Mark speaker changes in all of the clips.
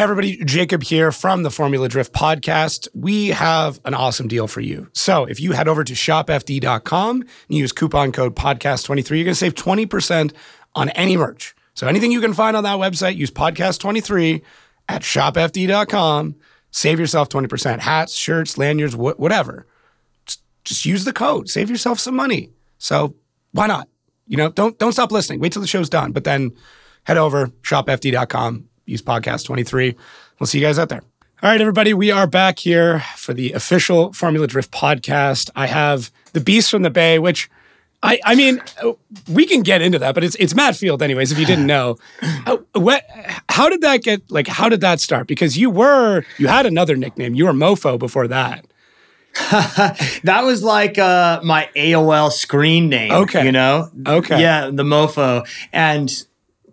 Speaker 1: Hey, everybody, Jacob here from the Formula Drift podcast. We have an awesome deal for you. So, if you head over to shopfd.com and use coupon code podcast23, you're going to save 20% on any merch. So, anything you can find on that website, use podcast23 at shopfd.com. Save yourself 20%. Hats, shirts, lanyards, wh- whatever. Just, just use the code. Save yourself some money. So, why not? You know, don't don't stop listening. Wait till the show's done, but then head over shopfd.com use podcast 23. We'll see you guys out there. All right, everybody, we are back here for the official Formula Drift podcast. I have the Beast from the Bay, which I, I mean, we can get into that, but it's it's Matt Field, anyways. If you didn't know, uh, what, how did that get? Like, how did that start? Because you were you had another nickname. You were Mofo before that.
Speaker 2: that was like uh, my AOL screen name.
Speaker 1: Okay,
Speaker 2: you know.
Speaker 1: Okay,
Speaker 2: yeah, the Mofo, and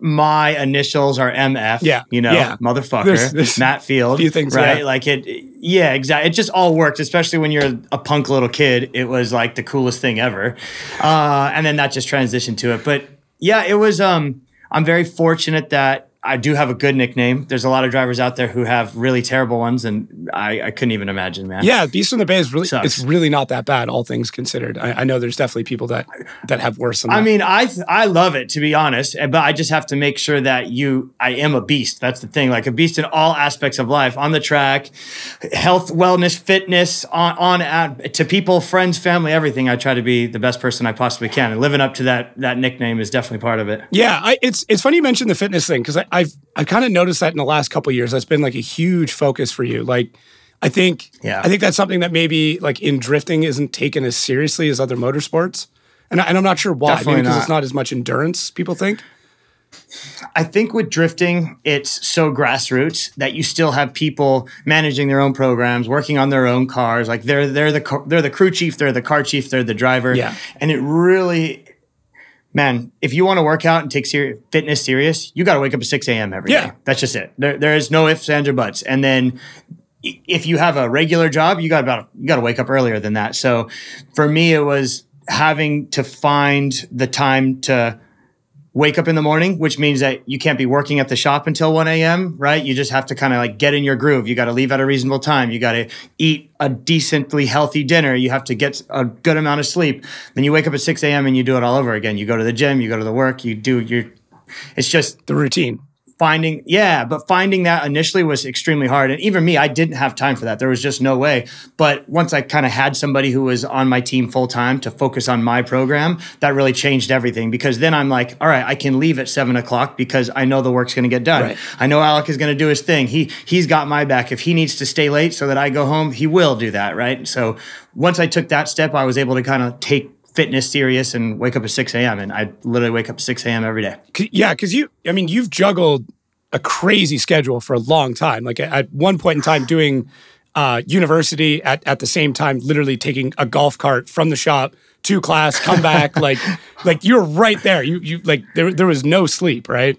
Speaker 2: my initials are MF.
Speaker 1: Yeah.
Speaker 2: You know,
Speaker 1: yeah.
Speaker 2: motherfucker.
Speaker 1: There's, there's
Speaker 2: Matt Field.
Speaker 1: Few things,
Speaker 2: right?
Speaker 1: Yeah.
Speaker 2: Like it, yeah, exactly. It just all worked, especially when you're a punk little kid. It was like the coolest thing ever. Uh, and then that just transitioned to it. But yeah, it was, um, I'm very fortunate that I do have a good nickname. There's a lot of drivers out there who have really terrible ones, and I, I couldn't even imagine, man.
Speaker 1: Yeah, Beast from the Bay is really
Speaker 2: Sucks.
Speaker 1: it's really not that bad, all things considered. I, I know there's definitely people that that have worse than
Speaker 2: I
Speaker 1: that.
Speaker 2: mean, I th- I love it to be honest, but I just have to make sure that you I am a beast. That's the thing, like a beast in all aspects of life, on the track, health, wellness, fitness, on on at, to people, friends, family, everything. I try to be the best person I possibly can, and living up to that that nickname is definitely part of it.
Speaker 1: Yeah, I, it's it's funny you mentioned the fitness thing because I've I've kind of noticed that in the last couple years. That's been like a huge focus for you. Like, I think
Speaker 2: Yeah.
Speaker 1: I think that's something that maybe like in drifting isn't taken as seriously as other motorsports, and, I, and I'm not sure why.
Speaker 2: Definitely
Speaker 1: because it's not as much endurance. People think.
Speaker 2: I think with drifting, it's so grassroots that you still have people managing their own programs, working on their own cars. Like they're they're the they're the crew chief, they're the car chief, they're the driver.
Speaker 1: Yeah.
Speaker 2: and it really, man, if you want to work out and take ser- fitness serious, you got to wake up at six a.m. every day.
Speaker 1: Yeah.
Speaker 2: that's just it. There, there is no ifs, ands, or buts. And then if you have a regular job, you got about you got to wake up earlier than that. So for me, it was having to find the time to wake up in the morning, which means that you can't be working at the shop until 1 a.m., right? You just have to kind of like get in your groove. You got to leave at a reasonable time. You got to eat a decently healthy dinner. You have to get a good amount of sleep. Then you wake up at 6 a.m. and you do it all over again. You go to the gym, you go to the work, you do your, it's just
Speaker 1: The routine.
Speaker 2: Finding yeah but finding that initially was extremely hard. And even me i didn't have time for that. There was just no way. But once i kind of had somebody who was on my team full time to focus on my program that really changed everything. Because then i'm like all right i can leave at seven o'clock because i know the work's going to get done.
Speaker 1: Right.
Speaker 2: i know alec is going to do his thing. He he's got my back. If he needs to stay late so that i go home he will do that right? So once i took that step i was able to kind of take fitness serious and wake up at 6 a.m and i literally wake up at 6 a.m every day
Speaker 1: Yeah, because you, I mean, you've juggled a crazy schedule for a long time. Like at- at one point in time, doing uh, university at, at the same time, literally taking a golf cart from the shop to class, come back, like like you're right there. You you like there there was no sleep, right?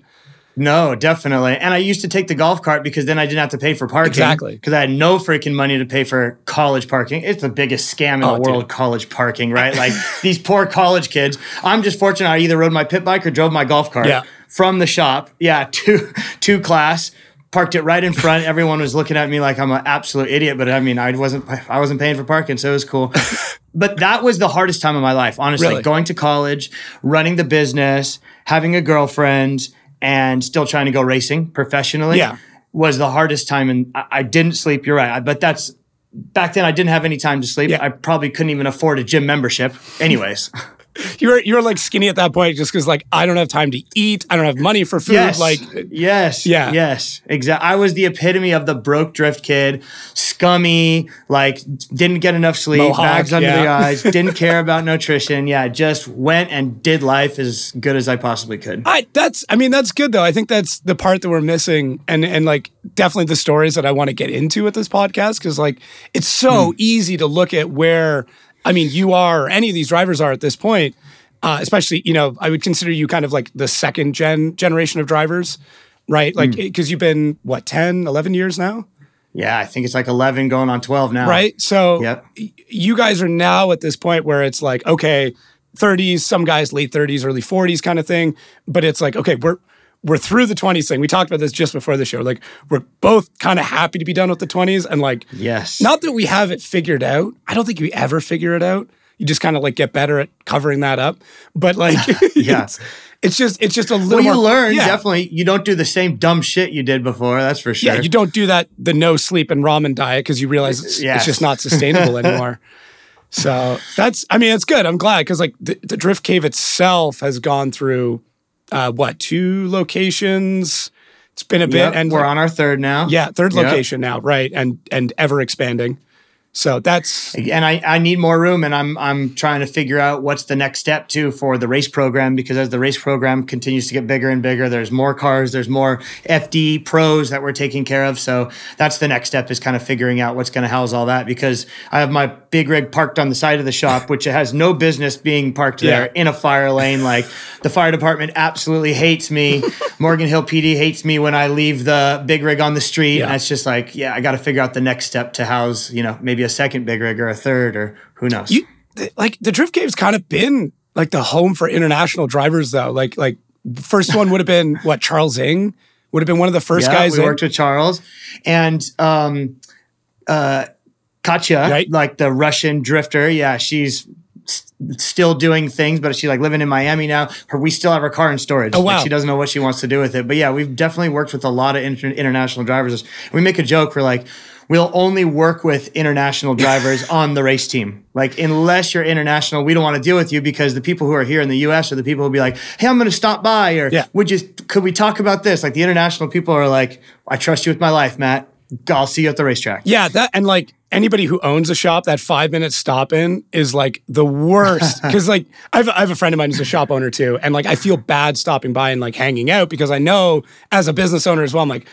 Speaker 2: No, definitely. And I used to take the golf cart because then I didn't have to pay for parking.
Speaker 1: Exactly.
Speaker 2: Because I had no freaking money to pay for college parking. It's the biggest scam in
Speaker 1: Oh,
Speaker 2: the world,
Speaker 1: dude.
Speaker 2: college parking, right? Like these poor college kids. I'm just fortunate I either rode my pit bike or drove my golf cart
Speaker 1: Yeah.
Speaker 2: from the shop, yeah, to to class. Parked it right in front. Everyone was looking at me like I'm an absolute idiot, but I mean, I wasn't. I wasn't paying for parking, so it was cool. but that was the hardest time of my life, honestly.
Speaker 1: Really?
Speaker 2: Going to college, running the business, having a girlfriend, and still trying to go racing professionally
Speaker 1: Yeah.
Speaker 2: was the hardest time. And I, I didn't sleep. You're right. I- But that's back then. I didn't have any time to sleep.
Speaker 1: Yeah.
Speaker 2: I probably couldn't even afford a gym membership. Anyways,
Speaker 1: You were you were like skinny at that point, just because like I don't have time to eat, I don't have money for food.
Speaker 2: yes,
Speaker 1: Like
Speaker 2: yes,
Speaker 1: Yeah.
Speaker 2: yes, exactly. I was the epitome of the broke drift kid, scummy, like didn't get enough sleep,
Speaker 1: Mohawk,
Speaker 2: bags under the eyes, didn't care about nutrition. Yeah, just went and did life as good as I possibly could.
Speaker 1: I that's I mean that's good though. I think that's the part that we're missing and and like definitely the stories that I want to get into with this podcast cuz like it's so hmm. easy to look at where I mean you are or any of these drivers are at this point. Uh, especially, you know, I would consider you kind of like the second gen generation of drivers, right? Like because you've been what 10, 11 years now?
Speaker 2: Yeah, I think it's like 11 going on 12 now.
Speaker 1: right? So
Speaker 2: Yep.
Speaker 1: you guys are now at this point where it's like, okay, 30s, some guys late 30s, early 40s kind of thing, but it's like, okay, we're we're through the 20s thing. We talked about this just before the show. Like we're both kind of happy to be done with the 20s and like
Speaker 2: Yes.
Speaker 1: not that we have it figured out. I don't think we ever figure it out. You just kind of like get better at covering that up. But like
Speaker 2: Yeah.
Speaker 1: it's, it's just it's just a little
Speaker 2: well, you
Speaker 1: more
Speaker 2: learn
Speaker 1: yeah.
Speaker 2: definitely. You don't do the same dumb shit you did before. That's for sure.
Speaker 1: Yeah, you don't do that the no sleep and ramen diet because you realize it's,
Speaker 2: Yes.
Speaker 1: it's just not sustainable anymore. So that's, I mean, it's good. I'm glad because like the, the Drift Cave itself has gone through uh, what two locations? It's been a bit,
Speaker 2: Yep,
Speaker 1: and
Speaker 2: we're on our third now.
Speaker 1: yeah, third
Speaker 2: Yep.
Speaker 1: location now, right? And and ever expanding. So that's
Speaker 2: and I, I need more room and I'm I'm trying to figure out what's the next step too for the race program because as the race program continues to get bigger and bigger there's more cars there's more FD pros that we're taking care of. So that's the next step is kind of figuring out what's going to house all that because I have my big rig parked on the side of the shop which it has no business being parked there in a fire lane. Like the fire department absolutely hates me. Morgan Hill PD hates me when I leave the big rig on the street.
Speaker 1: Yeah.
Speaker 2: and it's just like yeah I got to figure out the next step to house you know maybe a second big rig or a third or who knows
Speaker 1: you th- like the Drift Cave's kind of been like the home for international drivers though. Like like first one would have been what Charles Ng would have been one of the first
Speaker 2: yeah,
Speaker 1: guys.
Speaker 2: we
Speaker 1: in.
Speaker 2: worked with Charles and um, uh, Katya,
Speaker 1: Right.
Speaker 2: like the Russian drifter. Yeah, she's still doing things, but she's like living in Miami now. Her, we still have her car in storage.
Speaker 1: Oh,
Speaker 2: Like,
Speaker 1: wow.
Speaker 2: she doesn't know what she wants to do with it. But yeah, we've definitely worked with a lot of inter- international drivers. We make a joke. We're like. We'll only work with international drivers on the race team. Like, unless you're international, we don't want to deal with you because the people who are here in the U.S. are the people who'll be like, "Hey, I'm going to stop by," or
Speaker 1: Yeah.
Speaker 2: would you could we talk about this like the international people are like i trust you with my life matt i'll see you at the racetrack
Speaker 1: Yeah, that and like anybody who owns a shop, that five minute stop in is like the worst. Because like I have, I have a friend of mine who's a shop owner too, and like I feel bad stopping by and like hanging out because I know as a business owner as well, I'm like.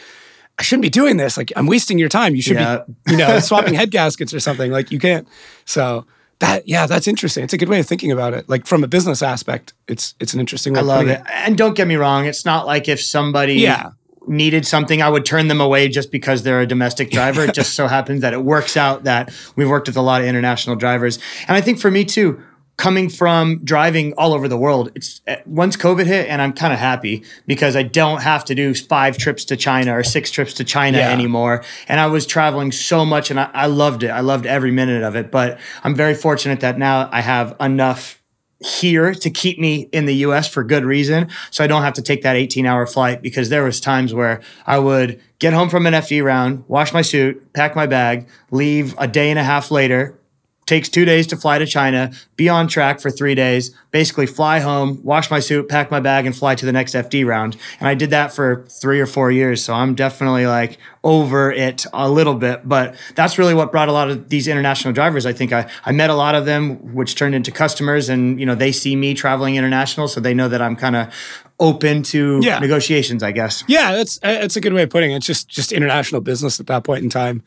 Speaker 1: I shouldn't be doing this. Like I'm wasting your time. You should
Speaker 2: Yeah.
Speaker 1: be, you know, swapping head gaskets or something. Like you can't. So that, yeah, that's interesting. It's a good way of thinking about it. Like from a business aspect, it's it's an interesting way.
Speaker 2: i love it and don't get me wrong it's not like if somebody
Speaker 1: Yeah.
Speaker 2: needed something i would turn them away just because they're a domestic driver it just so happens that it works out that we've worked with a lot of international drivers and i think for me too coming from driving all over the world it's uh, once covid hit and i'm kind of happy because i don't have to do five trips to china or six trips to china
Speaker 1: Yeah.
Speaker 2: anymore and i was traveling so much and I, I loved it i loved every minute of it but i'm very fortunate that now i have enough here to keep me in the US for good reason. So I don't have to take that 18 hour flight because there was times where I would get home from an FD round, wash my suit, pack my bag, leave a day and a half later, takes two days to fly to China, be on track for three days, basically fly home, wash my suit, pack my bag, and fly to the next FD round. And I did that for three or four years. So I'm definitely like over it a little bit. But that's really what brought a lot of these international drivers. I think I, I met a lot of them, which turned into customers, and you know, they see me traveling international, so they know that I'm kind of open to
Speaker 1: Yeah.
Speaker 2: negotiations, I guess.
Speaker 1: Yeah, that's that's a good way of putting it. It's just just international business at that point in time.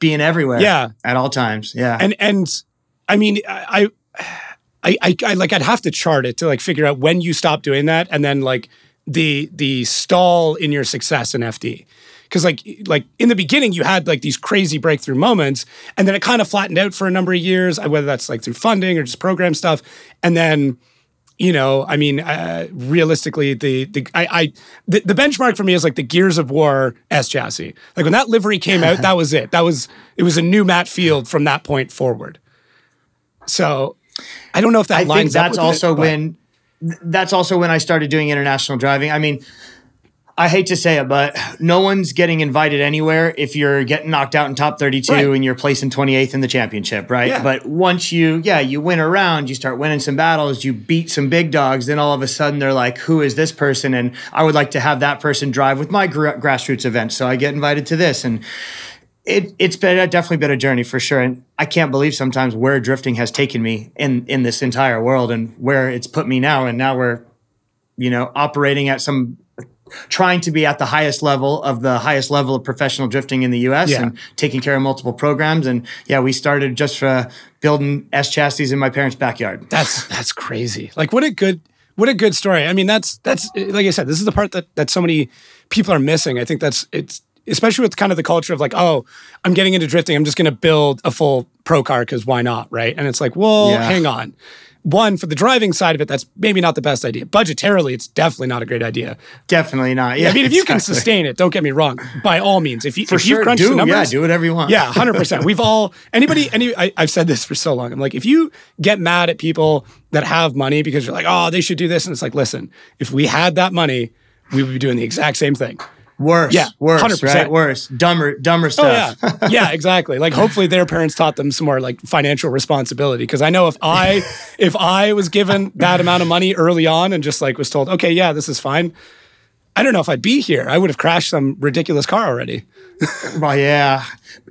Speaker 2: Being everywhere.
Speaker 1: Yeah.
Speaker 2: At all times. Yeah.
Speaker 1: and and I mean I, I I I like I'd have to chart it to like figure out when you stop doing that and then like the the stall in your success in FD. Cause like like in the beginning you had like these crazy breakthrough moments and then it kind of flattened out for a number of years, uh, whether that's like through funding or just program stuff. And then you know, I mean, uh, realistically, the the I, I the, the benchmark for me is like the Gears of War S chassis. Like when that livery came out, that was it. That was it was a new Matt Field from that point forward. So I don't know if that
Speaker 2: I
Speaker 1: lines
Speaker 2: think
Speaker 1: up
Speaker 2: that's
Speaker 1: it,
Speaker 2: also
Speaker 1: but-
Speaker 2: when that's also when I started doing international driving. I mean, I hate to say it, but no one's getting invited anywhere if you're getting knocked out in top 32
Speaker 1: Right.
Speaker 2: and you're placing 28th in the championship, right?
Speaker 1: Yeah.
Speaker 2: But once you, yeah, you win a round, you start winning some battles, you beat some big dogs, then all of a sudden they're like, who is this person? And I would like to have that person drive with my gra- grassroots event. So I get invited to this. And it, it's been definitely been a journey for sure, and I can't believe sometimes where drifting has taken me in in this entire world, and where it's put me now. And now we're, you know, operating at some, trying to be at the highest level of the highest level of professional drifting in the U.S.
Speaker 1: Yeah.
Speaker 2: and taking care of multiple programs. And yeah, we started just for building S chassis in my parents' backyard.
Speaker 1: That's that's crazy. Like what a good what a good story. I mean, that's that's like I said, this is the part that that so many people are missing. I think that's it's especially with kind of the culture of like, oh, I'm getting into drifting. I'm just going to build a full pro car because why not, right? And it's like, well,
Speaker 2: Yeah.
Speaker 1: hang on. One for the driving side of it, that's maybe not the best idea. Budgetarily, it's definitely not a great idea.
Speaker 2: Definitely not. Yeah,
Speaker 1: I mean, if you can sustain it, don't get me wrong. By all means, if you
Speaker 2: for
Speaker 1: if
Speaker 2: sure,
Speaker 1: you crunch
Speaker 2: do
Speaker 1: the numbers,
Speaker 2: yeah, do whatever you want.
Speaker 1: yeah, hundred percent. We've all anybody any. I, I've said this for so long. I'm like, if you get mad at people that have money because you're like, oh, they should do this, and it's like, listen, if we had that money, we would be doing the exact same thing.
Speaker 2: Worse.
Speaker 1: Yeah,
Speaker 2: worse.
Speaker 1: 100%.
Speaker 2: Right, worse. Dumber, dumber
Speaker 1: Oh
Speaker 2: stuff.
Speaker 1: yeah, yeah, exactly. Like hopefully their parents taught them some more like financial responsibility. Because I know if I if I was given that amount of money early on and just like was told, okay, yeah, this is fine. I don't know if I'd be here. I would have crashed some ridiculous car already.
Speaker 2: Well, yeah.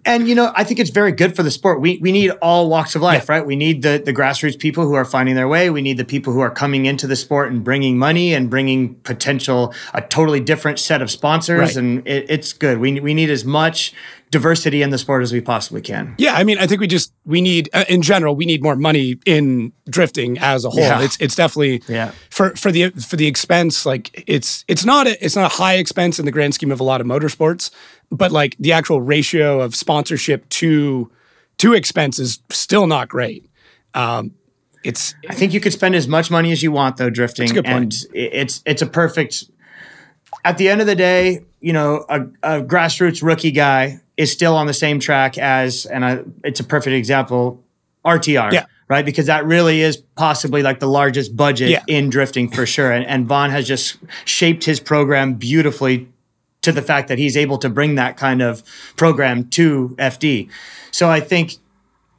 Speaker 2: And you know, I think it's very good for the sport. We we need all walks of life, right? We need the the grassroots people who are finding their way. We need the people who are coming into the sport and bringing money and bringing potential a totally different set of sponsors.
Speaker 1: Right.
Speaker 2: And it, it's good. We we need as much diversity in the sport as we possibly can.
Speaker 1: Yeah, I mean, I think we just we need uh, in general we need more money in drifting as a whole.
Speaker 2: Yeah.
Speaker 1: It's it's definitely
Speaker 2: Yeah.
Speaker 1: for for the for the expense like it's it's not a it's not a high expense in the grand scheme of a lot of motorsports, but like the actual ratio of sponsorship to to expense is still not great. Um, it's
Speaker 2: I think you could spend as much money as you want though drifting,
Speaker 1: a good point.
Speaker 2: and it's it's a perfect. At the end of the day, you know, a, a grassroots rookie guy is still on the same track as, and I, it's a perfect example, RTR.
Speaker 1: Yeah.
Speaker 2: Right, because that really is possibly like the largest budget
Speaker 1: Yeah.
Speaker 2: in drifting for sure, and and Vaughn has just shaped his program beautifully to the fact that he's able to bring that kind of program to FD. So I think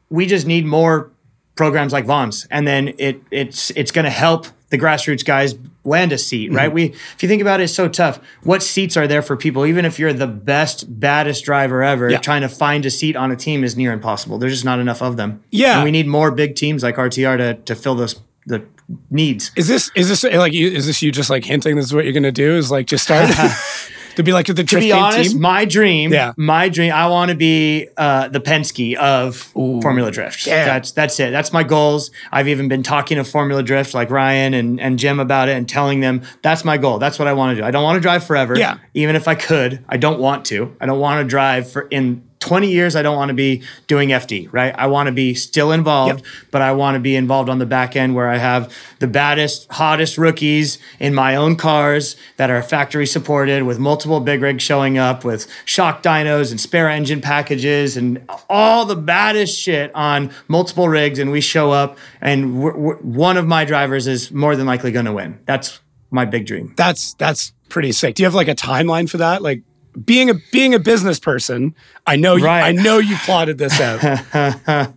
Speaker 2: we just need more programs like Vaughn's, and then it it's it's going to help the grassroots guys land a seat, mm-hmm. right? We if you think about it, it's so tough. What seats are there for people? Even if you're the best, baddest driver ever,
Speaker 1: Yeah.
Speaker 2: trying to find a seat on a team is near impossible. There's just not enough of them.
Speaker 1: Yeah.
Speaker 2: and we need more big teams like RTR to to fill those the needs.
Speaker 1: is this is this like you, is this you just like hinting this is what you're gonna do is like just start to be like the
Speaker 2: To be honest,
Speaker 1: team?
Speaker 2: my dream,
Speaker 1: Yeah.
Speaker 2: my dream, I want to be uh, the Penske of Formula Drift.
Speaker 1: Yeah.
Speaker 2: That's that's it. That's my goals. I've even been talking to Formula Drift, like Ryan and, and Jim about it, and telling them that's my goal. That's what I want to do. I don't want to drive forever.
Speaker 1: Yeah.
Speaker 2: Even if I could, I don't want to. I don't want to drive for in 20 years. I don't want to be doing FD. Right. I want to be still involved, but I want to be involved on the back end where I have the baddest, hottest rookies in my own cars that are factory supported with multiple big rigs showing up with shock dynos and spare engine packages and all the baddest shit on multiple rigs. And we show up, and we're, we're- one of my drivers is more than likely going to win. That's my big dream.
Speaker 1: That's that's pretty sick. Do you have like a timeline for that? Like being a being a business person, I know you,
Speaker 2: Right.
Speaker 1: I know you plotted this out.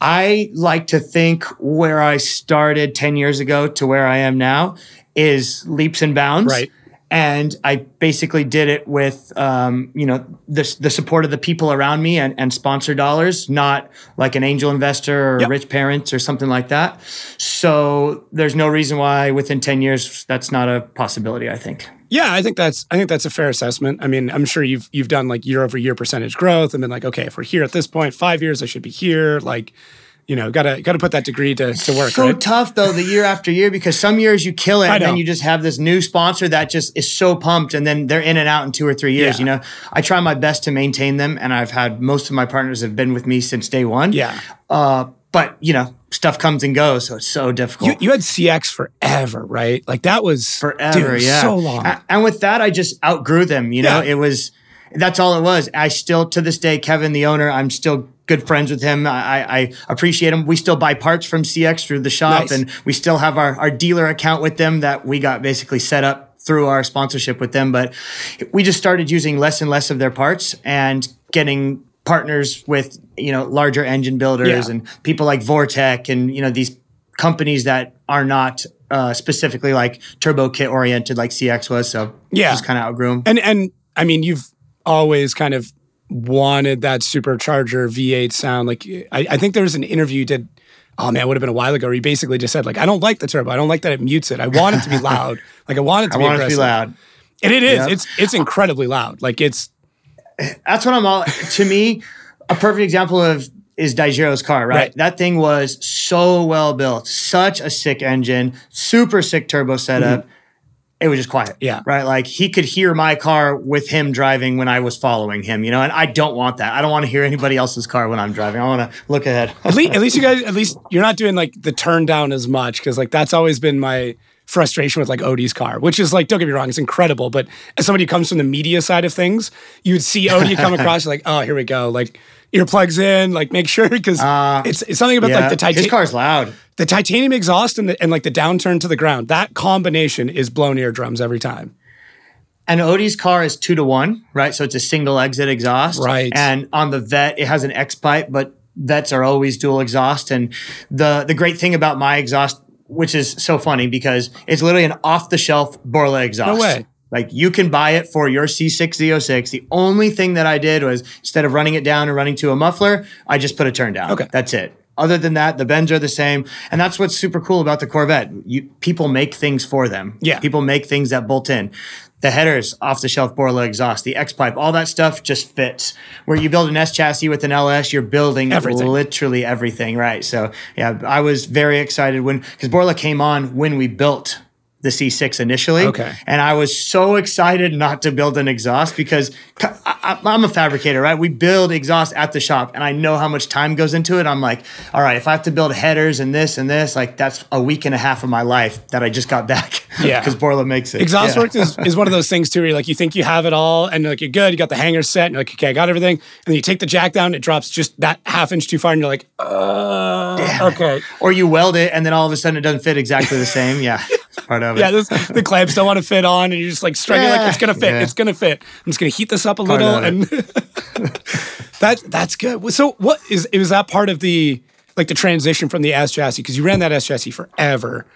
Speaker 2: I like to think where I started 10 years ago to where I am now is leaps and bounds.
Speaker 1: Right.
Speaker 2: And I basically did it with, um, you know, the, the support of the people around me and, and sponsor dollars, not like an angel investor or
Speaker 1: Yep.
Speaker 2: rich parents or something like that. So there's no reason why within 10 years that's not a possibility, I think.
Speaker 1: Yeah, I think that's I think that's a fair assessment. I mean, I'm sure you've you've done like year over year percentage growth and been like, okay, if we're here at this point, five years, I should be here. Like, you know, gotta gotta put that degree to, to work.
Speaker 2: so
Speaker 1: right?
Speaker 2: tough though the year after year because some years you kill it and then you just have this new sponsor that just is so pumped and then they're in and out in two or three years
Speaker 1: Yeah.
Speaker 2: you know i try my best to maintain them and i've had most of my partners have been with me since day one
Speaker 1: Yeah.
Speaker 2: uh, but you know stuff comes and goes so it's so difficult
Speaker 1: You, you had CX forever, right? Like that was
Speaker 2: forever
Speaker 1: dude,
Speaker 2: yeah
Speaker 1: so long.
Speaker 2: And with that i just outgrew them you know
Speaker 1: Yeah.
Speaker 2: it was that's all it was i still to this day kevin the owner i'm still good friends with him i, I I appreciate him we still buy parts from cx through the shop
Speaker 1: Nice.
Speaker 2: and we still have our, our dealer account with them that we got basically set up through our sponsorship with them but we just started using less and less of their parts and getting partners with you know larger engine builders
Speaker 1: Yeah.
Speaker 2: and people like Vortech and you know these companies that are not uh, specifically like turbo kit oriented like cx was so
Speaker 1: Yeah.
Speaker 2: just kind of outgrew them
Speaker 1: And and I mean, you've always kind of wanted that supercharger V8 sound. Like I, I think there was an interview you did. Oh man, it would have been a while ago. Where you basically just said like, I don't like the turbo. I don't like that it mutes it. I want it to be loud. Like I want it to
Speaker 2: i
Speaker 1: be
Speaker 2: want it to be loud
Speaker 1: And it is.
Speaker 2: Yep.
Speaker 1: It's it's incredibly loud. Like it's
Speaker 2: that's what I'm all. to me, a perfect example of is Daijiro's car, right?
Speaker 1: Right.
Speaker 2: That thing was so well built, such a sick engine, super sick turbo setup.
Speaker 1: Mm-hmm.
Speaker 2: it was just quiet.
Speaker 1: Yeah.
Speaker 2: Right. Like he could hear my car with him driving when I was following him, you know, and I don't want that. I don't want to hear anybody else's car when I'm driving. I want to look ahead.
Speaker 1: at least, at least you guys, at least you're not doing like the turn down as much because like that's always been my frustration with like Odi's car, which is like, don't get me wrong, it's incredible. But as somebody who comes from the media side of things, you would see Odie come across, like, oh, here we go. Like earplugs in, like make sure because uh, it's, it's something about like the titanium.
Speaker 2: His car's loud.
Speaker 1: the titanium exhaust and, the, and like the downturn to the ground. That combination is blown eardrums every time.
Speaker 2: And Odi's car is two to one, right? So it's a single exit exhaust.
Speaker 1: Right.
Speaker 2: And on the vet, it has an X pipe, but vets are always dual exhaust. And the the great thing about my exhaust, which is so funny because it's literally an off the shelf Borla exhaust.
Speaker 1: No way.
Speaker 2: Like you can buy it for your C6 Z06. The only thing that I did was instead of running it down and running to a muffler, I just put a turn down.
Speaker 1: Okay.
Speaker 2: That's it. Other than that, the bends are the same. And that's what's super cool about the Corvette. You people make things for them.
Speaker 1: Yeah.
Speaker 2: People make things that bolt in. The headers, off the shelf Borla exhaust, the X pipe, all that stuff just fits. Where you build an S chassis with an LS, you're building
Speaker 1: Everything.
Speaker 2: literally everything, right? So yeah, I was very excited when because Borla came on when we built the C6 initially.
Speaker 1: Okay.
Speaker 2: And I was so excited not to build an exhaust because I, am a fabricator, right? We build exhaust at the shop and I know how much time goes into it. I'm like, all right, if I have to build headers and this and this, like that's a week and a half of my life that I just got back.
Speaker 1: Yeah.
Speaker 2: Because Borla makes it.
Speaker 1: Exhaust
Speaker 2: Yeah.
Speaker 1: works is, is one of those things too, where you're like you think you have it all and like you're good, you got the hanger set, and you're like, okay, I got everything. And then you take the jack down, it drops just that half inch too far, and you're like, uh, okay.
Speaker 2: Or you weld it and then all of a sudden it doesn't fit exactly the same. Yeah. Part of it.
Speaker 1: Yeah, this, the clamps don't want to fit on, and you're just like struggling, like it's gonna fit,
Speaker 2: Yeah.
Speaker 1: it's gonna fit. I'm just gonna heat this up a
Speaker 2: Part
Speaker 1: little, and that that's good. So, what is was that part of the like the transition from the S chassis because you ran that S chassis forever?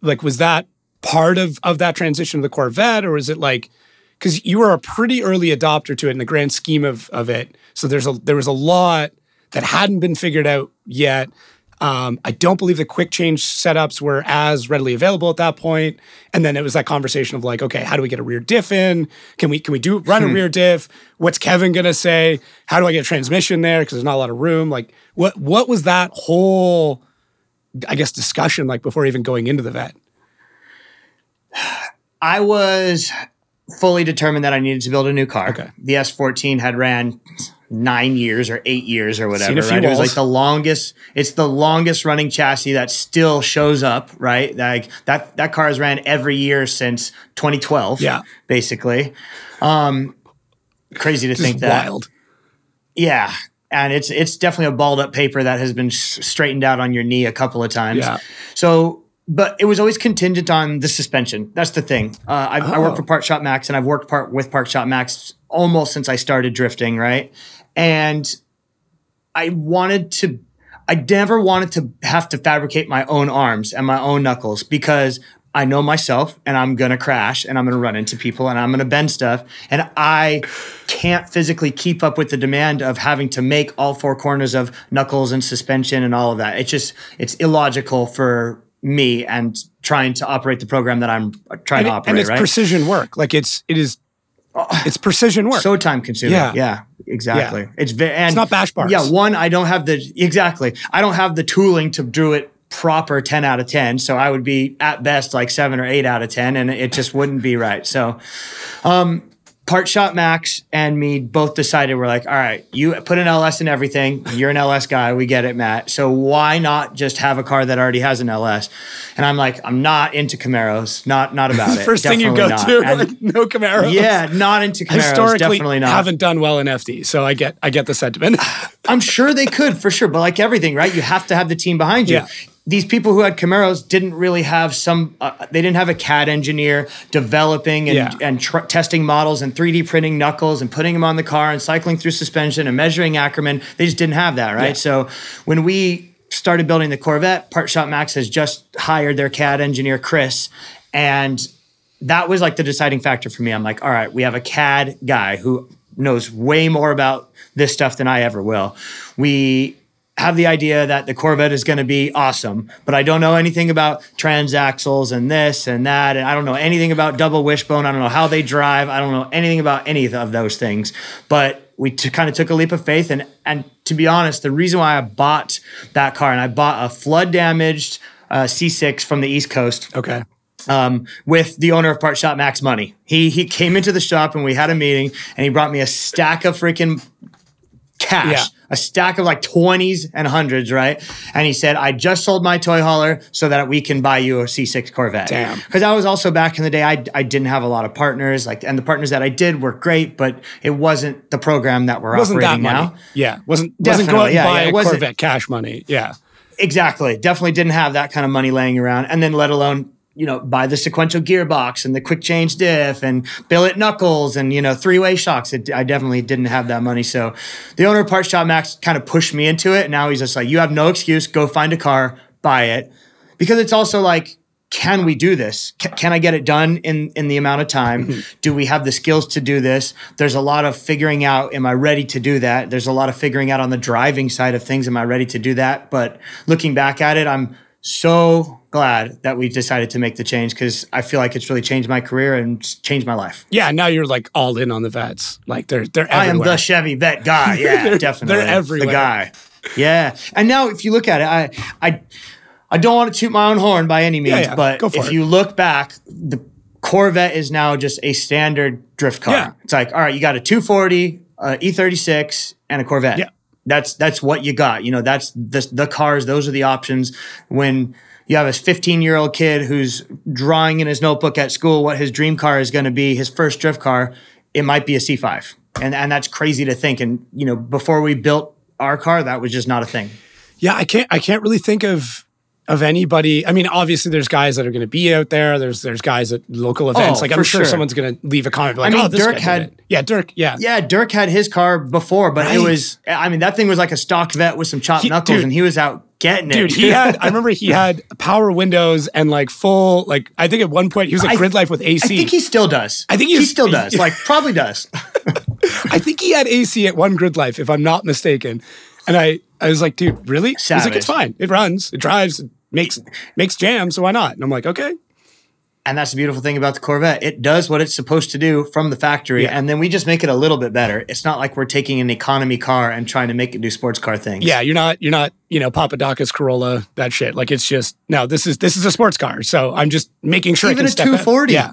Speaker 1: Like, was that part of of that transition to the Corvette, or is it like because you were a pretty early adopter to it in the grand scheme of of it? So there's a there was a lot that hadn't been figured out yet. Um, I don't believe the quick change setups were as readily available at that point. And then it was that conversation of like, okay, how do we get a rear diff in? Can we can we do run a rear diff? What's Kevin gonna say? How do I get a transmission there? Because there's not a lot of room. Like, what what was that whole, I guess, discussion like before even going into the vet?
Speaker 2: I was fully determined that I needed to build a new car.
Speaker 1: Okay.
Speaker 2: The S14 had ran nine years or eight years or whatever. Right? It was like the longest. It's the longest running chassis that still shows up. Right, like that. That car has ran every year since 2012.
Speaker 1: Yeah.
Speaker 2: basically. Um, crazy to think that.
Speaker 1: wild.
Speaker 2: Yeah. And it's it's definitely a balled up paper that has been straightened out on your knee a couple of times.
Speaker 1: Yeah.
Speaker 2: So, but it was always contingent on the suspension. That's the thing. Uh, I, I work
Speaker 1: Oh.
Speaker 2: for Parts Shop Max, and I've worked part with Parts Shop Max almost since I started drifting. Right, and I wanted to. I never wanted to have to fabricate my own arms and my own knuckles because I know myself and I'm gonna crash and I'm gonna run into people and I'm gonna bend stuff and I can't physically keep up with the demand of having to make all four corners of knuckles and suspension and all of that. It's just it's illogical for me and trying to operate the program that I'm trying
Speaker 1: And,
Speaker 2: to
Speaker 1: it-
Speaker 2: operate.
Speaker 1: and it's
Speaker 2: right?
Speaker 1: precision work. Like it's it is oh, it's precision work.
Speaker 2: so time consuming.
Speaker 1: Yeah.
Speaker 2: Yeah, exactly. It's very and
Speaker 1: It's not bash bars.
Speaker 2: Yeah, one I don't have the exactly. I don't have the tooling to do it proper 10 out of 10 so i would be at best like 7 or 8 out of 10 and it just wouldn't be right so um Parts Shop Max and me both decided we're like all right you put an ls in everything you're an ls guy we get it matt so why not just have a car that already has an ls and i'm like i'm not into camaros not not about it
Speaker 1: First thing you go
Speaker 2: not.
Speaker 1: to,
Speaker 2: And-
Speaker 1: like no Camaro.
Speaker 2: yeah not into camaros
Speaker 1: historically
Speaker 2: definitely not
Speaker 1: haven't done well in FD. So I get I get the sentiment.
Speaker 2: I'm sure they could for sure, but like everything, right? You have to have the team behind you.
Speaker 1: Yeah.
Speaker 2: These people who had Camaros didn't really have some. Uh, they didn't have a CAD engineer developing and,
Speaker 1: Yeah.
Speaker 2: and tr- testing models and 3D printing knuckles and putting them on the car and cycling through suspension and measuring Ackerman. They just didn't have that, right?
Speaker 1: Yeah.
Speaker 2: So when we started building the Corvette, Parts Shop Max has just hired their CAD engineer Chris, and that was like the deciding factor for me. I'm like, all right, we have a CAD guy who knows way more about this stuff than I ever will. We have the idea that the Corvette is going to be awesome, but I don't know anything about transaxles and this and that. And I don't know anything about double wishbone. I don't know how they drive. I don't know anything about any of those things. But we t- kind of took a leap of faith. And, and to be honest, the reason why I bought that car and I bought a flood damaged uh, C6 from the East Coast
Speaker 1: okay.
Speaker 2: um, with the owner of Part Shop, Max Money. He he came into the shop and we had a meeting, and he brought me a stack of freaking cash,
Speaker 1: Yeah.
Speaker 2: a stack of like twenties and hundreds, right? And he said, "I just sold my toy hauler so that we can buy you a C6 Corvette."
Speaker 1: Damn.
Speaker 2: Because I was also back in the day, I I didn't have a lot of partners, like, and the partners that I did were great, but it wasn't the program that we're
Speaker 1: wasn't that
Speaker 2: operating
Speaker 1: money.
Speaker 2: now.
Speaker 1: Yeah, wasn't wasn't going
Speaker 2: Definitely, yeah,
Speaker 1: buy
Speaker 2: yeah,
Speaker 1: a Corvette cash money. Yeah,
Speaker 2: Exactly. Definitely didn't have that kind of money laying around. And then let alone, you know, buy the sequential gearbox and the quick change diff and billet knuckles and, you know, three way shocks. It, I definitely didn't have that money. So the owner of Parts Shop Max kind of pushed me into it. And now he's just like, you have no excuse. Go find a car, buy it. Because it's also like, can we do this? Ca- Can I get it done in, in the amount of time? Mm-hmm. Do we have the skills to do this? There's a lot of figuring out, am I ready to do that? There's a lot of figuring out on the driving side of things, am I ready to do that? But looking back at it, I'm so glad that we decided to make the change because I feel like it's really changed my career and changed my life.
Speaker 1: yeah. Now you're like all in on the vets. Like they're they're
Speaker 2: I am the Chevy vet guy. Yeah,
Speaker 1: They're-
Speaker 2: definitely.
Speaker 1: they're everywhere.
Speaker 2: The guy. Yeah. And now if you look at it, I I I don't want to toot my own horn by any means,
Speaker 1: Yeah, yeah.
Speaker 2: but if
Speaker 1: it.
Speaker 2: you look back, the Corvette is now just a standard drift car.
Speaker 1: Yeah.
Speaker 2: It's like, all right, you got a 240, uh, E36, and a Corvette.
Speaker 1: Yeah.
Speaker 2: That's that's what you got. You know, that's the the cars. Those are the options. When you have a 15 year old kid who's drawing in his notebook at school what his dream car is going to be, his first drift car, it might be a C5, and and that's crazy to think. And you know, before we built our car, that was just not a thing.
Speaker 1: Yeah, I can't I can't really think of of anybody. I mean, obviously there's guys that are going to be out there. There's there's guys at local oh, events.
Speaker 2: Oh,
Speaker 1: like I'm sure,
Speaker 2: sure.
Speaker 1: someone's going to leave a comment like,
Speaker 2: I mean,
Speaker 1: "Oh, this
Speaker 2: Dirk had-
Speaker 1: Yeah, Dirk, yeah.
Speaker 2: Yeah, Dirk had his car before, but
Speaker 1: Right.
Speaker 2: it was. I mean, that thing was like a stock vet with some chopped
Speaker 1: He-
Speaker 2: knuckles,
Speaker 1: dude.
Speaker 2: and he was out getting it.
Speaker 1: Dude, he had I remember he had power windows and like full like I think at one point he was like
Speaker 2: I-
Speaker 1: grid life with AC.
Speaker 2: I think he still does.
Speaker 1: I think
Speaker 2: he still does. Like probably does.
Speaker 1: I think he had AC at one grid life, if I'm not mistaken. And I, I was like, dude, really? He's like, it's fine. It runs, it drives, it makes makes jam, so why not? And I'm like, okay.
Speaker 2: And that's the beautiful thing about the Corvette. It does what it's supposed to do from the factory,
Speaker 1: Yeah.
Speaker 2: and then we just make it a little bit better. It's not like we're taking an economy car and trying to make it do sports car things.
Speaker 1: Yeah, you're not you're not, you know, Papadakis Corolla, that shit. Like it's just no, this is this is a sports car. So I'm just making sure
Speaker 2: Even
Speaker 1: can
Speaker 2: a 240.
Speaker 1: Yeah.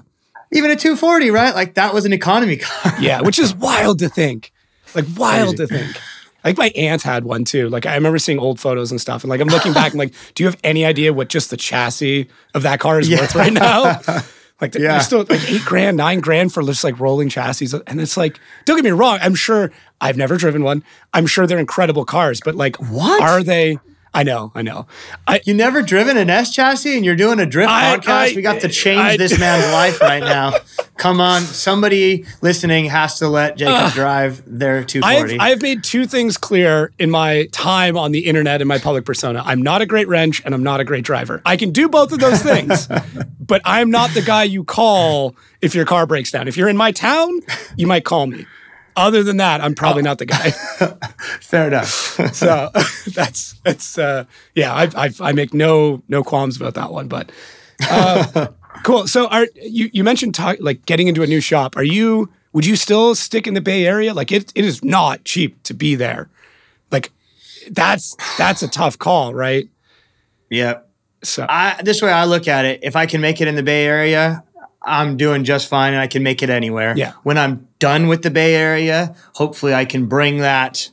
Speaker 2: Even a 240, right? Like that was an economy car.
Speaker 1: Yeah, which is wild to think. Like wild to think. I think my aunt had one too. Like I remember seeing old photos and stuff, and like I'm looking back, and like, do you have any idea what just the chassis of that car is worth right now? Like
Speaker 2: Yeah.
Speaker 1: they're still like eight grand, nine grand for just like rolling chassis, and it's like, don't get me wrong. I'm sure I've never driven one. I'm sure they're incredible cars, but like,
Speaker 2: What?
Speaker 1: are they? I know, I know. I
Speaker 2: You never driven an S chassis and you're doing a drift
Speaker 1: I-
Speaker 2: podcast?
Speaker 1: I-
Speaker 2: we got to change this man's life right now. Come on. Somebody listening has to let Jacob drive their
Speaker 1: I've
Speaker 2: 240.
Speaker 1: I've made two things clear in my time on the internet and my public persona. I'm not a great wrench and I'm not a great driver. I can do both of those things, but I'm not the guy you call if your car breaks down. If you're in my town, you might call me. Other than that, I'm probably not the guy.
Speaker 2: Fair enough.
Speaker 1: so that's that's uh, yeah. I, I I make no no qualms about that one. But uh, cool. So are you you mentioned talk, like getting into a new shop? Are you would you still stick in the Bay Area? Like it it is not cheap to be there. Like that's that's a tough call, right?
Speaker 2: yeah.
Speaker 1: So
Speaker 2: I, this way I look at it, if I can make it in the Bay Area, I'm doing just fine and I can make it anywhere.
Speaker 1: Yeah.
Speaker 2: When I'm done with the Bay Area, hopefully I can bring that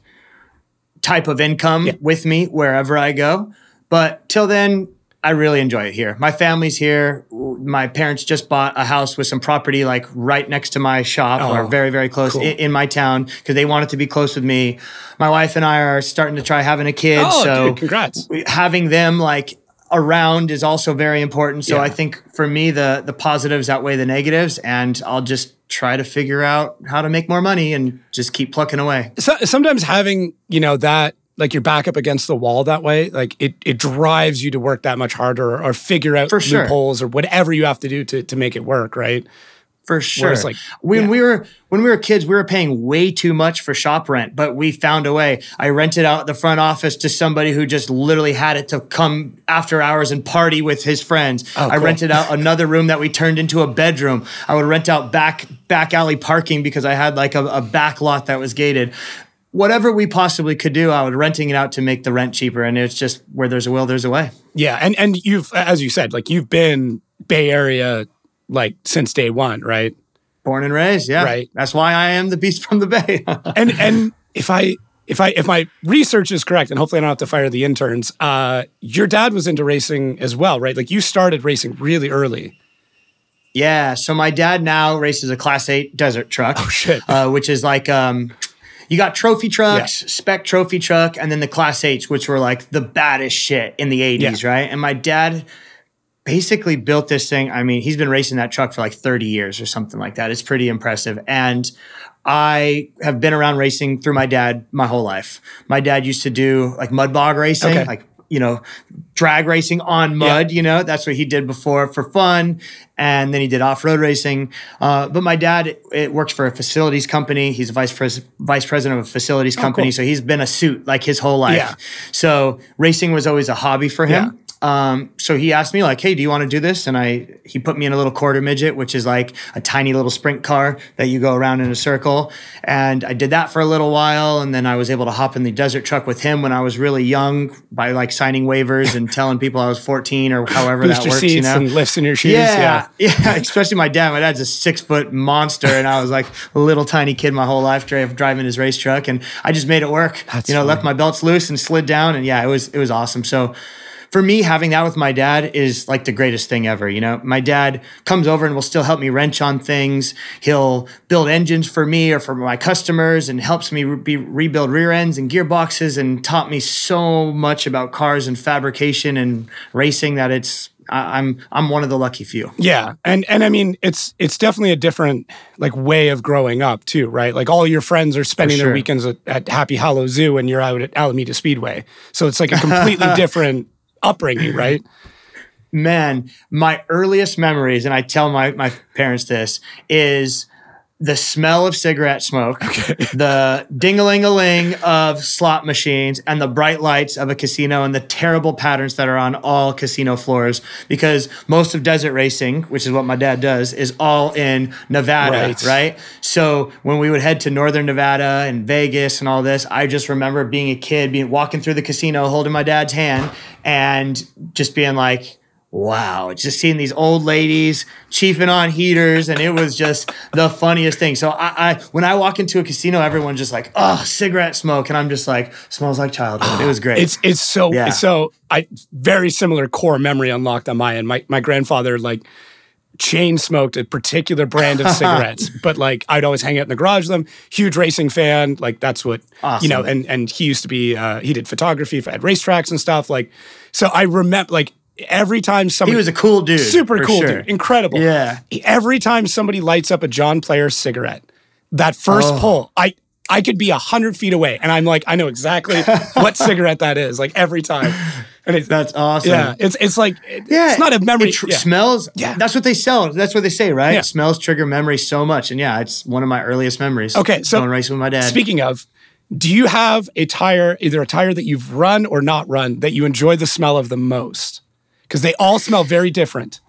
Speaker 2: type of income with me wherever I go. But till then, I really enjoy it here. My family's here. My parents just bought a house with some property like right next to my shop
Speaker 1: Oh,
Speaker 2: or very, very close
Speaker 1: cool.
Speaker 2: in, in my town because they wanted to be close with me. My wife and I are starting to try having a kid.
Speaker 1: oh,
Speaker 2: so
Speaker 1: dude, congrats.
Speaker 2: having them like around is also very important. So
Speaker 1: Yeah.
Speaker 2: I think for me the the positives outweigh the negatives and I'll just try to figure out how to make more money and just keep plucking away.
Speaker 1: so, sometimes having you know that like your back up against the wall that way like it, it drives you to work that much harder or, or figure out
Speaker 2: For sure.
Speaker 1: loopholes or whatever you have to do to, to make it work right
Speaker 2: For sure.
Speaker 1: it's like-
Speaker 2: when
Speaker 1: yeah.
Speaker 2: we were when we were kids, we were paying way too much for shop rent, but we found a way. I rented out the front office to somebody who just literally had it to come after hours and party with his friends. Oh, I
Speaker 1: Oh, cool.
Speaker 2: rented out another room that we turned into a bedroom. I would rent out back back alley parking because I had like a, a back lot that was gated. Whatever we possibly could do, I would renting it out to make the rent cheaper. And it's just where there's a will, there's a way.
Speaker 1: Yeah, and and you've as you said, like you've been Bay Area like since day one, right?
Speaker 2: Born and raised, yeah.
Speaker 1: Right.
Speaker 2: That's why I am the beast from the bay.
Speaker 1: and and if I if I if my research is correct, and hopefully I don't have to fire the interns, uh, your dad was into racing as well, right? Like you started racing really early.
Speaker 2: yeah. So my dad now races a Class Eight desert truck.
Speaker 1: Oh, shit.
Speaker 2: Uh, which is like um, you got trophy trucks, spec trophy truck, and then the Class H, which were like the baddest shit in the '80s,
Speaker 1: Yeah.
Speaker 2: right? And my dad basically built this thing. I mean, he's been racing that truck for like 30 years or something like that. It's pretty impressive. And I have been around racing through my dad my whole life. My dad used to do like mud bog racing,
Speaker 1: Okay.
Speaker 2: like you know, drag racing on mud. You know, that's what he did before for fun, and then he did off road racing. Uh, but my dad it works for a facilities company. He's a vice pres- vice president of a facilities company,
Speaker 1: Oh, cool.
Speaker 2: so he's been a suit like his whole life.
Speaker 1: Yeah.
Speaker 2: So racing was always a hobby for him. Um, so he asked me like, "Hey, do you want to do this?" And I he put me in a little quarter midget, which is like a tiny little sprint car that you go around in a circle. And I did that for a little while, and then I was able to hop in the desert truck with him when I was really young by like signing waivers and telling people I was 14 or however that works.
Speaker 1: seats
Speaker 2: You know,
Speaker 1: and lifts in your shoes.
Speaker 2: yeah, yeah, especially my dad. My dad's a six foot monster, and I was like a little tiny kid my whole life dri- driving his race truck, and I just made it work.
Speaker 1: That's
Speaker 2: you know,
Speaker 1: funny.
Speaker 2: left my belts loose and slid down, and yeah, it was it was awesome. So. For me, having that with my dad is like the greatest thing ever. You know, my dad comes over and will still help me wrench on things. He'll build engines for me or for my customers and helps me re- be, rebuild rear ends and gearboxes and taught me so much about cars and fabrication and racing that it's I'm I'm one of the lucky few.
Speaker 1: Yeah, and and I mean it's it's definitely a different like way of growing up too, right? Like all your friends are spending their weekends at, at Happy Hollow Zoo, and you're out at Alameda Speedway, so it's like a completely different upbringing, right?
Speaker 2: man, my earliest memories, and I tell my, my parents this, is the smell of cigarette smoke, the ding-a-ling-a-ling of slot machines, and the bright lights of a casino and the terrible patterns that are on all casino floors. Because most of desert racing, which is what my dad does, is all in Nevada,
Speaker 1: Right.
Speaker 2: right? So when we would head to northern Nevada and Vegas and all this, I just remember being a kid, being walking through the casino, holding my dad's hand, and just being like, wow, just seeing these old ladies chiefing on heaters, and it was just the funniest thing. So I, I when I walk into a casino, everyone's just like, oh, cigarette smoke, and I'm just like, smells like childhood. It was great.
Speaker 1: It's it's so
Speaker 2: Yeah.
Speaker 1: it's so I very similar core memory unlocked on my end. My my grandfather like chain smoked a particular brand of cigarettes, but like I'd always hang out in the garage with them. Huge racing fan, like that's what you know. And and he used to be uh, he did photography for, at racetracks and stuff. Like so, I remember like every time somebody he
Speaker 2: was a cool dude.
Speaker 1: super cool
Speaker 2: sure.
Speaker 1: dude, incredible.
Speaker 2: Yeah.
Speaker 1: Every time somebody lights up a John Player cigarette, that first
Speaker 2: Oh.
Speaker 1: pull, I I could be a hundred feet away, and I'm like, I know exactly what cigarette that is, like every time. And it's
Speaker 2: That's awesome.
Speaker 1: yeah, it's it's like it-
Speaker 2: Yeah,
Speaker 1: it's not a memory.
Speaker 2: It tr-
Speaker 1: yeah.
Speaker 2: smells.
Speaker 1: Yeah.
Speaker 2: that's what they sell. That's what they say, right?
Speaker 1: Yeah.
Speaker 2: Smells trigger memory so much, and yeah, it's one of my earliest memories.
Speaker 1: Okay, so
Speaker 2: going racing with my dad.
Speaker 1: Speaking of, do you have a tire, either a tire that you've run or not run, that you enjoy the smell of the most? Because they all smell very different.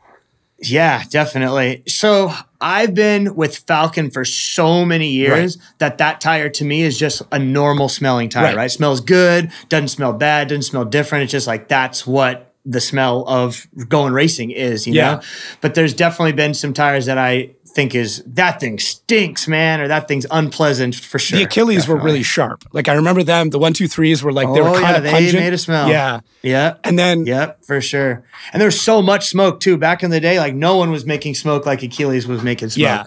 Speaker 2: Yeah, definitely. So I've been with Falken for so many years that that tire to me is just a normal smelling tire,
Speaker 1: Right.
Speaker 2: right. Smells good, doesn't smell bad, doesn't smell different. It's just like that's what the smell of going racing is, you
Speaker 1: Yeah.
Speaker 2: know? But there's definitely been some tires that I think is that thing stinks, man, or that thing's unpleasant for sure.
Speaker 1: The Achilles were really sharp. Like I remember them. The one, two, threes were like they were
Speaker 2: Oh,
Speaker 1: kind
Speaker 2: yeah,
Speaker 1: of
Speaker 2: they
Speaker 1: pungent.
Speaker 2: made a smell.
Speaker 1: Yeah,
Speaker 2: Yeah.
Speaker 1: and then
Speaker 2: Yep, for sure. And there's so much smoke too. Back in the day, like no one was making smoke like Achilles was making smoke.
Speaker 1: yeah,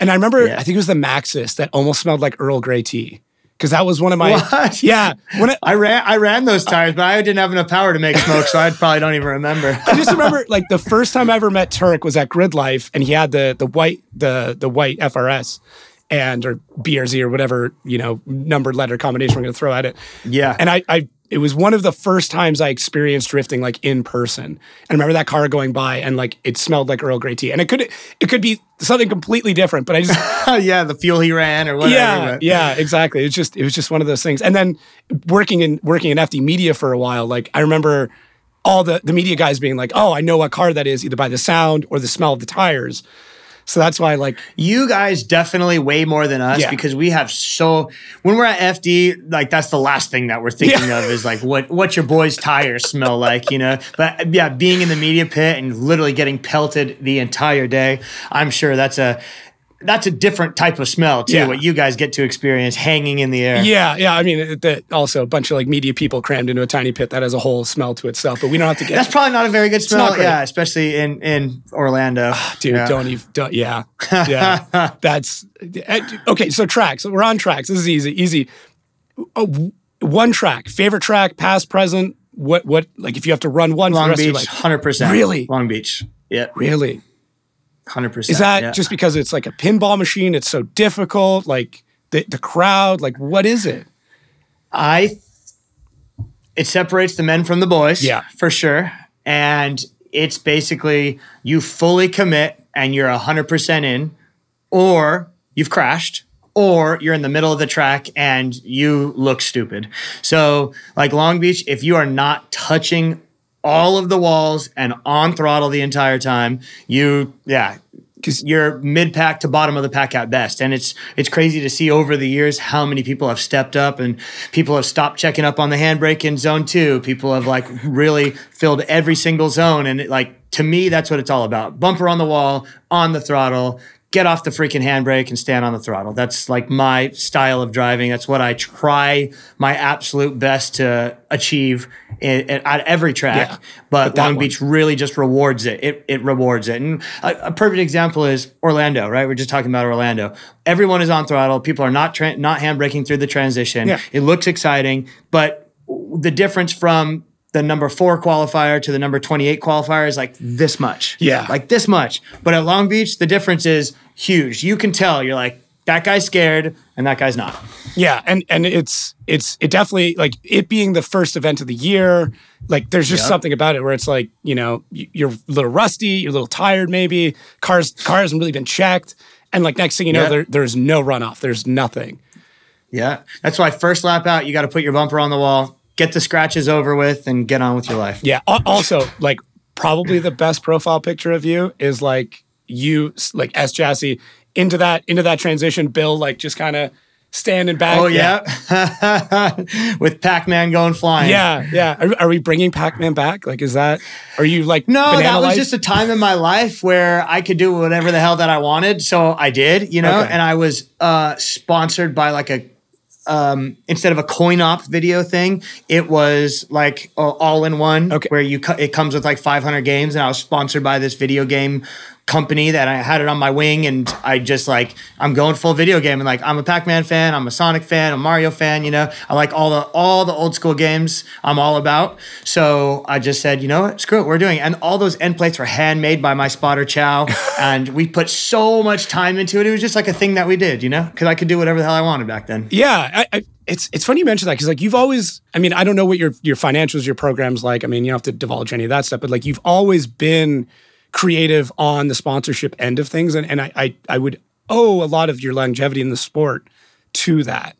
Speaker 1: and I remember
Speaker 2: Yeah.
Speaker 1: I think it was the Maxxis that almost smelled like Earl Grey tea because that was one of my
Speaker 2: What?
Speaker 1: yeah. When it,
Speaker 2: I ran I ran those tires, but I didn't have enough power to make smoke, so I probably don't even remember.
Speaker 1: I just remember like the first time I ever met Tuerck was at Grid Life, and he had the the white the the white FRS and or BRZ or whatever you know numbered letter combination we're going to throw at it.
Speaker 2: Yeah.
Speaker 1: and I I it was one of the first times I experienced drifting like in person. And I remember that car going by and like it smelled like Earl Grey tea, and it could it could be something completely different, but I just
Speaker 2: yeah, the fuel he ran or whatever.
Speaker 1: yeah,
Speaker 2: but-
Speaker 1: yeah, exactly. It's just it was just one of those things. And then working in working in FD Media for a while, like I remember all the the media guys being like, "Oh, I know what car that is, either by the sound or the smell of the tires." So that's why, like,
Speaker 2: You guys definitely way more than us
Speaker 1: Yeah.
Speaker 2: because we have so when we're at FD, like that's the last thing that we're thinking of is like what what your boys' tires smell like, you know. But yeah, being in the media pit and literally getting pelted the entire day, I'm sure that's a that's a different type of smell too.
Speaker 1: Yeah.
Speaker 2: What you guys get to experience hanging in the air.
Speaker 1: yeah, yeah. I mean, it- that also a bunch of like media people crammed into a tiny pit that has a whole smell to itself. But we don't have to get
Speaker 2: That's probably not a very good smell. Yeah, especially in in Orlando.
Speaker 1: dude
Speaker 2: Yeah.
Speaker 1: don't even don't, yeah yeah that's eh, okay so tracks we're on tracks this is easy easy w- one track favorite track past present what what like if you have to run one for the
Speaker 2: Long
Speaker 1: rest of your
Speaker 2: Beach, hundred percent.
Speaker 1: Really?
Speaker 2: Long Beach. Yeah,
Speaker 1: really
Speaker 2: hundred percent.
Speaker 1: is that
Speaker 2: yeah.
Speaker 1: just because it's like a pinball machine it's so difficult like the, the crowd like what is it
Speaker 2: I it separates the men from the boys,
Speaker 1: Yeah.
Speaker 2: for sure. And it's basically you fully commit and you're 100% in or you've crashed or you're in the middle of the track and you look stupid. So, like Long Beach, if you are not touching all of the walls and on throttle the entire time, you yeah,
Speaker 1: because
Speaker 2: you're mid pack to bottom of the pack at best. And it's it's crazy to see over the years how many people have stepped up and people have stopped checking up on the handbrake in zone two. People have like really filled every single zone. And it, like to me, that's what it's all about. Bumper on the wall, on the throttle, get off the freaking handbrake and stand on the throttle. That's like my style of driving. That's what I try my absolute best to achieve in, in- at every track.
Speaker 1: Yeah.
Speaker 2: But,
Speaker 1: But
Speaker 2: Long
Speaker 1: one-
Speaker 2: Beach really just rewards it. It, it rewards it. And a, a perfect example is Orlando, right? We're just talking about Orlando. Everyone is on throttle. People are not tra- not handbraking through the transition.
Speaker 1: Yeah.
Speaker 2: It looks exciting, but the difference from the number four qualifier to the number 28 qualifier is like this much.
Speaker 1: Yeah.
Speaker 2: Like this much. But at Long Beach, the difference is huge. You can tell you're like, that guy's scared and that guy's not.
Speaker 1: Yeah, and and it's it's it definitely like it being the first event of the year. Like there's just
Speaker 2: Yep.
Speaker 1: something about it where it's like you know you're a little rusty, you're a little tired, maybe cars car hasn't really been checked, and like next thing you know
Speaker 2: Yeah.
Speaker 1: there, there's no runoff, there's nothing.
Speaker 2: Yeah. That's why first lap out, you got to put your bumper on the wall, get the scratches over with, and get on with your life.
Speaker 1: Yeah. Also, like probably the best profile picture of you is like you like S chassis into that into that transition. Bill like just kind of standing back.
Speaker 2: Oh, yeah. with Pac Man going flying.
Speaker 1: Yeah, yeah. Are, are we bringing Pac-Man back? Like, is that? Are you like
Speaker 2: No, that was
Speaker 1: Life?
Speaker 2: just a time in my life where I could do whatever the hell that I wanted. So I did, you know,
Speaker 1: Okay.
Speaker 2: and I was uh, sponsored by like a, um, instead of a coin op video thing, it was like uh, all in one
Speaker 1: Okay.
Speaker 2: where you, co- it comes with like 500 games. And I was sponsored by this video game company that I had it on my wing. And I just like, I'm going full video game. And like, I'm a Pac-Man fan, I'm a Sonic fan, a Mario fan, you know, I like all the, all the old school games I'm all about. So I just said, you know what, screw it, we're doing it. And all those end plates were handmade by my spotter Chow. and we put so much time into it. It was just like a thing that we did, you know, because I could do whatever the hell I wanted back then.
Speaker 1: Yeah, I, I, it's it's funny you mention that because like you've always, I mean, I don't know what your your financials, your programs like. I mean, you don't have to divulge any of that stuff, but like you've always been creative on the sponsorship end of things, and and I I, I would owe a lot of your longevity in the sport to that.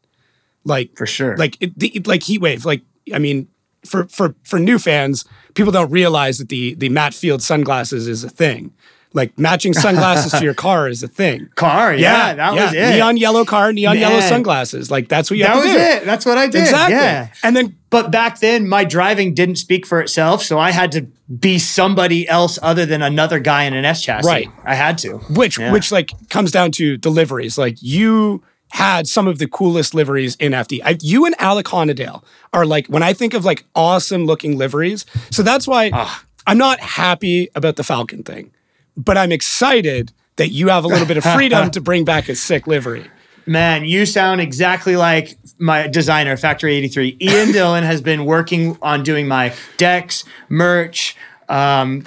Speaker 1: Like
Speaker 2: For sure.
Speaker 1: like it, the, like heat wave. Like I mean, for for for new fans, people don't realize that the the Matt Field sunglasses is a thing. Like matching sunglasses to your car is a thing.
Speaker 2: Car, yeah, that was it.
Speaker 1: Neon yellow car, neon yellow sunglasses. Like that's what you
Speaker 2: that
Speaker 1: have
Speaker 2: was
Speaker 1: to do.
Speaker 2: it. That's what I did.
Speaker 1: Exactly.
Speaker 2: Yeah.
Speaker 1: And then
Speaker 2: But back then, my driving didn't speak for itself, so I had to be somebody else other than another guy in an S chassis.
Speaker 1: Right.
Speaker 2: I had to.
Speaker 1: which
Speaker 2: Yeah.
Speaker 1: which like comes down to deliveries. Like you had some of the coolest liveries in FD. I, you and Alec Hohnadell are like when I think of like awesome looking liveries. So that's why
Speaker 2: Ah.
Speaker 1: I'm not happy about the Falken thing, but I'm excited that you have a little bit of freedom to bring back a sick livery.
Speaker 2: Man, you sound exactly like my designer, Factory 83. Ian Dillon has been working on doing my decks, merch, um,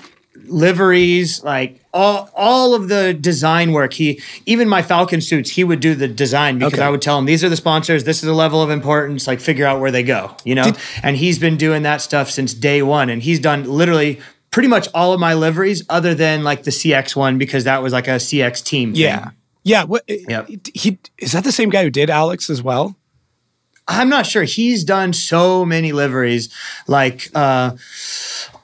Speaker 2: liveries, like all all of the design work. He even my Falken suits, he would do the design because
Speaker 1: Okay.
Speaker 2: I would tell him these are the sponsors, this is the level of importance, like figure out where they go, you know? and he's been doing that stuff since day one. And he's done literally pretty much all of my liveries other than like the CX one because that was like a CX team. thing.
Speaker 1: Yeah. Yeah. What,
Speaker 2: Yep.
Speaker 1: he, is that the same guy who did Alex as well?
Speaker 2: I'm not sure. He's done so many liveries, like uh,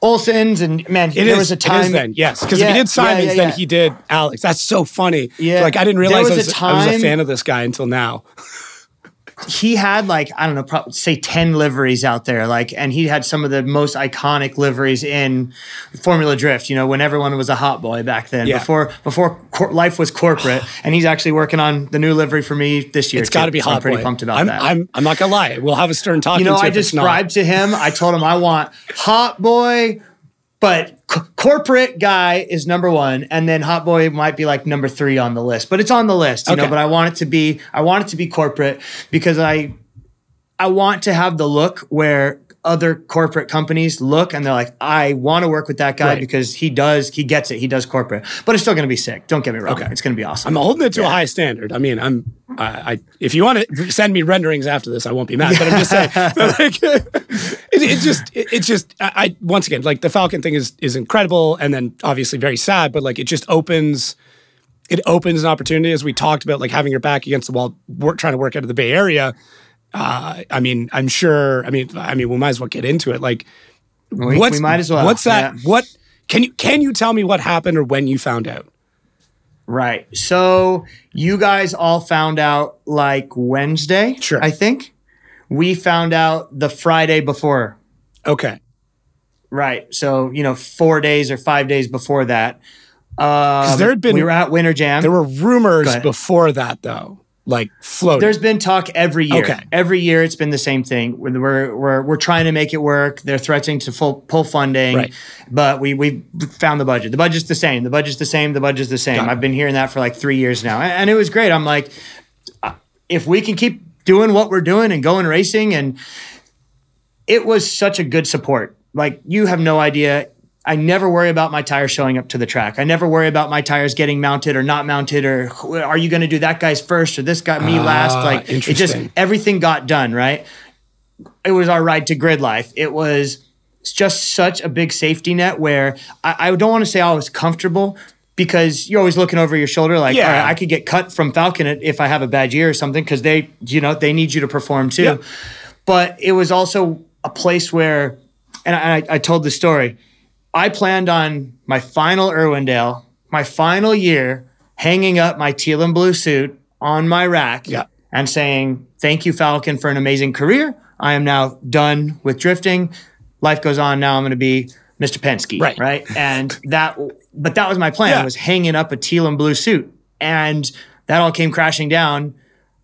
Speaker 2: Olson's and man,
Speaker 1: It
Speaker 2: there
Speaker 1: is-
Speaker 2: was a time
Speaker 1: is then, yes. Because
Speaker 2: Yeah,
Speaker 1: if he did Simons,
Speaker 2: yeah,
Speaker 1: then
Speaker 2: yeah.
Speaker 1: he did Alex. That's so funny.
Speaker 2: Yeah.
Speaker 1: Like I didn't realize I
Speaker 2: was
Speaker 1: was,
Speaker 2: a
Speaker 1: I was a fan of this guy until now.
Speaker 2: he had like I don't know, probably say ten liveries out there, like, and he had some of the most iconic liveries in Formula Drift. You know, when everyone was a hot boy back then,
Speaker 1: Yeah.
Speaker 2: before before cor- life was corporate, and he's actually working on the new livery for me this year.
Speaker 1: It's got to be
Speaker 2: so
Speaker 1: hot.
Speaker 2: I'm pretty
Speaker 1: boy.
Speaker 2: pumped about
Speaker 1: I'm,
Speaker 2: that.
Speaker 1: I'm I'm not gonna lie. We'll have a stern talk.
Speaker 2: you know, I described to him. I told him I want hot boy, but c- corporate guy is number one, and then hot boy might be like number three on the list. But it's on the list, you know.
Speaker 1: Okay.
Speaker 2: But I want it to be, I want it to be corporate because I, I want to have the look where other corporate companies look and they're like, I want to work with that guy
Speaker 1: Right.
Speaker 2: because he does, he gets it, he does corporate. But it's still going to be sick. Don't get me wrong.
Speaker 1: Okay.
Speaker 2: It's going to be awesome.
Speaker 1: I'm holding it to a high standard. I mean, I'm I, I if you want to send me renderings after this, I won't be mad. But I'm just saying, like, it, it just it, it just I, I once again like the Falken thing is is incredible, and then obviously very sad, but like it just opens it opens an opportunity as we talked about like having your back against the wall, work trying to work out of the Bay Area. Uh, I mean, I'm sure. I mean, I mean, we might as well get into it. Like,
Speaker 2: we,
Speaker 1: what's
Speaker 2: we might as well.
Speaker 1: What's that?
Speaker 2: Yeah.
Speaker 1: What can you can you tell me what happened or when you found out?
Speaker 2: Right. So you guys all found out like Wednesday,
Speaker 1: Sure.
Speaker 2: I think. We found out the Friday before.
Speaker 1: Okay.
Speaker 2: Right. So, you know, four days or five days before that. Um,
Speaker 1: there had been-
Speaker 2: we were at Winter Jam.
Speaker 1: There were rumors before that, though, like floating.
Speaker 2: There's been talk every year.
Speaker 1: Okay.
Speaker 2: Every year it's been the same thing. We're, we're, we're, trying to make it work. They're threatening to full, pull funding,
Speaker 1: Right.
Speaker 2: but we, we found the budget. The budget's the same. The budget's the same. The budget's the same. I've been hearing that for like three years now. And, and it was great. I'm like, uh, if we can keep doing what we're doing and going racing, and it was such a good support. Like, you have no idea. I never worry about my tires showing up to the track. I never worry about my tires getting mounted or not mounted or are you going to do that guy's first or this got me last?
Speaker 1: Ah,
Speaker 2: Like it just everything got done, right? It was our ride to grid life. It was just such a big safety net where I, I don't want to say I was comfortable because you're always looking over your shoulder like,
Speaker 1: Yeah.
Speaker 2: right, I could get cut from Falken if I have a bad year or something because they, you know, they need you to perform too.
Speaker 1: Yeah.
Speaker 2: But it was also a place where, and I, I told the story. I planned on my final Irwindale, my final year, hanging up my teal and blue suit on my rack
Speaker 1: Yeah.
Speaker 2: and saying, Thank you, Falken, for an amazing career. I am now done with drifting. Life goes on. Now I'm going to be Mr. Penske.
Speaker 1: Right.
Speaker 2: Right. And that, but that was my plan
Speaker 1: Yeah.
Speaker 2: was hanging up a teal and blue suit. And that all came crashing down,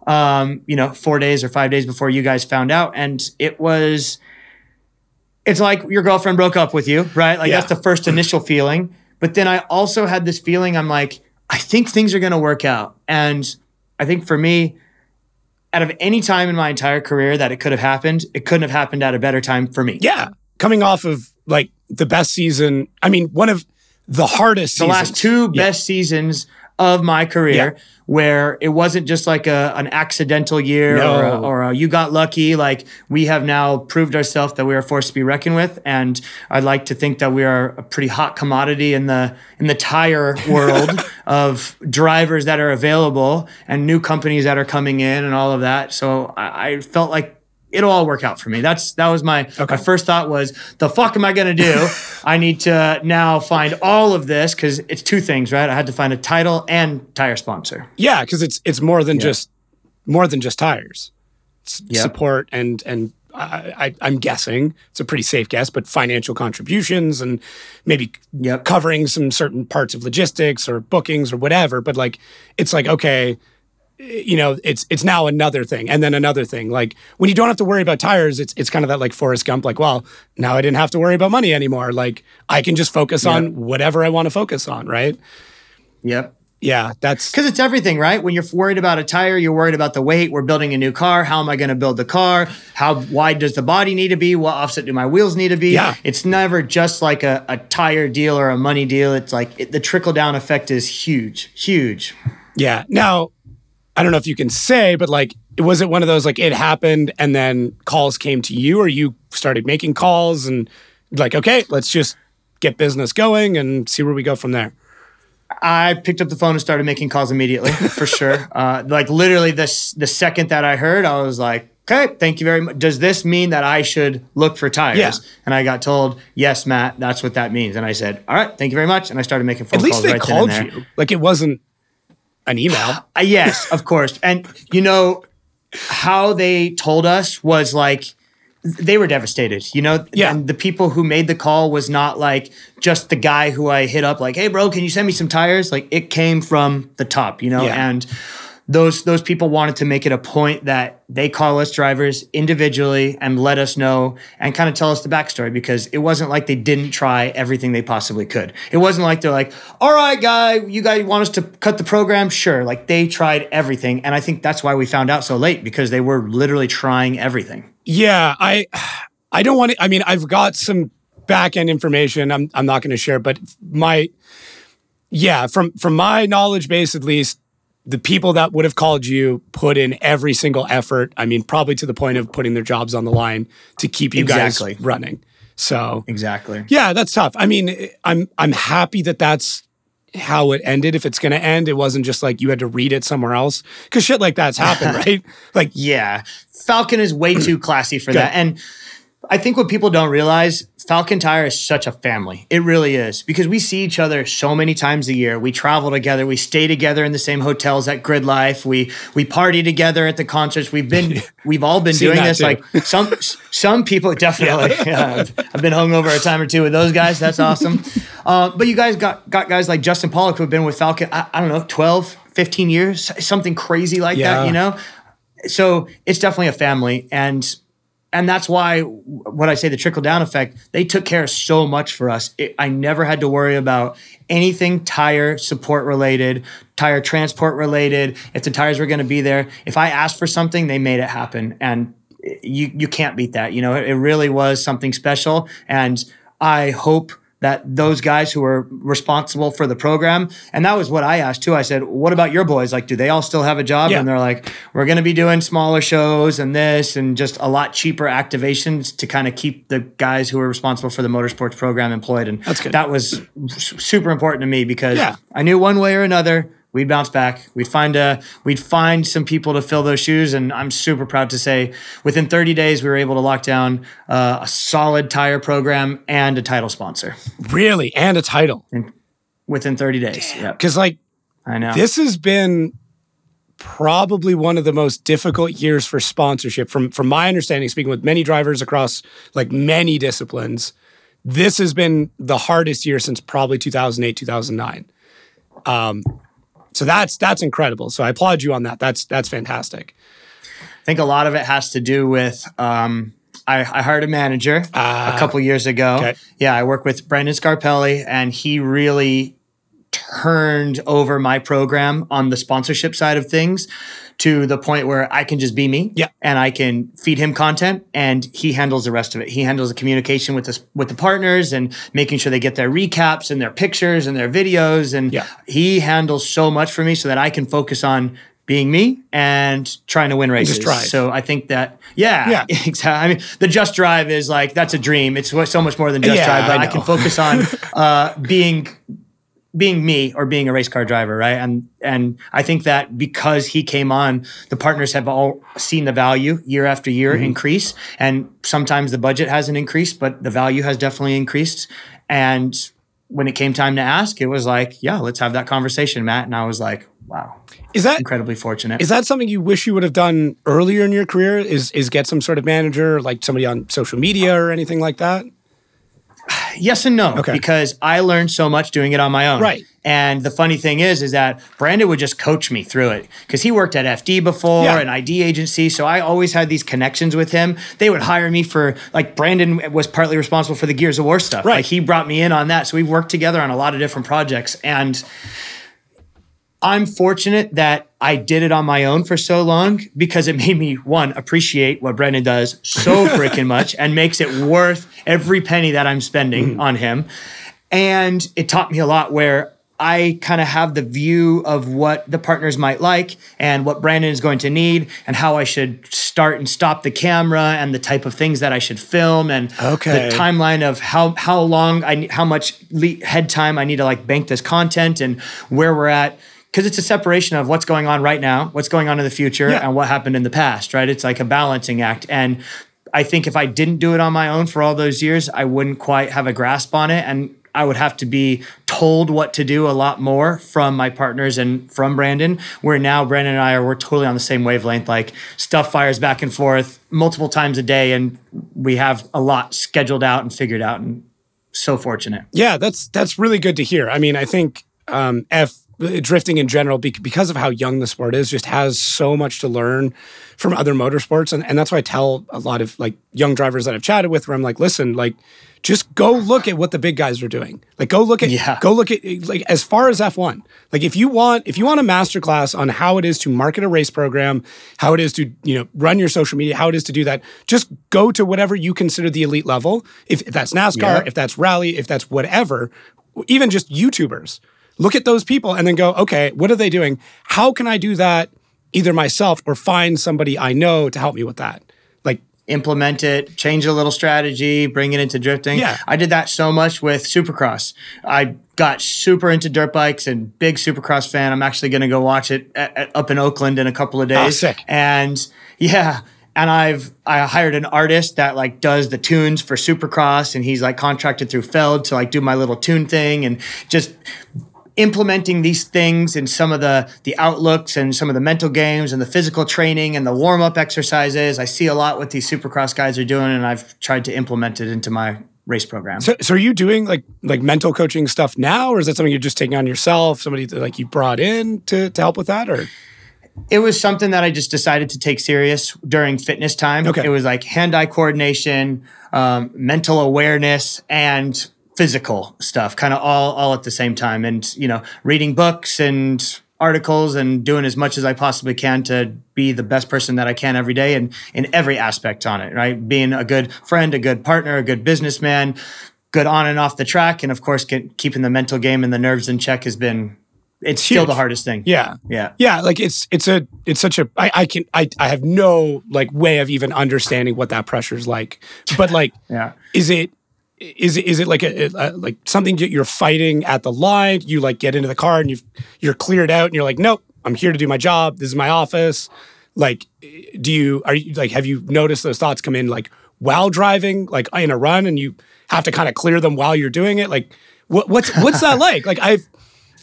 Speaker 2: um, you know, four days or five days before you guys found out. And it was, it's like your girlfriend broke up with you, right? Like
Speaker 1: Yeah.
Speaker 2: that's the first mm-hmm. initial feeling. But then I also had this feeling I'm like, I think things are going to work out. And I think for me, out of any time in my entire career that it could have happened, it couldn't have happened at a better time for me.
Speaker 1: yeah, coming off of like the best season. I mean, one of the hardest.
Speaker 2: the last two best seasons of my career
Speaker 1: Yeah.
Speaker 2: where it wasn't just like a, an accidental year
Speaker 1: No.
Speaker 2: or, a, or a you got lucky like we have now proved ourselves that we are a force to be reckoned with and i'd like to think that we are a pretty hot commodity in the in the tire world of drivers that are available and new companies that are coming in and all of that so i, I felt like it'll all work out for me. That's that was my my first thought was the fuck am I gonna do? I need to now find all of this because it's two things, right? I had to find a title and tire sponsor.
Speaker 1: Yeah, because it's it's more than just more than just tires. It's
Speaker 2: Yep.
Speaker 1: support and and I, I, I'm guessing it's a pretty safe guess, but financial contributions and maybe
Speaker 2: Yep.
Speaker 1: covering some certain parts of logistics or bookings or whatever. But like, it's like okay, you know, it's it's now another thing, and then another thing. Like when you don't have to worry about tires, it's it's kind of that like Forrest Gump. Like, well, now I didn't have to worry about money anymore. Like I can just focus on whatever I want to focus on. Right?
Speaker 2: Yep.
Speaker 1: Yeah, that's
Speaker 2: Because it's everything, right? When you're worried about a tire, you're worried about the weight. We're building a new car. How am I going to build the car? How wide does the body need to be? What offset do my wheels need to be?
Speaker 1: Yeah.
Speaker 2: It's never just like a, a tire deal or a money deal. It's like it, the trickle down effect is huge, huge.
Speaker 1: Yeah. Now, I don't know if you can say, but like, was it one of those like it happened and then calls came to you, or you started making calls and like, okay, let's just get business going and see where we go from there?
Speaker 2: I picked up the phone and started making calls immediately, for sure. Uh, like literally, this the second that I heard, I was like, okay, thank you very much. Does this mean that I should look for tires?
Speaker 1: Yeah.
Speaker 2: And I got told, yes, Matt, that's what that means. And I said, all right, thank you very much. And I started making phone
Speaker 1: At least
Speaker 2: calls
Speaker 1: they
Speaker 2: right
Speaker 1: called
Speaker 2: then and there.
Speaker 1: you. Like it wasn't an email.
Speaker 2: Uh, yes, of course. And you know how they told us was like they were devastated, you know?
Speaker 1: Yeah.
Speaker 2: And the people who made the call was not like just the guy who I hit up like, "Hey bro, can you send me some tires?" Like it came from the top, you know?
Speaker 1: Yeah.
Speaker 2: And those those people wanted to make it a point that they call us drivers individually and let us know and kind of tell us the backstory because it wasn't like they didn't try everything they possibly could. It wasn't like they're like, all right, guy, you guys want us to cut the program? Sure. Like they tried everything. And I think that's why we found out so late because they were literally trying everything.
Speaker 1: Yeah, I I don't want to I mean, I've got some back end information I'm I'm not going to share, but my yeah, from from my knowledge base at least, the people that would have called you put in every single effort. I mean, probably to the point of putting their jobs on the line to keep you
Speaker 2: Exactly.
Speaker 1: guys running. So,
Speaker 2: Exactly.
Speaker 1: yeah, that's tough. I mean, I'm I'm happy that that's how it ended. If it's going to end, it wasn't just like you had to read it somewhere else because shit like that's happened, right? Like,
Speaker 2: Yeah. Falken is way too classy for that. And I think what people don't realize, Falken Tire is such a family. It really is because we see each other so many times a year. We travel together, we stay together in the same hotels at Grid Life. We we party together at the concerts. We've been we've all been doing this
Speaker 1: too.
Speaker 2: like some some people definitely. Yeah. I've- I've been hungover a time or two with those guys. That's awesome. Uh, but you guys got got guys like Justin Pollock who have been with Falken I, I don't know 12, 15 years, something crazy like
Speaker 1: Yeah.
Speaker 2: that, you know? so it's definitely a family and and that's why when i say the trickle down effect they took care of so much for us. It, i never had to worry about anything tire support related tire transport related. If the tires were going to be there if i asked for something they made it happen. And you you can't beat that. You know it, it really was something special. And i hope that those guys who were responsible for the program. And that was what i asked too. I said what about your boys? Like do they all still have a job?
Speaker 1: Yeah.
Speaker 2: and they're like we're going to be doing smaller shows and this and just a lot cheaper activations to kind of keep the guys who are responsible for the motorsports program employed. And that was super important to me because
Speaker 1: Yeah.
Speaker 2: i knew one way or another we'd bounce back. We'd find a we'd find some people to fill those shoes and i'm super proud to say within 30 days we were able to lock down uh, a solid tire program and a title sponsor.
Speaker 1: Really, and a title.
Speaker 2: within 30 days yeah
Speaker 1: Because, like,
Speaker 2: i know.
Speaker 1: this has been probably one of the most difficult years for sponsorship. From from my understanding speaking with many drivers across like many disciplines this has been the hardest year since probably 2008 2009 um so that's that's incredible so i applaud you on that that's that's fantastic
Speaker 2: I think a lot of it has to do with um, I, I hired a manager a couple years ago.
Speaker 1: okay.
Speaker 2: Yeah, I work with Brendan Scarpelli, and he really turned over my program on the sponsorship side of things to the point where I can just be me.
Speaker 1: Yeah.
Speaker 2: And I can feed him content and he handles the rest of it. He handles the communication with the, with the partners and making sure they get their recaps and their pictures and their videos. And
Speaker 1: Yeah.
Speaker 2: he handles so much for me so that I can focus on being me and trying to win races.
Speaker 1: drive.
Speaker 2: So I think that, yeah,
Speaker 1: Yeah.
Speaker 2: exactly. I mean, the just drive is like, that's a dream. It's so much more than just
Speaker 1: Yeah,
Speaker 2: drive, but
Speaker 1: I
Speaker 2: I, can focus on uh, being being me or being a race car driver, right? And and I think that because he came on, the partners have all seen the value year after year
Speaker 1: Mm-hmm.
Speaker 2: increase. And sometimes the budget hasn't increased, but the value has definitely increased. And when it came time to ask, it was like, yeah, let's have that conversation, Matt. And I was like, wow,
Speaker 1: is that
Speaker 2: incredibly fortunate.
Speaker 1: is that something you wish you would have done earlier in your career is is get some sort of manager like somebody on social media or anything like that
Speaker 2: Yes and no,
Speaker 1: Okay.
Speaker 2: because I learned so much doing it on my own.
Speaker 1: Right.
Speaker 2: And the funny thing is, is that Brandon would just coach me through it because he worked at FD before,
Speaker 1: Yeah.
Speaker 2: an ID agency. So I always had these connections with him. They would hire me for like Brandon was partly responsible for the Gears of War stuff.
Speaker 1: Right.
Speaker 2: Like he brought me in on that. So we worked together on a lot of different projects. And I'm fortunate that I did it on my own for so long because it made me one appreciate what Brendan does so freaking much and makes it worth every penny that I'm spending mm-hmm. on him. And it taught me a lot where I kind of have the view of what the partners might like and what Brandon is going to need and how I should start and stop the camera and the type of things that I should film and
Speaker 1: Okay.
Speaker 2: the timeline of how how long I how much le- head time I need to like bank this content and where we're at because it's a separation of what's going on right now, what's going on in the future,
Speaker 1: Yeah.
Speaker 2: and what happened in the past, right? It's like a balancing act. And I think if I didn't do it on my own for all those years, I wouldn't quite have a grasp on it. And I would have to be told what to do a lot more from my partners and from Brandon. Where now Brandon and I are we're totally on the same wavelength. Like stuff fires back and forth multiple times a day, and we have a lot scheduled out and figured out. And so fortunate.
Speaker 1: Yeah, that's that's really good to hear. I mean, I think um, F Uh, drifting in general, because of how young the sport is, just has so much to learn from other motorsports, and and that's why I tell a lot of like young drivers that I've chatted with, where I'm like, listen, like. Just go look at what the big guys are doing. Like go look at
Speaker 2: Yeah.
Speaker 1: go look at like as far as F1. Like if you want if you want a masterclass on how it is to market a race program, how it is to, you know, run your social media, how it is to do that, just go to whatever you consider the elite level. If, if that's NASCAR,
Speaker 2: Yeah.
Speaker 1: if that's rally, if that's whatever, even just YouTubers. Look at those people and then go, okay, what are they doing? How can I do that either myself or find somebody I know to help me with that? Like,
Speaker 2: implement it, change a little strategy, bring it into drifting.
Speaker 1: Yeah.
Speaker 2: I did that so much with Supercross. I got super into dirt bikes and big Supercross fan. I'm actually going to go watch it at, at- up in Oakland in a couple of ah, days.
Speaker 1: Oh, sick.
Speaker 2: And yeah, and I've I hired an artist that like does the tunes for Supercross, and he's like contracted through Feld to like do my little tune thing and just implementing these things in some of the the outlooks and some of the mental games and the physical training and the warm up exercises. I see a lot what these Supercross guys are doing, and I've tried to implement it into my race program.
Speaker 1: so, so are you doing like like mental coaching stuff now, or is that something you're just taking on yourself? Somebody that like you brought in to to help with that, or
Speaker 2: it was something that I just decided to take serious during fitness time.
Speaker 1: Okay.
Speaker 2: It was like hand-eye coordination, um, mental awareness, and physical stuff, kind of all all at the same time. And you know, reading books and articles and doing as much as I possibly can to be the best person that I can every day and in every aspect on it. Right, being a good friend, a good partner, a good businessman. Good on and off the track, and of course, get, keeping the mental game and the nerves in check has been. It's still the hardest thing.
Speaker 1: yeah,
Speaker 2: yeah.
Speaker 1: Yeah, like it's it's a it's such a I, I can I I have no like way of even understanding what that pressure is like. But like
Speaker 2: Yeah.
Speaker 1: is it is it is it like a, a uh, like something that you're fighting at the line? You like get into the car and you you're cleared out and you're like, nope, I'm here to do my job. This is my office. Like, do you are you like have you noticed those thoughts come in like while driving, like in a run, and you have to kind of clear them while you're doing it? Like, what what's what's that like? Like I've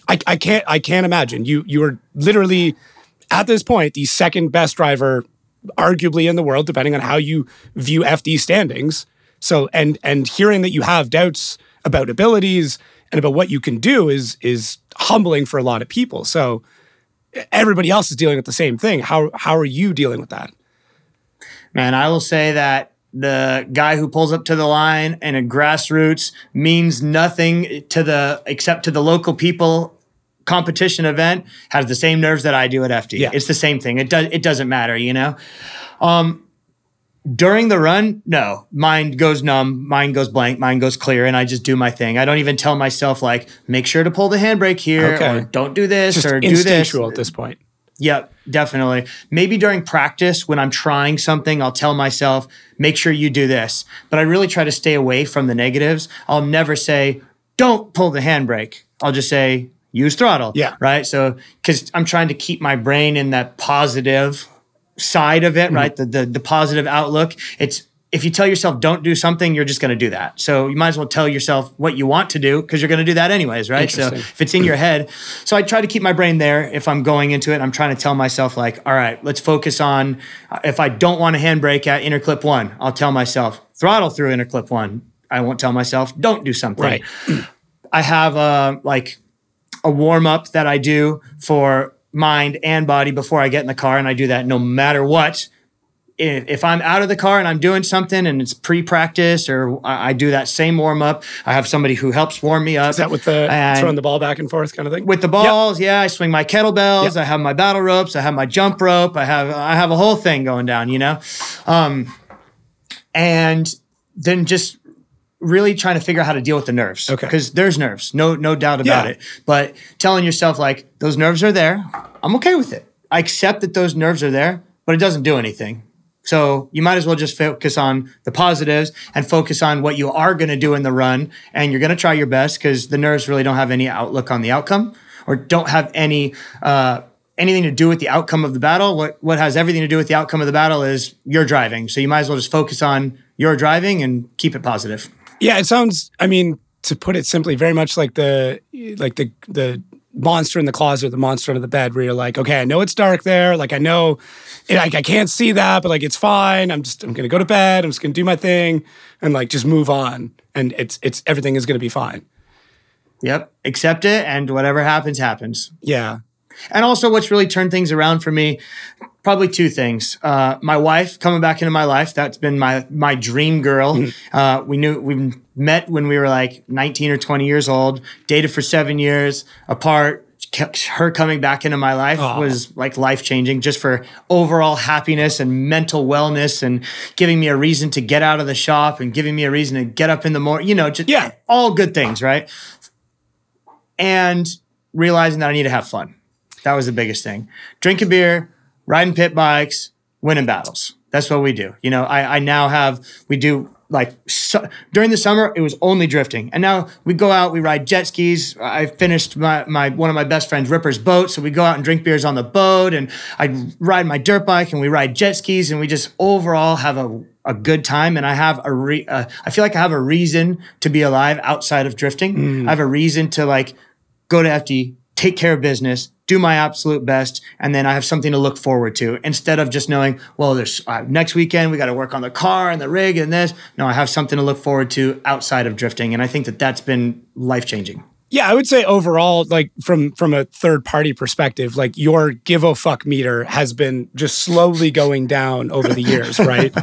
Speaker 1: I, I can't I can't imagine you you are literally at this point the second best driver arguably in the world depending on how you view FD standings so and and hearing that you have doubts about abilities and about what you can do is is humbling for a lot of people so everybody else is dealing with the same thing how how are you dealing with that
Speaker 2: Man, I will say that the guy who pulls up to the line in a grassroots means nothing to the except to the local people competition event has the same nerves that I do at FD.
Speaker 1: Yeah.
Speaker 2: It's the same thing. It does it doesn't matter, you know. Um during the run, no, mind goes numb, mind goes blank, mind goes clear, and I just do my thing. I don't even tell myself like, make sure to pull the handbrake here,
Speaker 1: Okay.
Speaker 2: or don't do this,
Speaker 1: just
Speaker 2: or do this.
Speaker 1: at this point
Speaker 2: Yep, definitely. Maybe during practice when I'm trying something, I'll tell myself, make sure you do this. But I really try to stay away from the negatives. I'll never say, don't pull the handbrake. I'll just say, use throttle.
Speaker 1: Yeah.
Speaker 2: Right. So, because I'm trying to keep my brain in that positive side of it, right? The, the the positive outlook. It's if you tell yourself don't do something, you're just going to do that. So you might as well tell yourself what you want to do because you're going to do that anyways, right? So if it's in your head, so I try to keep my brain there if I'm going into it. I'm trying to tell myself like, all right, let's focus on. uh, If I don't want a handbrake at interclip one, I'll tell myself throttle through interclip one. I won't tell myself don't do something.
Speaker 1: right
Speaker 2: I have a like a warm up that I do for mind and body before I get in the car, and I do that no matter what. If, if I'm out of the car and I'm doing something and it's pre practice, or I, I do that same warm up, I have somebody who helps warm me up.
Speaker 1: is that with the throwing the ball back and forth kind of thing
Speaker 2: with the balls, yeah, I swing my kettlebells.
Speaker 1: Yep.
Speaker 2: I have my battle ropes. I have my jump rope. I have I have a whole thing going down, you know, um, and then just really trying to figure out how to deal with the nerves.
Speaker 1: Okay.
Speaker 2: because there's nerves, no no doubt about
Speaker 1: Yeah.
Speaker 2: it. But telling yourself like those nerves are there, I'm okay with it. I accept that those nerves are there, but it doesn't do anything. So you might as well just focus on the positives and focus on what you are going to do in the run, and you're going to try your best because the nerves really don't have any outlook on the outcome. or don't have any uh, anything to do with the outcome of the battle. What what has everything to do with the outcome of the battle is your driving. So you might as well just focus on your driving and keep it positive.
Speaker 1: Yeah, it sounds. I mean, to put it simply, very much like the like the the monster in the closet, the monster under the bed, where you're like, okay, I know it's dark there. Like I know, it, like I can't see that, but like it's fine. I'm just I'm gonna go to bed. I'm just gonna do my thing and like just move on. And it's it's everything is gonna be fine.
Speaker 2: Yep, accept it, and whatever happens, happens.
Speaker 1: Yeah.
Speaker 2: And also, what's really turned things around for me, probably two things. Uh, my wife coming back into my life. That's been my my dream girl. Mm-hmm. Uh, we knew we met when we were like 19 or 20 years old. Dated for seven years apart. Her coming back into my life Aww. was like life changing, just for overall happiness and mental wellness, and giving me a reason to get out of the shop and giving me a reason to get up in the morning. You know, just yeah, all good things, right? And realizing that I need to have fun that was the biggest thing. Drinking beer, riding pit bikes, winning battles. That's what we do. You know, I, I now have, we do like so, during the summer, it was only drifting. And now we go out, we ride jet skis. I finished my, my one of my best friends, Ripper's boat. So we go out and drink beers on the boat and I ride my dirt bike and we ride jet skis and we just overall have a, a good time. And I have a re, uh, I feel like I have a reason to be alive outside of drifting. Mm. I have a reason to like go to FD, take care of business, do my absolute best, and then I have something to look forward to instead of just knowing, well, there's uh, next weekend we got to work on the car and the rig and this. No, I have something to look forward to outside of drifting, and I think that that's been life changing.
Speaker 1: Yeah, I would say overall, like from from a third party perspective, like your give a fuck meter has been just slowly going down over the years, right?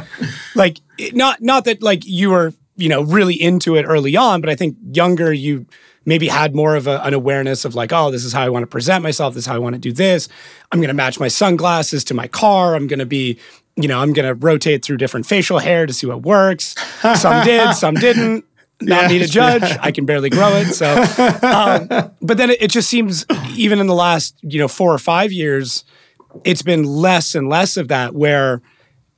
Speaker 1: like not not that like you were you know really into it early on, but I think younger you maybe had more of a, an awareness of like, oh, this is how I want to present myself. This is how I want to do this. I'm going to match my sunglasses to my car. I'm going to be, you know, I'm going to rotate through different facial hair to see what works. Some did, some didn't. Not yeah, me to judge. Yeah. I can barely grow it. So, um, but then it, it just seems, even in the last, you know, four or five years, it's been less and less of that where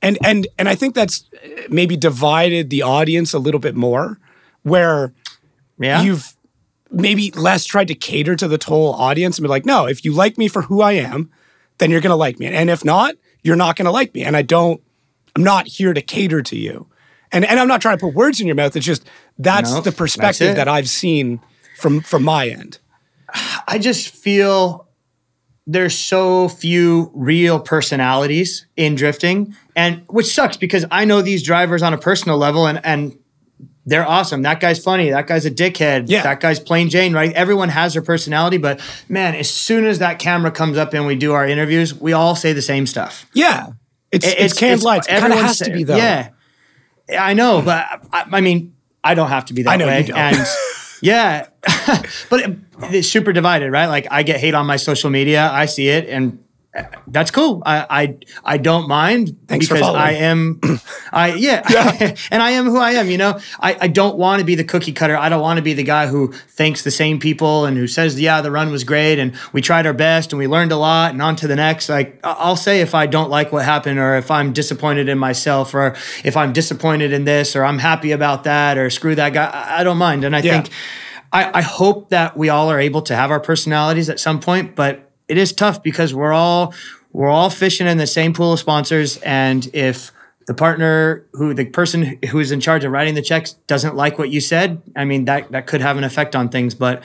Speaker 1: and and and I think that's maybe divided the audience a little bit more where yeah. you've maybe less tried to cater to the total audience and be like, no, if you like me for who I am, then you're going to like me. And if not, you're not going to like me. And I don't, I'm not here to cater to you. And, and I'm not trying to put words in your mouth. It's just that's no, the perspective that's that I've seen from from my end.
Speaker 2: I just feel there's so few real personalities in drifting and which sucks because I know these drivers on a personal level and and they're awesome. That guy's funny. That guy's a dickhead. Yeah. That guy's plain Jane, right? Everyone has their personality, but man, as soon as that camera comes up and we do our interviews, we all say the same stuff.
Speaker 1: Yeah. It's, it's, it's canned it's, lights. It kind of has to be, though.
Speaker 2: Yeah. I know, but I, I, mean, I don't have to be that I know way. You don't. And yeah, but it, it's super divided, right? Like I get hate on my social media. I see it and that's cool. I, I I don't mind
Speaker 1: Thanks
Speaker 2: because I am I yeah, yeah. and I am who I am, you know. I, I don't want to be the cookie cutter. I don't want to be the guy who thanks the same people and who says, Yeah, the run was great and we tried our best and we learned a lot and on to the next. Like I'll say if I don't like what happened or if I'm disappointed in myself or if I'm disappointed in this or I'm happy about that or screw that guy. I, I don't mind. And I yeah. think I, I hope that we all are able to have our personalities at some point, but it is tough because we're all we're all fishing in the same pool of sponsors, and if the partner who the person who is in charge of writing the checks doesn't like what you said, I mean that that could have an effect on things. But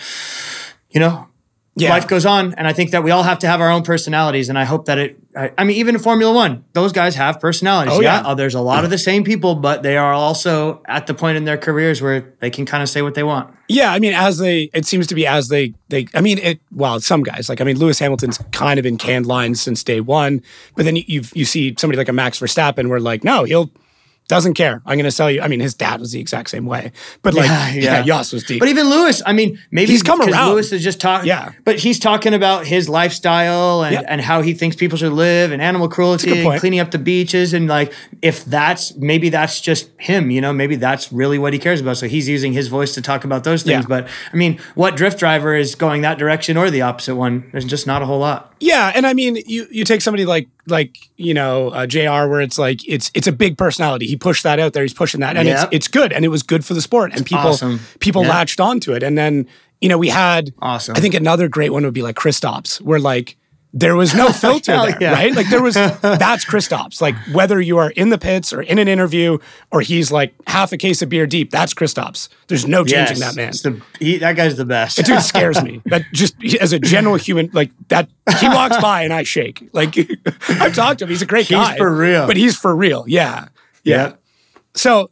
Speaker 2: you know, yeah. life goes on, and I think that we all have to have our own personalities, and I hope that it. I, I mean, even in Formula One, those guys have personalities. Oh, yeah, yeah. Uh, there's a lot of the same people, but they are also at the point in their careers where they can kind of say what they want.
Speaker 1: Yeah, I mean, as they, it seems to be as they, they. I mean, it. Well, some guys like, I mean, Lewis Hamilton's kind of been canned lines since day one, but then you you, you see somebody like a Max Verstappen, where like, no, he'll doesn't care. I'm going to sell you. I mean, his dad was the exact same way, but like, yeah, yeah. yeah was deep.
Speaker 2: But even Lewis, I mean, maybe
Speaker 1: he's come around.
Speaker 2: Lewis is just talking.
Speaker 1: Yeah,
Speaker 2: but he's talking about his lifestyle and, and how he thinks people should live and animal cruelty and cleaning up the beaches and like if that's maybe that's just him. You know, maybe that's really what he cares about. So he's using his voice to talk about those things. Yeah. But I mean, what drift driver is going that direction or the opposite one? There's just not a whole lot.
Speaker 1: Yeah, and I mean, you you take somebody like like you know uh, Jr. where it's like it's it's a big personality. He pushed that out there. He's pushing that, and yep. it's it's good, and it was good for the sport, and people awesome. people yep. latched onto it. And then you know, we had
Speaker 2: Awesome.
Speaker 1: I think another great one would be like Kristaps, where like there was no filter there,
Speaker 2: yeah.
Speaker 1: right? Like there was that's Kristaps. Like whether you are in the pits or in an interview or he's like half a case of beer deep, that's Kristaps. There's no changing that man.
Speaker 2: The, he, that guy's the best.
Speaker 1: Dude scares me. That just as a general human, like that he walks by and I shake. Like I've talked to him. He's a great
Speaker 2: He's
Speaker 1: guy.
Speaker 2: He's for real.
Speaker 1: But he's for real. Yeah. Yeah.
Speaker 2: Yep.
Speaker 1: So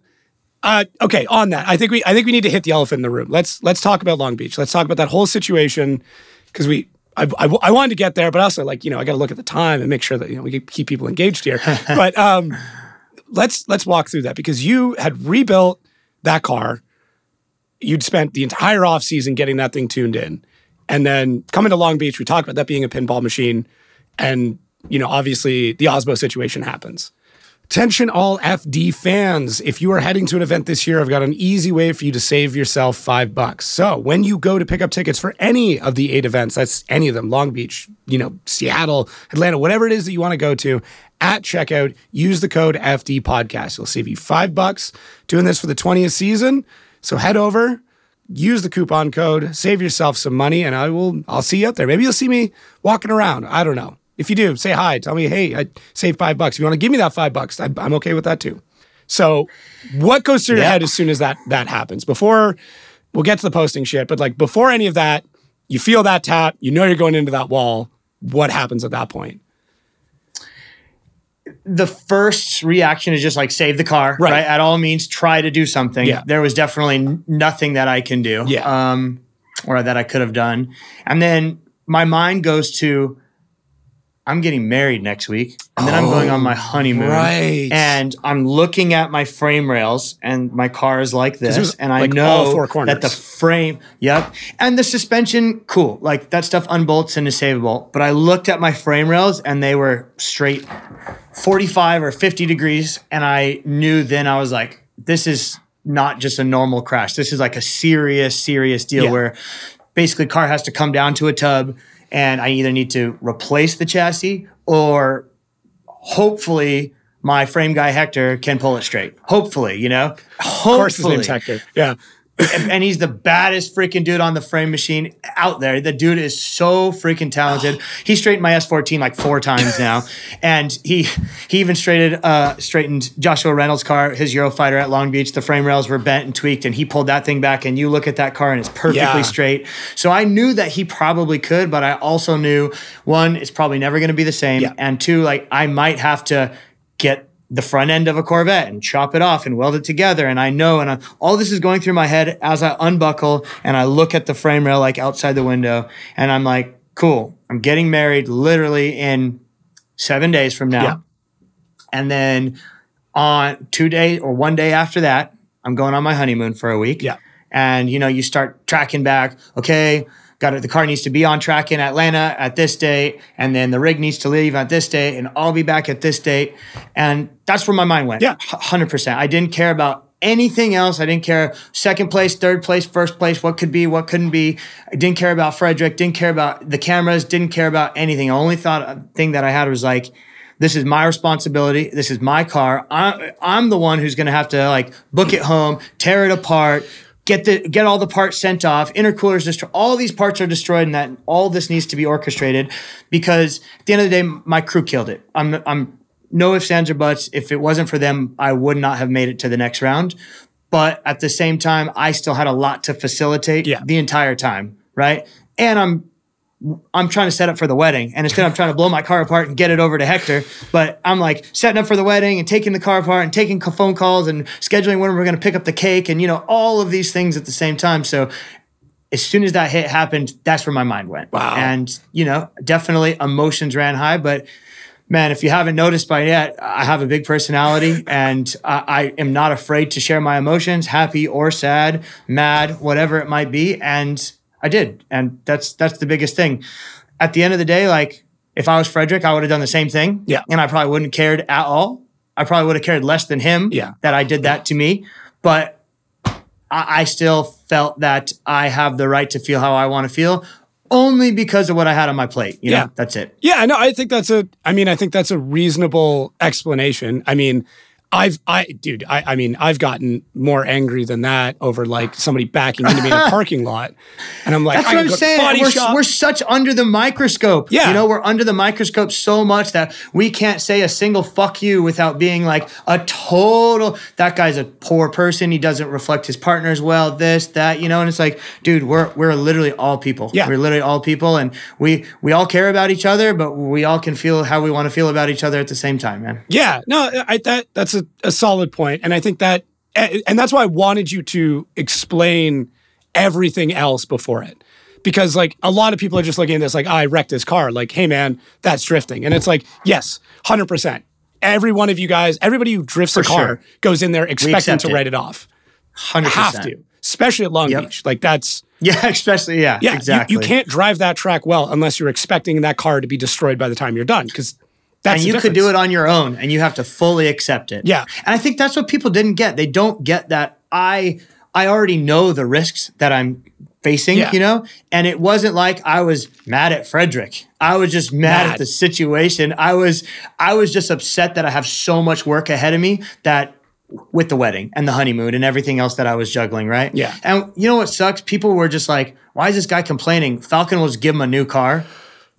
Speaker 1: uh, okay, on that, I think we I think we need to hit the elephant in the room. Let's let's talk about Long Beach. Let's talk about that whole situation because we I, I, I wanted to get there, but also like you know I got to look at the time and make sure that you know we keep people engaged here. but um, let's let's walk through that because you had rebuilt that car. You'd spent the entire off season getting that thing tuned in, and then coming to Long Beach, we talked about that being a pinball machine, and you know obviously the Aasbø situation happens. Attention, all FD fans. If you are heading to an event this year, I've got an easy way for you to save yourself five bucks. So, when you go to pick up tickets for any of the eight events, that's any of them, Long Beach, you know, Seattle, Atlanta, whatever it is that you want to go to, at checkout, use the code FD podcast. It'll save you five bucks doing this for the 20th season. So, head over, use the coupon code, save yourself some money, and I will, I'll see you out there. Maybe you'll see me walking around. I don't know. If you do, say hi. Tell me, hey, I saved five bucks. If you want to give me that five bucks, I, I'm okay with that too. So, what goes through your head as soon as that that happens? Before we'll get to the posting shit, but like before any of that, you feel that tap. You know you're going into that wall. What happens at that point?
Speaker 2: the first reaction is just like save the car,
Speaker 1: Right.
Speaker 2: right? At all means, try to do something.
Speaker 1: Yeah.
Speaker 2: There was definitely nothing that I can do,
Speaker 1: Yeah.
Speaker 2: um, or that I could have done. And then my mind goes to, I'm getting married next week, and then I'm going on my honeymoon,
Speaker 1: Oh, right.
Speaker 2: And I'm looking at my frame rails, and my car is like this, and I
Speaker 1: like,
Speaker 2: know that the frame, yep, and the suspension, cool, like that stuff unbolts and is savable. But I looked at my frame rails, and they were straight 45 or 50 degrees. And I knew then I was like, this is not just a normal crash. This is like a serious, serious deal
Speaker 1: Yeah.
Speaker 2: where basically car has to come down to a tub and I either need to replace the chassis or hopefully my frame guy Hector can pull it straight. Hopefully, you know? Hopefully.
Speaker 1: Of course, his name's Hector. Yeah.
Speaker 2: And, and he's the baddest freaking dude on the frame machine out there. The dude is so freaking talented. He straightened my S14 like four times now, and he he even straightened uh, straightened Joshua Reynolds' car, his Eurofighter at Long Beach. The frame rails were bent and tweaked, and he pulled that thing back. And you look at that car, and it's perfectly
Speaker 1: Yeah.
Speaker 2: straight. So I knew that he probably could, but I also knew one, it's probably never going to be the same,
Speaker 1: Yeah.
Speaker 2: and two, like I might have to get the front end of a Corvette and chop it off and weld it together. And I know, and I, all this is going through my head as I unbuckle and I look at the frame rail like outside the window, and I'm like, cool, I'm getting married literally in seven days from now.
Speaker 1: Yeah.
Speaker 2: And then on two days or one day after that, I'm going on my honeymoon for a week.
Speaker 1: Yeah.
Speaker 2: And you know, you start tracking back, okay, got it. The car needs to be on track in Atlanta at this date, and then the rig needs to leave at this date, and I'll be back at this date. And that's where my mind went.
Speaker 1: Yeah.
Speaker 2: hundred percent. I didn't care about anything else. I didn't care second place, third place, first place, what could be, what couldn't be. I didn't care about Fredric. Didn't care about the cameras. Didn't care about anything. The only thought uh, thing that I had was like. This is my responsibility. This is my car. I, I'm the one who's going to have to like book it home, tear it apart, get the get all the parts sent off intercoolers destroyed all these parts are destroyed and that all this needs to be orchestrated because at the end of the day my crew killed it. I'm i'm no ifs ands or buts. If it wasn't for them i would not have made it to the next round. But at the same time i still had a lot to facilitate
Speaker 1: Yeah.
Speaker 2: the entire time right? And i'm I'm trying to set up for the wedding, and instead I'm trying to blow my car apart and get it over to Hector. But I'm like setting up for the wedding and taking the car apart and taking phone calls and scheduling when we're going to pick up the cake and you know all of these things at the same time. So as soon as that hit happened, that's where my mind went.
Speaker 1: Wow.
Speaker 2: And you know, definitely emotions ran high, but man, if you haven't noticed by yet, I have a big personality and I, I am not afraid to share my emotions, happy or sad, mad, whatever it might be. And I did. And that's that's the biggest thing. At the end of the day, like if I was Fredric, I would have done the same thing.
Speaker 1: Yeah.
Speaker 2: And I probably wouldn't have cared at all. I probably would have cared less than him
Speaker 1: Yeah.
Speaker 2: that I did that to me. But I, I still felt that I have the right to feel how I want to feel only because of what I had on my plate. You know,
Speaker 1: Yeah.
Speaker 2: that's it.
Speaker 1: Yeah, no, I think that's a. I mean, I think that's a reasonable explanation. I mean, I've, I, dude, I, I mean, I've gotten more angry than that over like somebody backing into me in a parking lot, and I'm like,
Speaker 2: That's what I'm saying. We're,
Speaker 1: shop.
Speaker 2: we're such under the microscope.
Speaker 1: Yeah.
Speaker 2: You know, we're under the microscope so much that we can't say a single fuck you without being like a total, that guy's a poor person. He doesn't reflect his partners well, this, that, you know, and it's like, dude, we're we're literally all people.
Speaker 1: Yeah.
Speaker 2: We're literally all people and we we all care about each other, but we all can feel how we want to feel about each other at the same time, man.
Speaker 1: Yeah, no, I, that that's a, a solid point, and I think that, and that's why I wanted you to explain everything else before it, because like a lot of people are just looking at this like, oh, I wrecked this car, like, hey man, that's drifting, and it's like, yes, hundred percent. Every one of you guys, everybody who drifts a car
Speaker 2: sure.
Speaker 1: goes in there expecting to
Speaker 2: it.
Speaker 1: write it off.
Speaker 2: 100%.
Speaker 1: Have to, especially at Long
Speaker 2: Yep.
Speaker 1: Beach. Like that's
Speaker 2: Yeah, especially yeah,
Speaker 1: yeah, you- you, can't drive that track well unless you're expecting that car to be destroyed by the time you're done, because that's
Speaker 2: and you could do it on your own and you have to fully accept it
Speaker 1: Yeah.
Speaker 2: and i think that's what people didn't get they don't get that i i already know the risks that i'm facing
Speaker 1: Yeah.
Speaker 2: you know and it wasn't like i was mad at Fredric i was just mad,
Speaker 1: Mad.
Speaker 2: at the situation i was i was just upset that i have so much work ahead of me that with the wedding and the honeymoon and everything else that I was juggling, right?
Speaker 1: Yeah.
Speaker 2: And you know what sucks? People were just like, why is this guy complaining? Falken was give him a new car.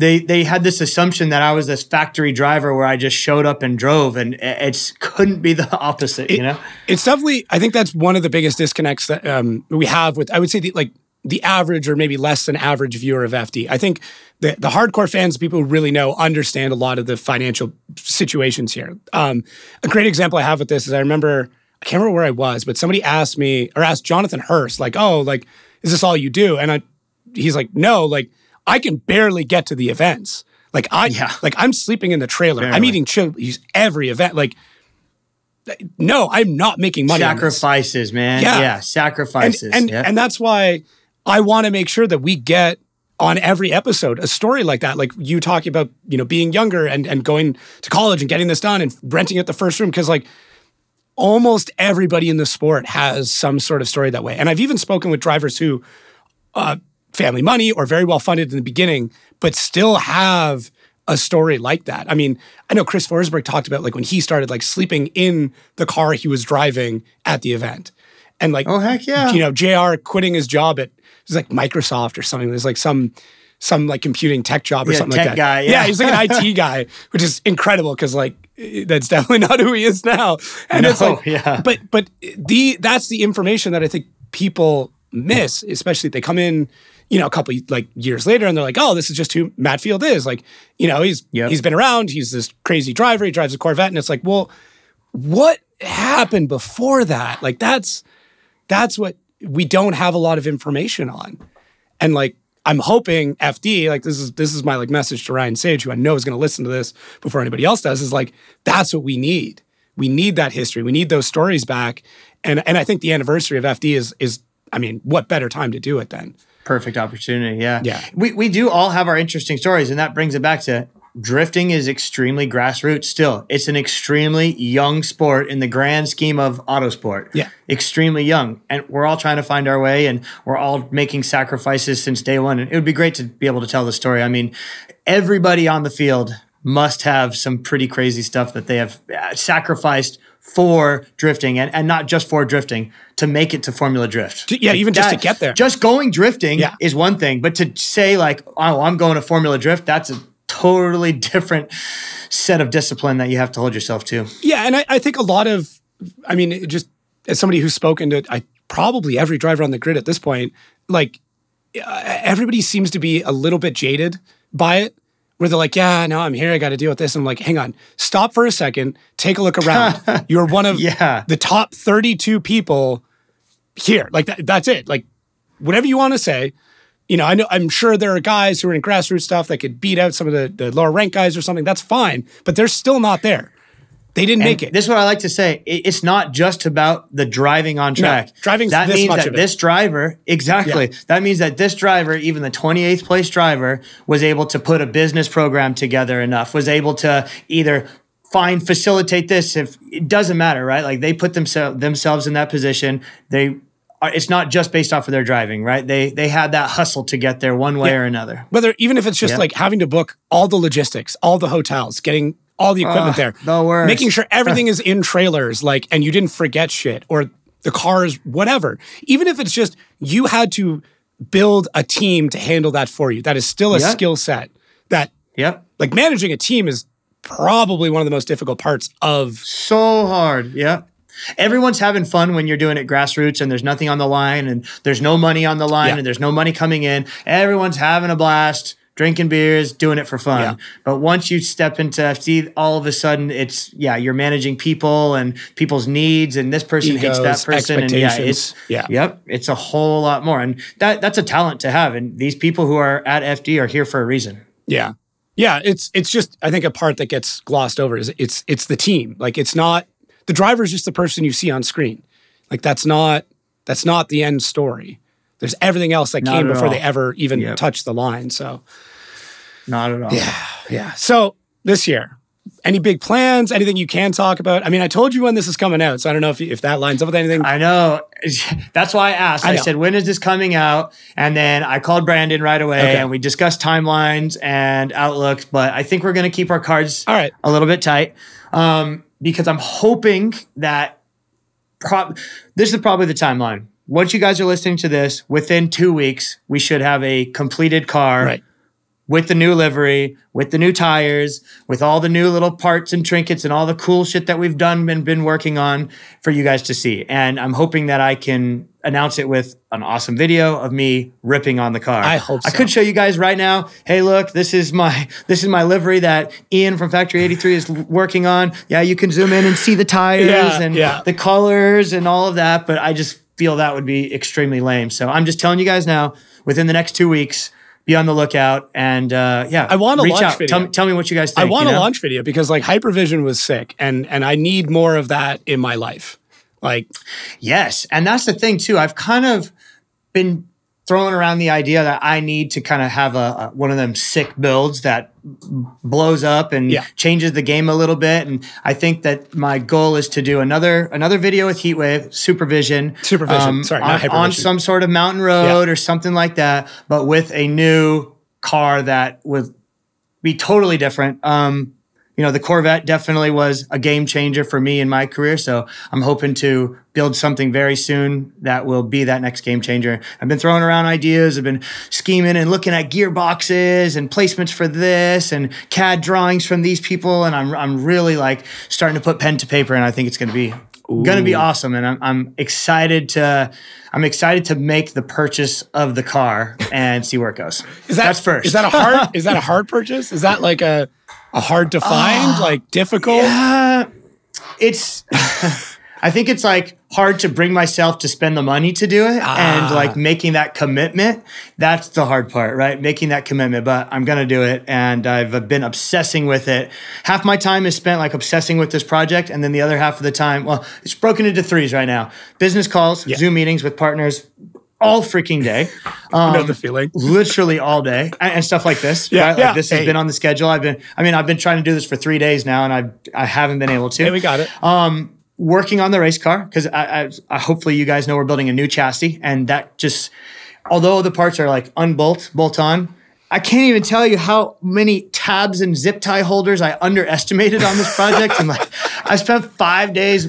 Speaker 2: They they had this assumption that I was this factory driver where I just showed up and drove, and it couldn't be the opposite, you know?
Speaker 1: it's definitely i think that's one of the biggest disconnects that um, we have with i would say the, like the average or maybe less than average viewer of fd i think the, the hardcore fans people who really know understand a lot of the financial situations here. Um, a great example i have with this is i remember i can't remember where i was but somebody asked me or asked jonathan hurst like oh like is this all you do? And i he's like no like i can barely get to the events like i
Speaker 2: Yeah.
Speaker 1: like i'm sleeping in the trailer i'm eating chilies every event like no, I'm not making money.
Speaker 2: Sacrifices, man.
Speaker 1: Yeah.
Speaker 2: Yeah,
Speaker 1: and
Speaker 2: sacrifices.
Speaker 1: and,
Speaker 2: yeah.
Speaker 1: and that's why I want to make sure that we get on every episode a story like that, like you talking about, you know, being younger and and going to college and getting this done and renting at the first room because like almost everybody in the sport has some sort of story that way. And I've even spoken with drivers who uh, family money or very well funded in the beginning, but still have a story like that. I mean, I know Chris Forsberg talked about like when he started like sleeping in the car he was driving at the event. And like
Speaker 2: Oh, heck yeah.
Speaker 1: you know, JR quitting his job at it was like Microsoft or something. There's like some some like computing tech job or
Speaker 2: Yeah,
Speaker 1: something like that.
Speaker 2: guy, yeah.
Speaker 1: he's like an IT guy, which is incredible because like that's definitely not who he is now. And it's
Speaker 2: No,
Speaker 1: like,
Speaker 2: yeah.
Speaker 1: but but the that's the information that I think people miss, especially if they come in, you know, a couple like years later and they're like, oh, this is just who Matt Field is. Like, you know, he's
Speaker 2: Yep.
Speaker 1: he's been around, he's this crazy driver, he drives a Corvette, and it's like, well, what happened before that? Like that's that's what we don't have a lot of information on. And like I'm hoping FD, like this is this is my like message to Ryan Sage, who I know is gonna listen to this before anybody else does, is like that's what we need. We need that history. We need those stories back. And and I think the anniversary of FD is is I mean, what better time to do it than?
Speaker 2: Perfect opportunity. Yeah.
Speaker 1: Yeah.
Speaker 2: We, we do all have our interesting stories, and that brings it back to drifting is extremely grassroots still. It's an extremely young sport in the grand scheme of autosport.
Speaker 1: Yeah.
Speaker 2: Extremely young. And we're all trying to find our way, and we're all making sacrifices since day one. And it would be great to be able to tell the story. I mean, everybody on the field must have some pretty crazy stuff that they have uh, sacrificed for drifting and, and not just for drifting to make it to Formula Drift.
Speaker 1: Yeah, even just to get there.
Speaker 2: Just going drifting
Speaker 1: Yeah.
Speaker 2: is one thing, but to say like, "Oh, I'm going to Formula Drift," that's a totally different set of discipline that you have to hold yourself to.
Speaker 1: Yeah, and I, I think a lot of, I mean, just as somebody who's spoken to, I probably every driver on the grid at this point, like uh, everybody seems to be a little bit jaded by it, where they're like, "Yeah, no, I'm here. I got to deal with this." I'm like, "Hang on, stop for a second, take a look around. You're one of
Speaker 2: Yeah.
Speaker 1: the top 32 people here. Like that, that's it. Like whatever you want to say." You know, I know I'm sure there are guys who are in grassroots stuff that could beat out some of the, the lower rank guys or something. That's fine, but they're still not there. They didn't make it.
Speaker 2: This is what I like to say. It- It's not just about the driving on track.
Speaker 1: driving's
Speaker 2: that
Speaker 1: this
Speaker 2: means
Speaker 1: much
Speaker 2: that
Speaker 1: of it.
Speaker 2: this driver, exactly. That means that this driver, even the 28th place driver, was able to put a business program together enough, was able to either find facilitate this if it doesn't matter, right? Like they put themselves themselves in that position. They are, it's not just based off of their driving, right? They they had that hustle to get there one way
Speaker 1: Yeah.
Speaker 2: or another.
Speaker 1: whether even if it's just
Speaker 2: Yeah.
Speaker 1: like having to book all the logistics, all the hotels, getting all the equipment there.
Speaker 2: the worst.
Speaker 1: Making sure everything is in trailers, like, and you didn't forget shit or the cars, whatever. Even if it's just you had to build a team to handle that for you. That is still a skill set that
Speaker 2: Yep.
Speaker 1: like managing a team is probably one of the most difficult parts of
Speaker 2: So hard. Yeah. Everyone's having fun when you're doing it grassroots and there's nothing on the line and there's no money on the line
Speaker 1: Yeah.
Speaker 2: and there's no money coming in. Everyone's having a blast, drinking beers, doing it for fun.
Speaker 1: Yeah.
Speaker 2: But once you step into FD, all of a sudden it's, yeah, you're managing people and people's needs and this person hates that person. And yeah, it's.
Speaker 1: Yeah.
Speaker 2: yep, it's a whole lot more. And that that's a talent to have. And these people who are at FD are here for a reason.
Speaker 1: Yeah. Yeah, it's it's just I think a part that gets glossed over is it's it's the team. Like it's not the driver is just the person you see on screen. Like that's not that's not the end story. There's everything else that
Speaker 2: Not
Speaker 1: came before
Speaker 2: all.
Speaker 1: they ever even
Speaker 2: Yep.
Speaker 1: touched the line. So
Speaker 2: Not at all.
Speaker 1: yeah. Yeah. So this year, any big plans? Anything you can talk about? I mean, I told you when this is coming out, so I don't know if if that lines up with anything.
Speaker 2: I know. That's why I asked.
Speaker 1: I
Speaker 2: I, said, when is this coming out? And then I called Brandon right away
Speaker 1: Okay.
Speaker 2: and we discussed timelines and outlooks. But I think we're going to keep our cards
Speaker 1: All right.
Speaker 2: a little bit tight um, because I'm hoping that prob- this is probably the timeline. Once you guys are listening to this, within two weeks, we should have a completed car
Speaker 1: Right.
Speaker 2: with the new livery, with the new tires, with all the new little parts and trinkets and all the cool shit that we've done and been working on for you guys to see. And I'm hoping that I can announce it with an awesome video of me ripping on the car.
Speaker 1: I hope so.
Speaker 2: I could show you guys right now. Hey, look, this is my this is my livery that Ian from Factory 83 is working on. Yeah, you can zoom in and see the tires
Speaker 1: Yeah,
Speaker 2: and
Speaker 1: yeah.
Speaker 2: the colors and all of that, but I just feel that would be extremely lame. So I'm just telling you guys now, within the next two weeks, be on the lookout. And uh, yeah,
Speaker 1: I want a
Speaker 2: reach
Speaker 1: launch
Speaker 2: out.
Speaker 1: video.
Speaker 2: Tell, me- tell me what you guys
Speaker 1: I want
Speaker 2: you
Speaker 1: a launch video because like Hypervision was sick, and and I need more of that in my life. Like
Speaker 2: Yes, and that's the thing too. I've kind of been throwing around the idea that I need to kind of have a, a one of them sick builds that blows up and
Speaker 1: Yeah.
Speaker 2: changes the game a little bit. And I think that my goal is to do another another video with Heatwave Supervision,
Speaker 1: Supervision, sorry, not
Speaker 2: on, on some sort of mountain road or something like that, but with a new car that would be totally different. Um, you know, the Corvette definitely was a game changer for me in my career. So I'm hoping to build something very soon that will be that next game changer. I've been throwing around ideas. I've been scheming and looking at gearboxes and placements for this and CAD drawings from these people. And I'm, I'm really like starting to put pen to paper and I think it's going to be going to be awesome. And I'm, I'm excited to, I'm excited to make the purchase of the car and see where it goes.
Speaker 1: is that
Speaker 2: That's first.
Speaker 1: Is that a hard? is that a hard purchase? Is that like a hard to find? like difficult?
Speaker 2: Yeah, it's I think it's like hard to bring myself to spend the money to do it
Speaker 1: Ah.
Speaker 2: and like making that commitment. That's the hard part, right? Making that commitment, but I'm going to do it and I've been obsessing with it. Half my time is spent like obsessing with this project and then the other half of the time, well, it's broken into threes right now. Business calls, Zoom meetings with partners all freaking day.
Speaker 1: I know
Speaker 2: Um,
Speaker 1: the feeling.
Speaker 2: literally all day and, and stuff like this.
Speaker 1: Yeah,
Speaker 2: right? Like
Speaker 1: yeah.
Speaker 2: this has
Speaker 1: Hey.
Speaker 2: been on the schedule. I've been, I mean, I've been trying to do this for three days now, and I I haven't been able to.
Speaker 1: Hey, we got it.
Speaker 2: Um, working on the race car because I, I, I hopefully you guys know we're building a new chassis, and that just although the parts are like unbolt, bolt on. I can't even tell you how many tabs and zip tie holders I underestimated on this project. and like, I spent five days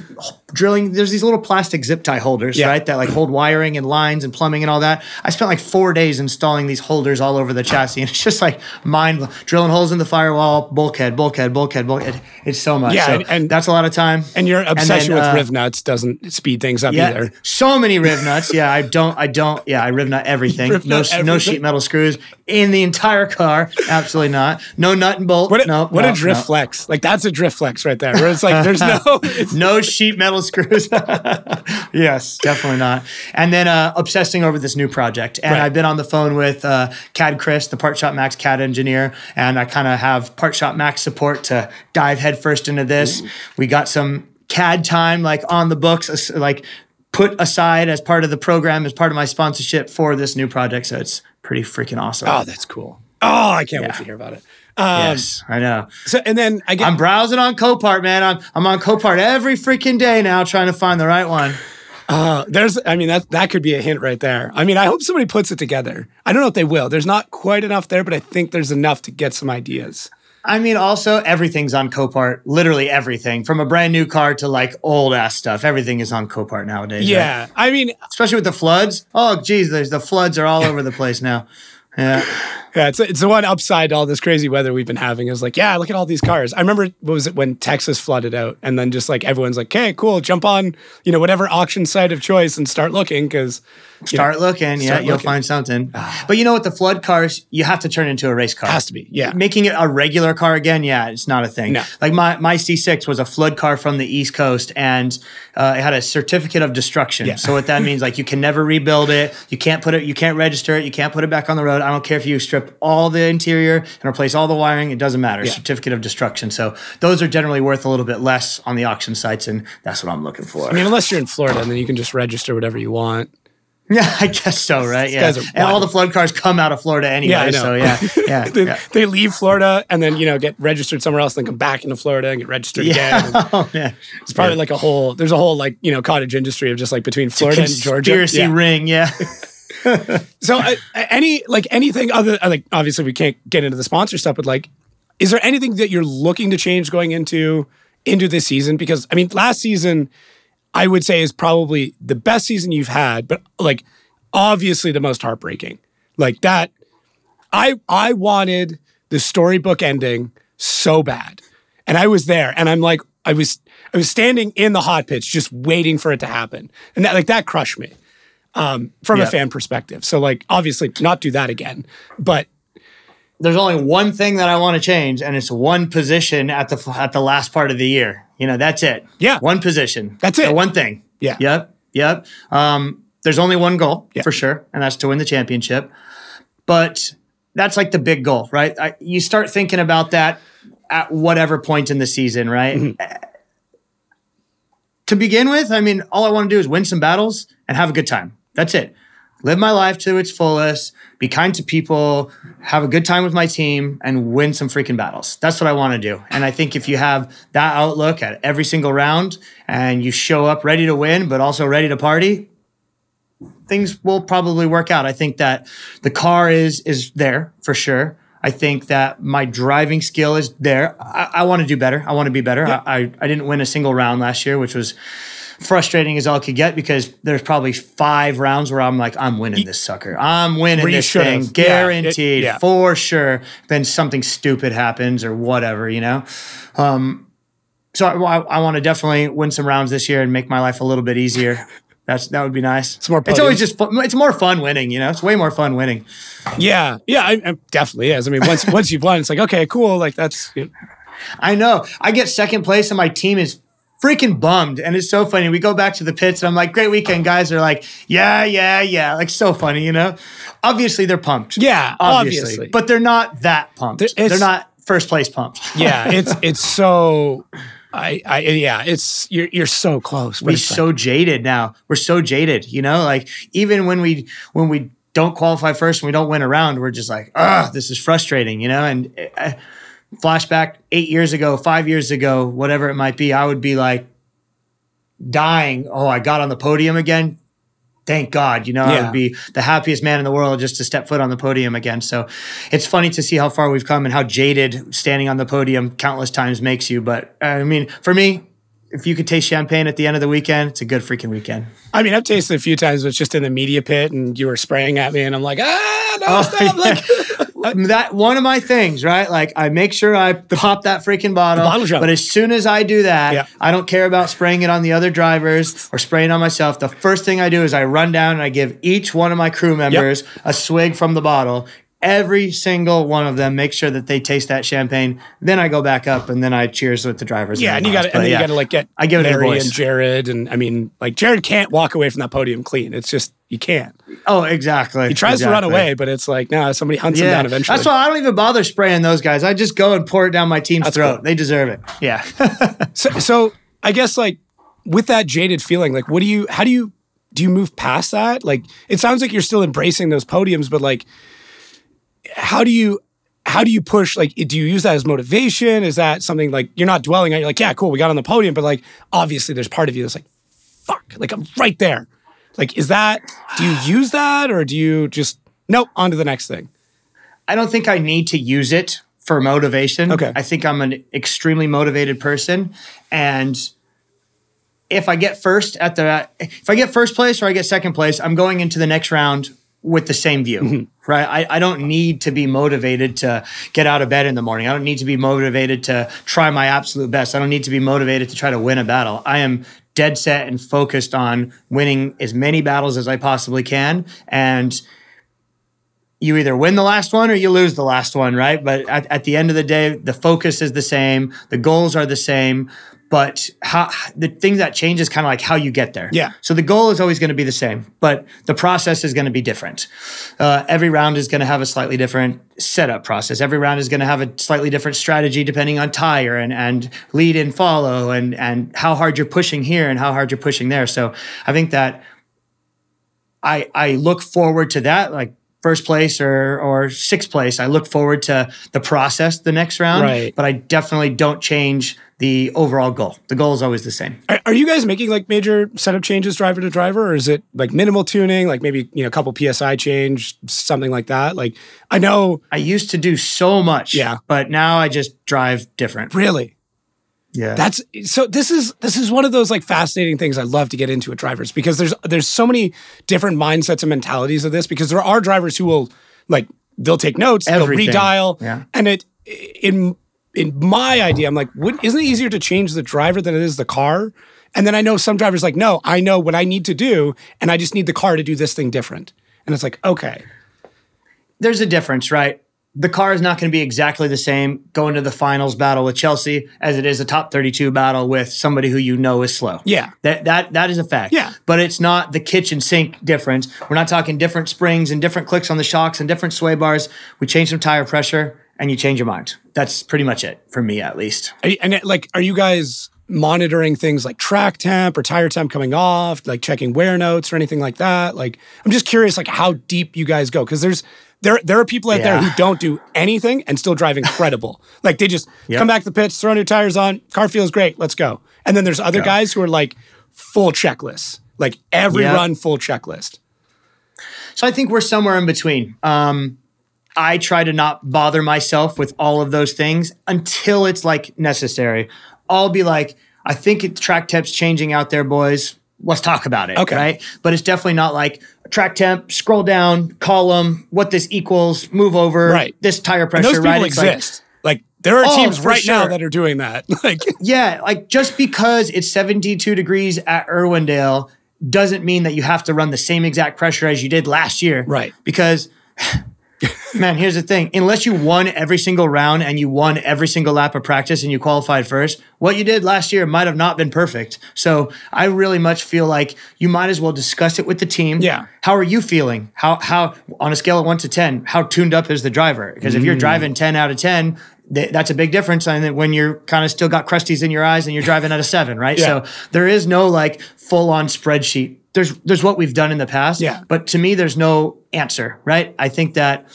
Speaker 2: drilling. There's these little plastic zip tie holders,
Speaker 1: Yeah.
Speaker 2: right? That like hold wiring and lines and plumbing and all that. I spent like four days installing these holders all over the chassis, and it's just like mind drilling holes in the firewall, bulkhead, bulkhead, bulkhead, bulkhead. It's so much.
Speaker 1: Yeah,
Speaker 2: So
Speaker 1: and- and-
Speaker 2: that's a lot of time.
Speaker 1: And your obsession
Speaker 2: then, uh,
Speaker 1: with riv nuts doesn't speed things up
Speaker 2: Yeah,
Speaker 1: either.
Speaker 2: so many riv nuts. Yeah, I don't. I don't. Yeah, I riv nut everything.
Speaker 1: Riv
Speaker 2: no,
Speaker 1: nut
Speaker 2: no
Speaker 1: everything?
Speaker 2: sheet metal screws in the entire car. Absolutely not. No nut and bolt.
Speaker 1: What a,
Speaker 2: no.
Speaker 1: what
Speaker 2: no,
Speaker 1: a drift
Speaker 2: no.
Speaker 1: flex. Like that's a drift flex right there. Where it's like there's no
Speaker 2: No sheet metal screws. yes, definitely not. And then uh, obsessing over this new project. And
Speaker 1: Right.
Speaker 2: I've been on the phone with uh, CAD Chris, the Parts Shop Max CAD engineer, and I kind of have Parts Shop Max support to dive headfirst into this. We got some CAD time like on the books, like put aside as part of the program, as part of my sponsorship for this new project. So it's pretty freaking awesome.
Speaker 1: Oh, that's cool. Oh, I can't wait to hear about it. Um,
Speaker 2: yes, I know.
Speaker 1: So and then I get
Speaker 2: I'm browsing on Copart, man. I'm I'm on Copart every freaking day now, trying to find the right one.
Speaker 1: Uh, there's, I mean, that that could be a hint right there. I mean, I hope somebody puts it together. I don't know if they will. There's not quite enough there, but I think there's enough to get some ideas.
Speaker 2: I mean, also everything's on Copart. Literally everything, from a brand new car to like old ass stuff. Everything is on Copart nowadays. right?
Speaker 1: Yeah, I mean,
Speaker 2: especially with the floods. Oh, geez, there's the floods are all over the place now. Yeah,
Speaker 1: Yeah, it's it's the one upside to all this crazy weather we've been having is like, yeah, look at all these cars. I remember what was it when Texas flooded out, and then just like everyone's like, okay, cool, jump on, you know, whatever auction site of choice and start looking because
Speaker 2: start looking. Yeah,
Speaker 1: start
Speaker 2: you'll
Speaker 1: looking.
Speaker 2: find something. But you know what? The flood cars, you have to turn into a race car.
Speaker 1: has to be, yeah,
Speaker 2: Making it a regular car again, yeah, it's not a thing.
Speaker 1: No.
Speaker 2: Like my my C6 was a flood car from the East Coast, and uh, it had a certificate of destruction.
Speaker 1: Yeah.
Speaker 2: So what that means, like, you can never rebuild it. You can't put it. You can't register it. You can't put it back on the road. I don't care if you strip all the interior and replace all the wiring. It doesn't matter.
Speaker 1: Yeah.
Speaker 2: Certificate of destruction. So those are generally worth a little bit less on the auction sites, and that's what I'm looking for.
Speaker 1: I mean, unless you're in Florida, and then you can just register whatever you want.
Speaker 2: yeah, I guess so, right? Yeah, and all the flood cars come out of Florida anyway.
Speaker 1: Yeah, I know.
Speaker 2: So yeah, yeah,
Speaker 1: They,
Speaker 2: yeah.
Speaker 1: they leave Florida and then you know get registered somewhere else, then come back into Florida and get registered again. And
Speaker 2: Yeah. Oh.
Speaker 1: It's probably like a whole. There's a whole like you know cottage industry of just like between Florida and Georgia.
Speaker 2: Conspiracy ring, yeah.
Speaker 1: So uh, any like anything other uh, like obviously we can't get into the sponsor stuff, but like, is there anything that you're looking to change going into into this season? Because I mean, last season I would say is probably the best season you've had, but like obviously the most heartbreaking. Like that, I I wanted the storybook ending so bad, and I was there, and I'm like I was I was standing in the hot pitch just waiting for it to happen, and that like that crushed me um, from a fan perspective. So like obviously not do that again, but
Speaker 2: There's only one thing that I want to change, and it's one position at the at the last part of the year. You know, that's it.
Speaker 1: Yeah.
Speaker 2: one position.
Speaker 1: That's it.
Speaker 2: The one thing.
Speaker 1: Yeah.
Speaker 2: Yep. Yep. Um, there's only one goal
Speaker 1: Yeah.
Speaker 2: for sure, and that's to win the championship. But that's like the big goal, right? I, you start thinking about that at whatever point in the season, right?
Speaker 1: Mm-hmm.
Speaker 2: To begin with, I mean, all I want to do is win some battles and have a good time. That's it. Live my life to its fullest, be kind to people, have a good time with my team, and win some freaking battles. That's what I want to do. And I think if you have that outlook at every single round and you show up ready to win, but also ready to party, things will probably work out. I think that the car is is there for sure. I think that my driving skill is there. I, I want to do better. I want to be better. I, I I didn't win a single round last year, which was frustrating as all could get because there's probably five rounds where I'm like, I'm winning this sucker. I'm winning this thing,
Speaker 1: have. Yeah, it-
Speaker 2: guaranteed
Speaker 1: yeah.
Speaker 2: for sure. Then something stupid happens or whatever, you know. Um, so I, I want to definitely win some rounds this year and make my life a little bit easier. That's that would be nice. It's
Speaker 1: more
Speaker 2: It's always just fun, it's more fun winning. You know, it's way more fun winning.
Speaker 1: yeah, yeah, I, I definitely is. I mean, once once you've won, it's like okay, cool. Like that's
Speaker 2: I know. I get second place and my team is freaking bummed. And it's so funny. We go back to the pits and I'm like, great weekend, guys. They're like, yeah, yeah, yeah. Like so funny, you know? Obviously they're pumped.
Speaker 1: Yeah,
Speaker 2: obviously.
Speaker 1: obviously.
Speaker 2: But they're not that pumped.
Speaker 1: There-
Speaker 2: They're not first place pumped.
Speaker 1: yeah. It's it's so. I, I yeah, it's you're you're so close.
Speaker 2: We're
Speaker 1: it's like-
Speaker 2: so jaded now. We're so jaded, you know? Like even when we when we don't qualify first and we don't win a round, we're just like, ah, this is frustrating, you know? And uh, flashback eight years ago, five years ago, whatever it might be, I would be like dying. Oh, I got on the podium again. Thank God, you know, I would be the happiest man in the world just to step foot on the podium again. So it's funny to see how far we've come and how jaded standing on the podium countless times makes you. But I mean, for me, if you could taste champagne at the end of the weekend, it's a good freaking weekend.
Speaker 1: I mean, I've tasted a few times, but it's just in the media pit, and you were spraying at me, and I'm like, ah, no,
Speaker 2: Oh,
Speaker 1: stop! Like, Uh,
Speaker 2: that one of my things, right? Like I make sure I pop that freaking bottle.
Speaker 1: bottle
Speaker 2: but as soon as I do that,
Speaker 1: Yeah.
Speaker 2: I don't care about spraying it on the other drivers or spraying on myself. The first thing I do is I run down and I give each one of my crew members a swig from the bottle. Every single one of them, make sure that they taste that champagne. Then I go back up and then I cheers with the drivers.
Speaker 1: yeah, and you got to, and
Speaker 2: yeah.
Speaker 1: you got to like get
Speaker 2: I give it to
Speaker 1: Mary and Jared, and I mean, like Jared can't walk away from that podium clean. It's just you can't.
Speaker 2: Oh, exactly.
Speaker 1: He tries to run away, but it's like no, somebody hunts him down eventually.
Speaker 2: That's why I don't even bother spraying those guys. I just go and pour it down my team's
Speaker 1: That's
Speaker 2: throat.
Speaker 1: cool.
Speaker 2: They deserve it. Yeah.
Speaker 1: So, so I guess like with that jaded feeling, like what do you, how do you, do you move past that? Like it sounds like you're still embracing those podiums, but like, how do you, how do you push? Like, do you use that as motivation? Is that something like you're not dwelling on? You're like, yeah, cool, we got on the podium, but like obviously there's part of you that's like, fuck, like I'm right there. Like, is that? Do you use that, or do you just nope on to the next thing?
Speaker 2: I don't think I need to use it for motivation.
Speaker 1: Okay.
Speaker 2: I think I'm an extremely motivated person. And if I get first at the if I get first place or I get second place, I'm going into the next round with the same view.
Speaker 1: Mm-hmm.
Speaker 2: Right. I, I don't need to be motivated to get out of bed in the morning. I don't need to be motivated to try my absolute best. I don't need to be motivated to try to win a battle. I am dead set and focused on winning as many battles as I possibly can. And you either win the last one or you lose the last one, right? But at, at the end of the day, the focus is the same, the goals are the same, but how the thing that changes is kind of like how you get there.
Speaker 1: Yeah.
Speaker 2: So the goal is always going to be the same, but the process is going to be different. Uh, every round is going to have a slightly different setup process. Every round is going to have a slightly different strategy depending on tire and and lead and follow and and how hard you're pushing here and how hard you're pushing there. So I think that I I look forward to that like first place or or sixth place. I look forward to the process the next round,
Speaker 1: Right.
Speaker 2: but I definitely don't change the overall goal. The goal is always the same.
Speaker 1: Are, are you guys making like major setup changes driver to driver, or is it like minimal tuning, like maybe you know a couple psi change, something like that? Like I know,
Speaker 2: I used to do so much,
Speaker 1: Yeah.
Speaker 2: but now I just drive different.
Speaker 1: really,
Speaker 2: Yeah.
Speaker 1: that's so. This is this is one of those like fascinating things I love to get into with drivers because there's there's so many different mindsets and mentalities of this because there are drivers who will like they'll take notes,
Speaker 2: Everything.
Speaker 1: they'll redial,
Speaker 2: Yeah.
Speaker 1: and it in in my idea, I'm like, would, isn't it easier to change the driver than it is the car? And then I know some drivers like, no, I know what I need to do, and I just need the car to do this thing different. And it's like, okay,
Speaker 2: There's a difference, right? The car is not going to be exactly the same going to the finals battle with Chelsea as it is a top 32 battle with somebody who you know is slow.
Speaker 1: Yeah.
Speaker 2: That that that is a fact.
Speaker 1: Yeah.
Speaker 2: But it's not the kitchen sink difference. We're not talking different springs and different clicks on the shocks and different sway bars. We change some tire pressure and you change your mind. That's pretty much it for me at least.
Speaker 1: Are you- and it, like, are you guys monitoring things like track temp or tire temp coming off, like checking wear notes or anything like that? Like, I'm just curious, like how deep you guys go because there's there there are people out there who don't do anything and still drive incredible. like they just
Speaker 2: Yep.
Speaker 1: come back to the pits, throw new tires on, car feels great, let's go. And then there's other
Speaker 2: Yeah.
Speaker 1: guys who are like full checklist, like every
Speaker 2: Yeah.
Speaker 1: run full checklist.
Speaker 2: So I think we're somewhere in between. Um, I try to not bother myself with all of those things until it's like necessary. I'll be like, I think it, track tip's changing out there, boys. Let's talk about it.
Speaker 1: Okay.
Speaker 2: Right. But it's definitely not like track temp, scroll down, column, what this equals, move over,
Speaker 1: Right.
Speaker 2: this tire pressure,
Speaker 1: And those people
Speaker 2: right? It's like-
Speaker 1: exist. Like, there are
Speaker 2: Oh,
Speaker 1: teams right now that are doing that. Like,
Speaker 2: Yeah, like just because it's 72 degrees at Irwindale doesn't mean that you have to run the same exact pressure as you did last year.
Speaker 1: Right.
Speaker 2: Because man, here's the thing. Unless you won every single round and you won every single lap of practice and you qualified first, what you did last year might have not been perfect. So I really much feel like you might as well discuss it with the team.
Speaker 1: Yeah.
Speaker 2: How are you feeling? How how on a scale of one to ten, how tuned up is the driver? Because
Speaker 1: Mm.
Speaker 2: if you're driving 10 out of 10, th- that's a big difference. And then when you're kind of still got crusties in your eyes and you're driving at a seven, right?
Speaker 1: Yeah.
Speaker 2: So there is no like full on spreadsheet. There's there's what we've done in the past.
Speaker 1: Yeah.
Speaker 2: But to me, there's no answer, right? I think that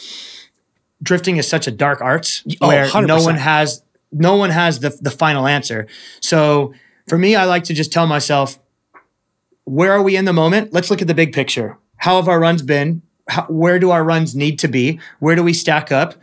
Speaker 2: drifting is such a dark art
Speaker 1: Oh,
Speaker 2: where no
Speaker 1: 100%.
Speaker 2: one has no one has the the final answer. So for me, I like to just tell myself, where are we in the moment? Let's look at the big picture. How have our runs been? How, where do our runs need to be? Where do we stack up?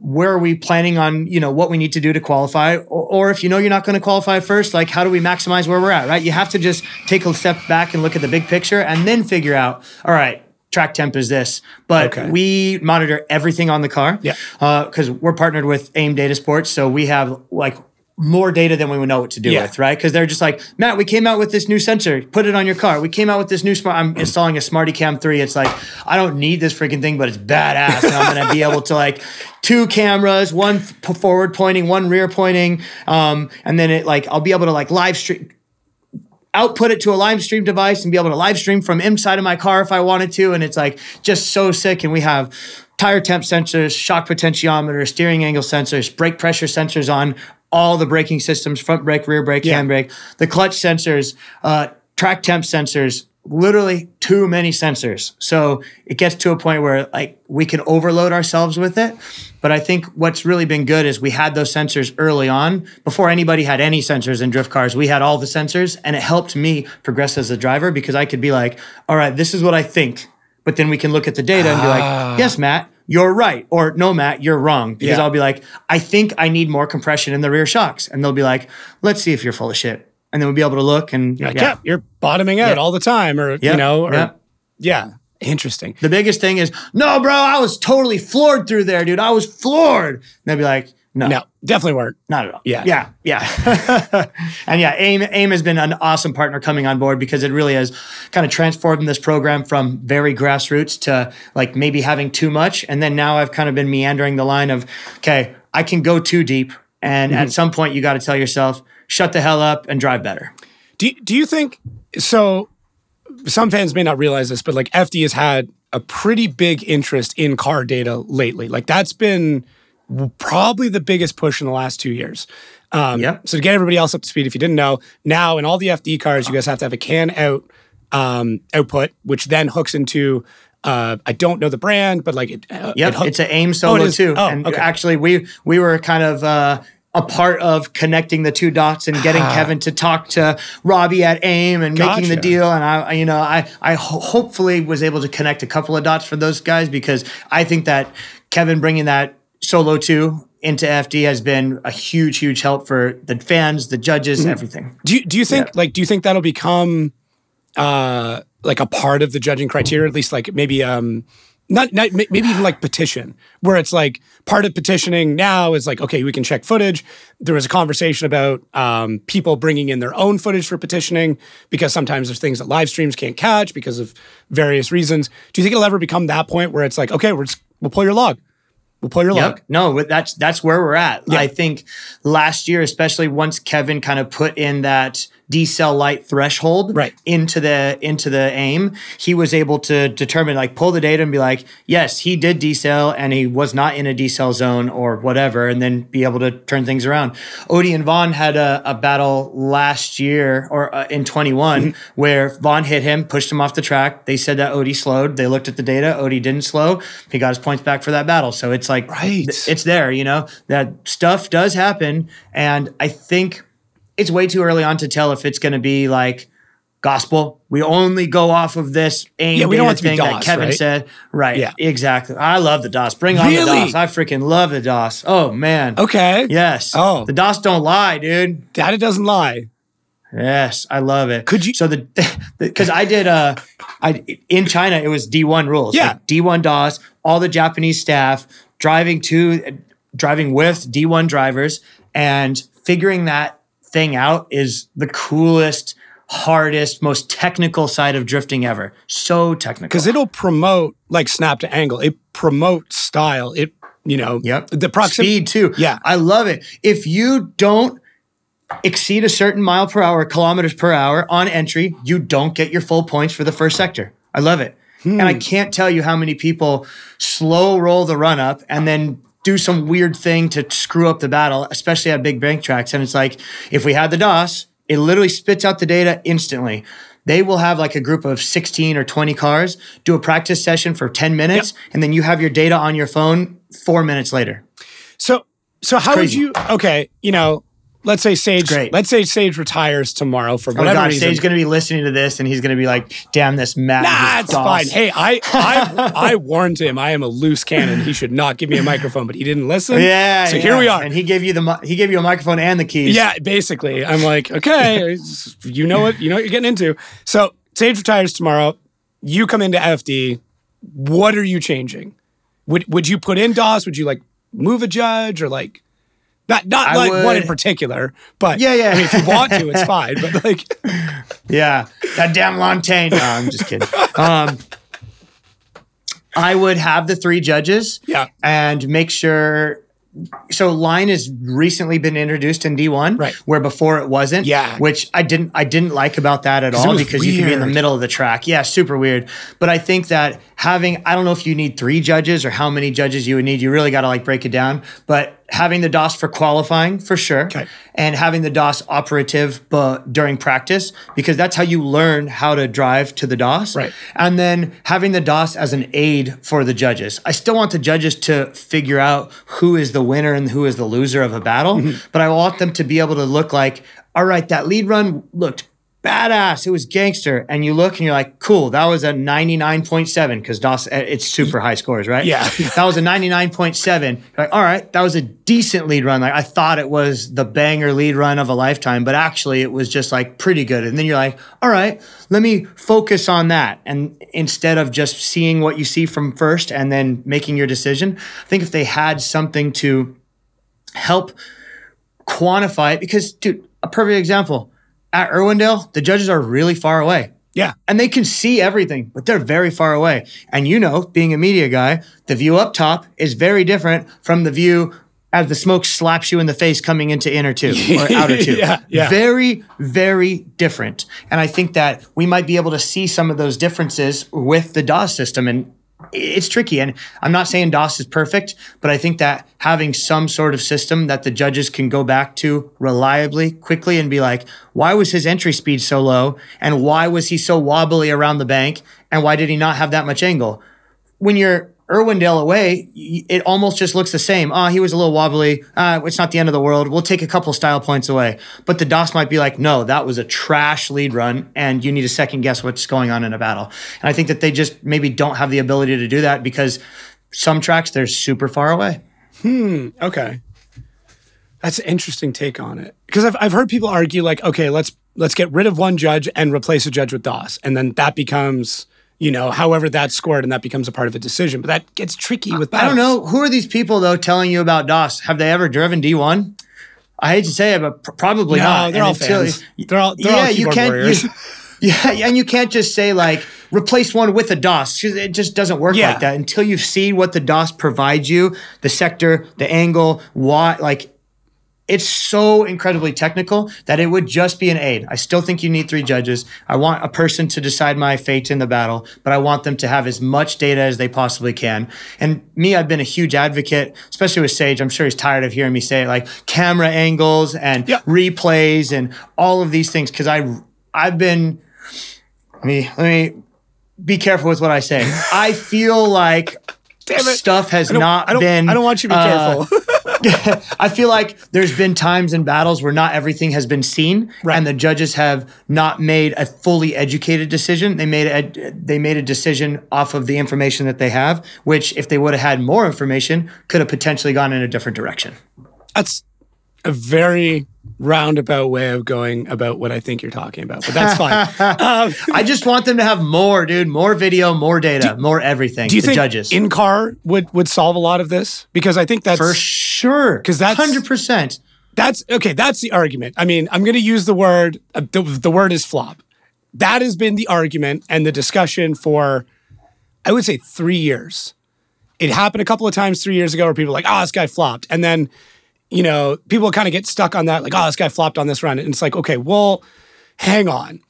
Speaker 2: Where are we planning on, you know, what we need to do to qualify? Or, or if you know you're not going to qualify first, like how do we maximize where we're at, right? You have to just take a step back and look at the big picture and then figure out, all right, track temp is this. But
Speaker 1: Okay.
Speaker 2: we monitor everything on the car.
Speaker 1: Yeah.
Speaker 2: Uh, because we're partnered with AIM Data Sports. So we have like more data than we would know what to do
Speaker 1: Yeah.
Speaker 2: with, right? Because they're just like, Matt, we came out with this new sensor, put it on your car. We came out with this new smart. I'm installing a Smarty Cam 3. It's like, I don't need this freaking thing, but it's badass. And I'm gonna be able to like two cameras, one forward pointing, one rear pointing. Um, and then it like I'll be able to like live stream output it to a live stream device and be able to live stream from inside of my car if I wanted to. And it's like just so sick. And we have tire temp sensors, shock potentiometer, steering angle sensors, brake pressure sensors on all the braking systems, front brake, rear brake,
Speaker 1: Yeah.
Speaker 2: handbrake, the clutch sensors, uh, track temp sensors, literally too many sensors. So it gets to a point where like we can overload ourselves with it. But I think what's really been good is we had those sensors early on before anybody had any sensors in drift cars. We had all the sensors and it helped me progress as a driver because I could be like, all right, this is what I think. But then we can look at the data and be like, ah. yes, Matt, you're right. Or no, Matt, you're wrong. Because
Speaker 1: Yeah.
Speaker 2: I'll be like, I think I need more compression in the rear shocks. And they'll be like, let's see if you're full of shit. And then we'll be able to look and
Speaker 1: Like, yeah. you're bottoming out
Speaker 2: Yeah.
Speaker 1: all the time, or you know, or
Speaker 2: Yeah.
Speaker 1: yeah. Interesting.
Speaker 2: The biggest thing is, no, bro, I was totally floored through there, dude. I was floored. And they'll be like, no,
Speaker 1: No, definitely weren't.
Speaker 2: not at all.
Speaker 1: Yeah.
Speaker 2: Yeah. Yeah. and yeah, AIM, AIM has been an awesome partner coming on board because it really has kind of transformed this program from very grassroots to like maybe having too much. And then now I've kind of been meandering the line of, okay, I can go too deep. And
Speaker 1: Mm-hmm.
Speaker 2: at some point, you got to tell yourself, shut the hell up and drive better.
Speaker 1: Do do you think so? Some fans may not realize this, but like FD has had a pretty big interest in car data lately. Like that's been probably the biggest push in the last two years. Um,
Speaker 2: Yep.
Speaker 1: So to get everybody else up to speed, if you didn't know, now in all the FD cars, you guys have to have a can out um, output, which then hooks into. Uh, I don't know the brand, but like it. Uh,
Speaker 2: Yep,
Speaker 1: it
Speaker 2: it's an AIM
Speaker 1: Oh,
Speaker 2: solo too.
Speaker 1: Oh,
Speaker 2: and
Speaker 1: okay.
Speaker 2: actually, we we were kind of uh, a part of connecting the two dots and getting Kevin to talk to Robbie at AIM and making the deal. And I, I- you know, I I ho- hopefully was able to connect a couple of dots for those guys because I think that Kevin bringing that solo two into FD has been a huge, huge help for the fans, the judges,
Speaker 1: Mm-hmm.
Speaker 2: everything.
Speaker 1: Do you, do you think
Speaker 2: Yeah.
Speaker 1: like do you think that'll become uh like a part of the judging criteria at least like maybe um not, not maybe even like petition where it's like part of petitioning now is like okay we can check footage there was a conversation about um, people bringing in their own footage for petitioning because sometimes there's things that live streams can't catch because of various reasons do you think it'll ever become that point where it's like okay we're just, we'll pull your log we'll pull your
Speaker 2: Yep. No, that's that's where we're at. I think last year, especially once Kevin kind of put in that decel light threshold
Speaker 1: Right.
Speaker 2: into the into the aim, he was able to determine like pull the data and be like, yes, he did decel and he was not in a decel zone or whatever, and then be able to turn things around. Odi and Vaughn had a, a battle last year or uh, in 21 where Vaughn hit him, pushed him off the track. They said that Odi slowed. They looked at the data. Odi didn't slow. He got his points back for that battle. So it's like
Speaker 1: Right.
Speaker 2: it's there, you know, that stuff does happen. And I think it's way too early on to tell if it's going to be like gospel. We only go off of this aim
Speaker 1: Yeah, we don't want to be
Speaker 2: thing that Kevin
Speaker 1: right?
Speaker 2: said. Right.
Speaker 1: Yeah.
Speaker 2: Exactly. I love the DOSS. Bring on
Speaker 1: Really?
Speaker 2: the DOSS. I freaking love the DOSS. Oh, man.
Speaker 1: okay
Speaker 2: Yes.
Speaker 1: Oh.
Speaker 2: The DOSS don't lie, dude.
Speaker 1: data doesn't lie
Speaker 2: Yes, I love it.
Speaker 1: Could you-
Speaker 2: So the because I did uh, I in China it was D one rules.
Speaker 1: Yeah.
Speaker 2: Like D one DOSS. All the Japanese staff driving to driving with D one drivers and figuring that thing out is the coolest, hardest, most technical side of drifting ever. So technical.
Speaker 1: because it'll promote like snap to angle. It promotes style. It you know
Speaker 2: Yep.
Speaker 1: the proximity.
Speaker 2: Speed too.
Speaker 1: Yeah.
Speaker 2: I love it. If you don't exceed a certain mile per hour, kilometers per hour on entry, you don't get your full points for the first sector. I love it. And I hmm. can't tell you how many people slow roll the run up and then do some weird thing to screw up the battle, especially at big bank tracks. And it's like, if we had the DOSS, it literally spits out the data instantly. They will have like a group of 16 or 20 cars, do a practice session for 10 minutes, and then you have your data on your phone four minutes later.
Speaker 1: So so how would you? Okay, you know, let's say Sage. Let's say Sage retires tomorrow for whatever
Speaker 2: Oh
Speaker 1: whatever
Speaker 2: gosh,
Speaker 1: reason.
Speaker 2: Sage's gonna be listening to this, and he's gonna be like, "Damn this Matt."
Speaker 1: Nah, it's
Speaker 2: DOSS."
Speaker 1: fine. Hey, I, I I warned him. I am a loose cannon. He should not give me a microphone, but he didn't listen.
Speaker 2: Yeah.
Speaker 1: So
Speaker 2: yeah.
Speaker 1: here we are.
Speaker 2: and he gave you the he gave you a microphone and the keys.
Speaker 1: Yeah, basically. I'm like, okay, you know what you know what you're getting into. So Sage retires tomorrow. You come into FD. What are you changing? Would would you put in DOSS? Would you like move a judge or like not not
Speaker 2: I
Speaker 1: like one in particular, but
Speaker 2: Yeah, yeah.
Speaker 1: I mean, if you want to, it's fine. But like,
Speaker 2: yeah. That damn Lanteigne. No, I'm just kidding. Um, I would have the three judges.
Speaker 1: Yeah.
Speaker 2: and make sure. So line has recently been introduced in D1,
Speaker 1: Right.
Speaker 2: Where before it wasn't,
Speaker 1: Yeah.
Speaker 2: Which I didn't, I didn't like about that at all because you can be in the middle of the track. Yeah, super weird. But I think that having, I don't know if you need three judges or how many judges you would need. You really got to like break it down. But having the DOSS for qualifying for sure,
Speaker 1: Okay.
Speaker 2: and having the DOSS operative but during practice because that's how you learn how to drive to the DOSS.
Speaker 1: Right.
Speaker 2: And then having the DOSS as an aid for the judges. I still want the judges to figure out who is the winner and who is the loser of a battle,
Speaker 1: Mm-hmm.
Speaker 2: but I want them to be able to look like, all right, that lead run looked badass. It was gangster. And you look and you're like, cool, that was a 99.7 because DOSS, eh, it's super high scores, right?
Speaker 1: Yeah.
Speaker 2: that was a 99.7. You're like, all right, that was a decent lead run. Like I thought it was the banger lead run of a lifetime, but actually it was just like pretty good. And then you're like, all right, let me focus on that. And instead of just seeing what you see from first and then making your decision, I think if they had something to help quantify it, because dude, a perfect example at Irwindale, the judges are really far away.
Speaker 1: Yeah.
Speaker 2: And they can see everything, but they're very far away. And you know, being a media guy, the view up top is very different from the view as the smoke slaps you in the face coming into inner two or outer two.
Speaker 1: Yeah, yeah.
Speaker 2: Very, very different. And I think that we might be able to see some of those differences with the DOSS system. And it's tricky. And I'm not saying DOSS is perfect, but I think that having some sort of system that the judges can go back to reliably, quickly, and be like, why was his entry speed so low? And why was he so wobbly around the bank? And why did he not have that much angle? When you're Irwindale away, it almost just looks the same. Oh, he was a little wobbly. Uh, it's not the end of the world. We'll take a couple style points away. But the DOSS might be like, no, that was a trash lead run, and you need to second guess what's going on in a battle. And I think that they just maybe don't have the ability to do that because some tracks they're super far away. Hmm.
Speaker 1: Okay. That's an interesting take on it. Because I've, I've heard people argue like, okay, let's let's get rid of one judge and replace a judge with DOSS. And then that becomes, you know, however that's scored and that becomes a part of a decision. But that gets tricky with
Speaker 2: I don't know who are these people though telling you about DOSS. Have they ever driven D1? I hate to say it, but pr- probably
Speaker 1: No,
Speaker 2: not.
Speaker 1: they're
Speaker 2: And
Speaker 1: all fans. They're all they're all
Speaker 2: yeah, you can't.
Speaker 1: warriors.
Speaker 2: You, yeah, and you can't just say like replace one with a DOSS. It just doesn't work
Speaker 1: Yeah.
Speaker 2: like that until you've seen what the DOSS provides you, the sector, the angle, why. Like it's so incredibly technical that it would just be an aid. I still think you need three judges. I want a person to decide my fate in the battle, but I want them to have as much data as they possibly can. And me, I've been a huge advocate, especially with Sage. I'm sure he's tired of hearing me say it, like camera angles and
Speaker 1: Yeah.
Speaker 2: replays and all of these things. Cause I, I've been, let me, let me be careful with what I say. I feel like
Speaker 1: Damn it.
Speaker 2: stuff has
Speaker 1: don't, I
Speaker 2: been.
Speaker 1: I don't want you to be
Speaker 2: uh,
Speaker 1: careful.
Speaker 2: I feel like there's been times in battles where not everything has been seen,
Speaker 1: Right.
Speaker 2: and the judges have not made a fully educated decision. They made a they made a decision off of the information that they have, which if they would have had more information, could have potentially gone in a different direction.
Speaker 1: That's a very roundabout way of going about what I think you're talking about, but that's fine. um,
Speaker 2: I just want them to have more, dude, more video, more data, more everything.
Speaker 1: do you
Speaker 2: the
Speaker 1: think
Speaker 2: judges
Speaker 1: in car would would solve a lot of this? Because I think that's
Speaker 2: for sure.
Speaker 1: Because that's-
Speaker 2: hundred percent.
Speaker 1: That's okay. That's the argument. I mean, I'm going to use the word. Uh, the, the word is flop. That has been the argument and the discussion for, I would say, three years. It happened a couple of times three years ago where people were like, "Oh, this guy flopped," and then, you know, people kind of get stuck on that, like, "Oh, this guy flopped on this run," and it's like, okay, well, hang on.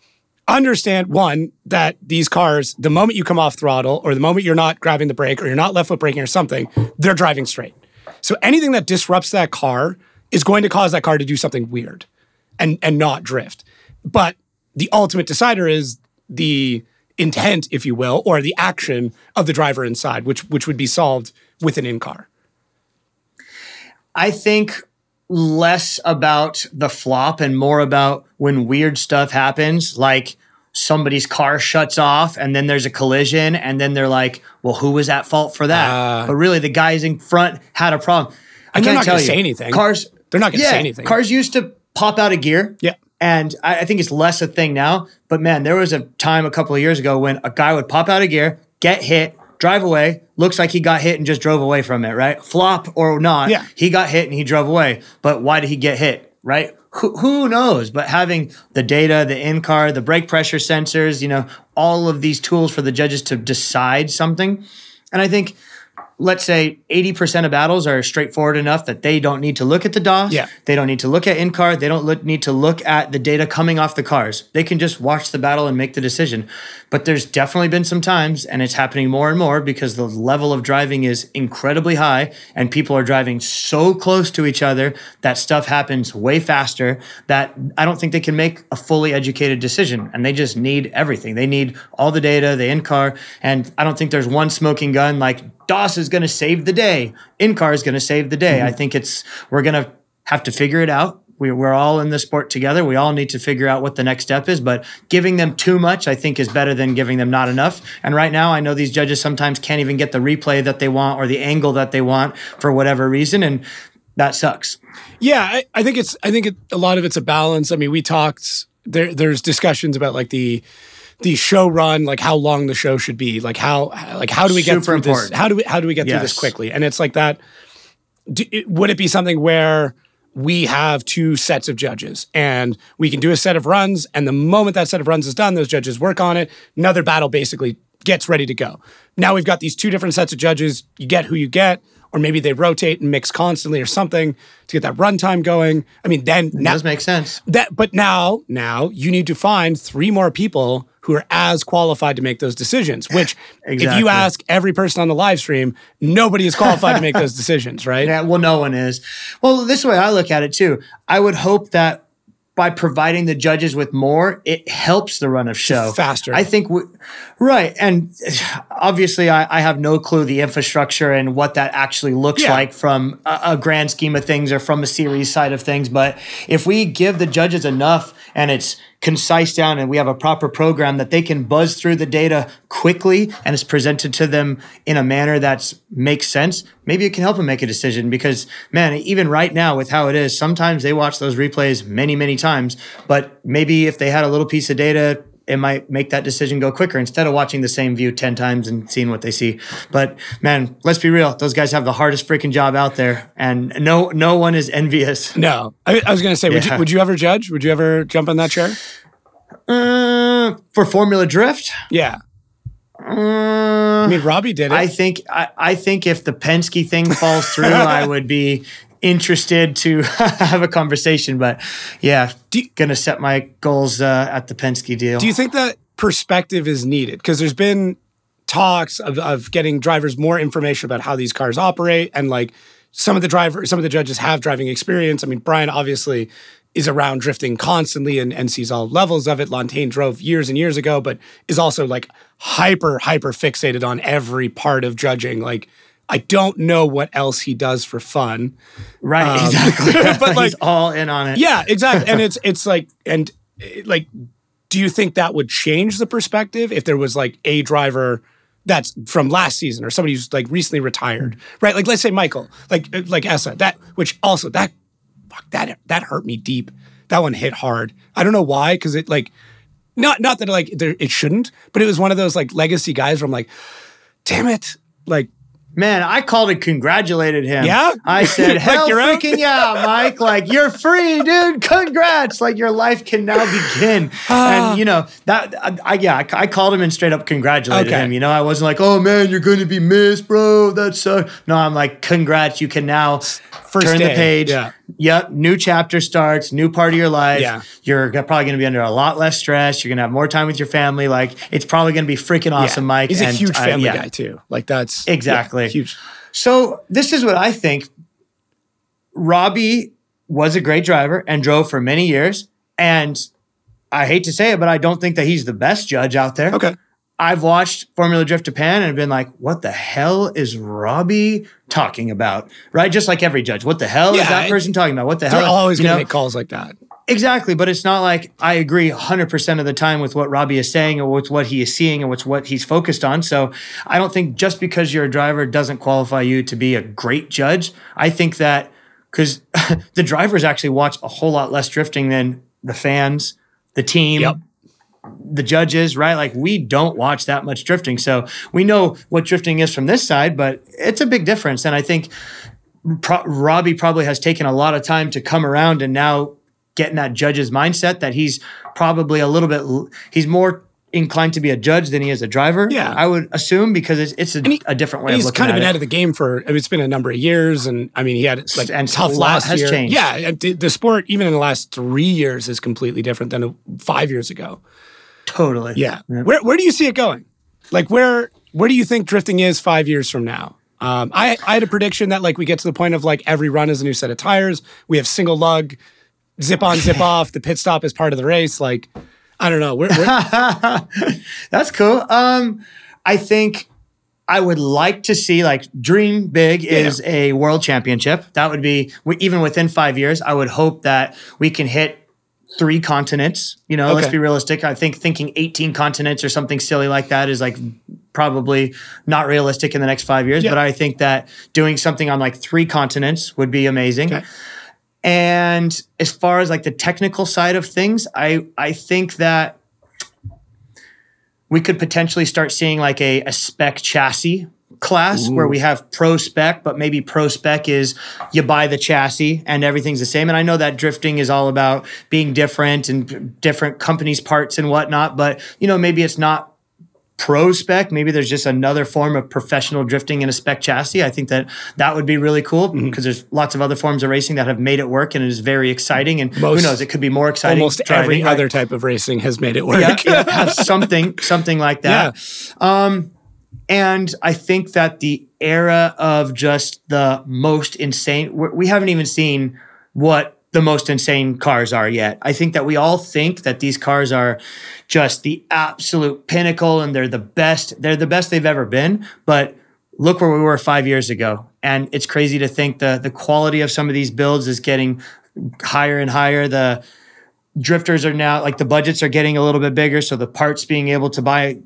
Speaker 1: Understand one that these cars, the moment you come off throttle, or the moment you're not grabbing the brake, or you're not left foot braking, or something, they're driving straight. So anything that disrupts that car is going to cause that car to do something weird and and not drift. But the ultimate decider is the intent, if you will, or the action of the driver inside, which which would be solved with an in-car.
Speaker 2: I think less about the flop and more about when weird stuff happens, like somebody's car shuts off and then there's a collision, and then they're like, well, who was at fault for that?
Speaker 1: Ah.
Speaker 2: but really, the guys in front had a problem. I can't tell you.
Speaker 1: say anything.
Speaker 2: Cars,
Speaker 1: They're not gonna say anything.
Speaker 2: Cars used to pop out of gear.
Speaker 1: Yeah.
Speaker 2: And I, I think it's less a thing now. But man, there was a time a couple of years ago when a guy would pop out of gear, get hit, drive away, looks like he got hit and just drove away from it, right? Flop or not,
Speaker 1: Yeah.
Speaker 2: he got hit and he drove away. But why did he get hit, right? Who, who knows? But having the data, the in car, the brake pressure sensors, you know, all of these tools for the judges to decide something. And I think let's say 80% of battles are straightforward enough that they don't need to look at the DOSS.
Speaker 1: Yeah.
Speaker 2: They don't need to look at in car. They don't look, need to look at the data coming off the cars. They can just watch the battle and make the decision. But there's definitely been some times, and it's happening more and more because the level of driving is incredibly high, and people are driving so close to each other that stuff happens way faster that I don't think they can make a fully educated decision. And they just need everything. They need all the data, the in car, and I don't think there's one smoking gun like DOSS is going to save the day. In car is going to save the day. I mm-hmm. think it's we're going to have to figure it out. We, we're all in the sport together. We all need to figure out what the next step is. But giving them too much, I think, is better than giving them not enough. And right now, I know these judges sometimes can't even get the replay that they want or the angle that they want for whatever reason. And that sucks.
Speaker 1: Yeah, I, I think it's. I think it, a lot of it's a balance. I mean, we talked. There, there's discussions about like the the show run, like how long the show should be, like how like how do we get
Speaker 2: Super
Speaker 1: through
Speaker 2: important.
Speaker 1: this? How do we how do we get through this quickly? And it's like that. Do, it- would it be something where we have two sets of judges and we can do a set of runs, and the moment that set of runs is done, those judges work on it. Another battle basically gets ready to go. Now we've got these two different sets of judges. You get who you get. Or maybe they rotate and mix constantly or something to get that runtime going. I mean, then now,
Speaker 2: does make sense.
Speaker 1: that but now now you need to find three more people who are as qualified to make those decisions which if you ask every person on the live stream nobody is qualified to make those decisions right
Speaker 2: Yeah, well, no one is. Well, this way I look at it too. I would hope that by providing the judges with more, it helps the run of show
Speaker 1: faster.
Speaker 2: I think, we, right, and obviously, I, I have no clue the infrastructure and what that actually looks
Speaker 1: Yeah.
Speaker 2: like from a, a grand scheme of things or from a series side of things. But if we give the judges enough and it's concise down and we have a proper program that they can buzz through the data quickly and it's presented to them in a manner that makes sense, maybe it can help them make a decision because man, even right now with how it is, sometimes they watch those replays many, many times, but maybe if they had a little piece of data it might make that decision go quicker instead of watching the same view 10 times and seeing what they see. But man, let's be real. Those guys have the hardest freaking job out there and no no one is envious.
Speaker 1: no. I, I was going to say would, you, would you ever judge? Would you ever jump on that chair?
Speaker 2: Uh, for Formula Drift,
Speaker 1: yeah.
Speaker 2: Uh,
Speaker 1: i mean robbie did it.
Speaker 2: I think I, I think if the Penske thing falls through, I would be interested to have a conversation. But yeah,
Speaker 1: you-
Speaker 2: gonna set my goals uh, at the Penske deal.
Speaker 1: Do you think that perspective is needed? Because there's been talks of, of getting drivers more information about how these cars operate, and like some of the drivers, some of the judges have driving experience. I mean, Brian obviously is around drifting constantly and, and sees all levels of it. Lanteigne drove years and years ago, but is also like hyper, hyper fixated on every part of judging. Like, I don't know what else he does for fun.
Speaker 2: right,
Speaker 1: Um,
Speaker 2: exactly.
Speaker 1: but, like-
Speaker 2: he's all in on it.
Speaker 1: Yeah, exactly. and it's it's like and like do you think that would change the perspective if there was like a driver that's from last season or somebody who's like recently retired, right? Like let's say Michael, like like Essa, that which also that fuck that that hurt me deep. That one hit hard. I don't know why because it like not not that like there, it shouldn't, but it was one of those like legacy guys where I'm like, damn it, like
Speaker 2: Man, I called and congratulated him.
Speaker 1: Yeah?
Speaker 2: I said,
Speaker 1: Like
Speaker 2: hell freaking yeah, Mike. Like, you're free, dude. Congrats. Like, your life can now begin.
Speaker 1: Ah.
Speaker 2: and, you know, that, I, I yeah, I, I called him and straight up congratulated
Speaker 1: Okay.
Speaker 2: him. You know, I wasn't like, oh, man, you're going to be missed, bro. That's so. No, I'm like, congrats. You can now
Speaker 1: First
Speaker 2: turn
Speaker 1: day,
Speaker 2: the page.
Speaker 1: yeah.
Speaker 2: Yep. New chapter starts, new part of your life.
Speaker 1: Yeah.
Speaker 2: You're probably going to be under a lot less stress. You're going to have more time with your family. Like, it's probably going to be freaking awesome,
Speaker 1: yeah.
Speaker 2: Mike.
Speaker 1: He's a huge
Speaker 2: I-
Speaker 1: family
Speaker 2: yeah.
Speaker 1: guy too. Like that's yeah,
Speaker 2: Exactly.
Speaker 1: huge.
Speaker 2: So this is what I think. Robbie was a great driver and drove for many years. And I hate to say it, but I don't think that he's the best judge out there.
Speaker 1: Okay.
Speaker 2: I've watched Formula Drift Japan and been like, what the hell is Robbie talking about? Right? Just like every judge. What the hell
Speaker 1: Yeah,
Speaker 2: is that person talking about? What the hell?
Speaker 1: They're
Speaker 2: always
Speaker 1: going to make calls like that.
Speaker 2: Exactly, but it's not like I agree 100% of the time with what Robbie is saying or with what he is seeing and what's what he's focused on. So I don't think just because you're a driver doesn't qualify you to be a great judge. I think that because the drivers actually watch a whole lot less drifting than the fans, the team,
Speaker 1: Yep.
Speaker 2: The judges, right? Like we don't watch that much drifting. So we know what drifting is from this side, but it's a big difference. And I think pro- Robbie probably has taken a lot of time to come around and now get in that judge's mindset that he's probably a little bit, he's more inclined to be a judge than he is a driver.
Speaker 1: Yeah.
Speaker 2: I would assume because it's, it's a,
Speaker 1: he-
Speaker 2: a different way of
Speaker 1: he's kind of been out of the game for. I mean, it's been a number of years, and I mean, he had like
Speaker 2: And
Speaker 1: tough last
Speaker 2: has
Speaker 1: year.
Speaker 2: changed.
Speaker 1: Yeah, the, the sport even in the last three years is completely different than five years ago.
Speaker 2: Totally.
Speaker 1: Yeah. Where where do you see it going? Like where where do you think drifting is five years from now? Um, I I had a prediction that like we get to the point of like every run is a new set of tires. We have single lug, zip on, zip off. The pit stop is part of the race. Like I don't know. Where, where,
Speaker 2: That's cool. Um, I think I would like to see like dream big is a world championship. That would be even within five years. I would hope that we can hit three continents. You know, let's be realistic. I think thinking 18 continents or something silly like that is like probably not realistic in the next five years.
Speaker 1: Yeah.
Speaker 2: But I think that doing something on like three continents would be amazing.
Speaker 1: Okay.
Speaker 2: And as far as like the technical side of things, I I think that we could potentially start seeing like a, a spec chassis class where we have pro spec, but maybe pro spec is you buy the chassis and everything's the same. And I know that drifting is all about being different and different companies' parts and whatnot, but you know, maybe it's not pro spec. Maybe there's just another form of professional drifting in a spec chassis. I think that that would be really cool
Speaker 1: Mm-hmm.
Speaker 2: because there's lots of other forms of racing that have made it work and it is very exciting. And
Speaker 1: Most-
Speaker 2: who knows, it could be more exciting.
Speaker 1: Almost
Speaker 2: driving,
Speaker 1: every
Speaker 2: right?
Speaker 1: other type of racing has made it work.
Speaker 2: yeah, yeah, have something something like that. Um, and I think that the era of just the most insane, we're- haven't even seen what the most insane cars are yet. I think that we all think that these cars are just the absolute pinnacle and they're the best. They're the best they've ever been. But look where we were five years ago. And it's crazy to think the the quality of some of these builds is getting higher and higher. The drifters are now like the budgets are getting a little bit bigger, so the parts being able to buy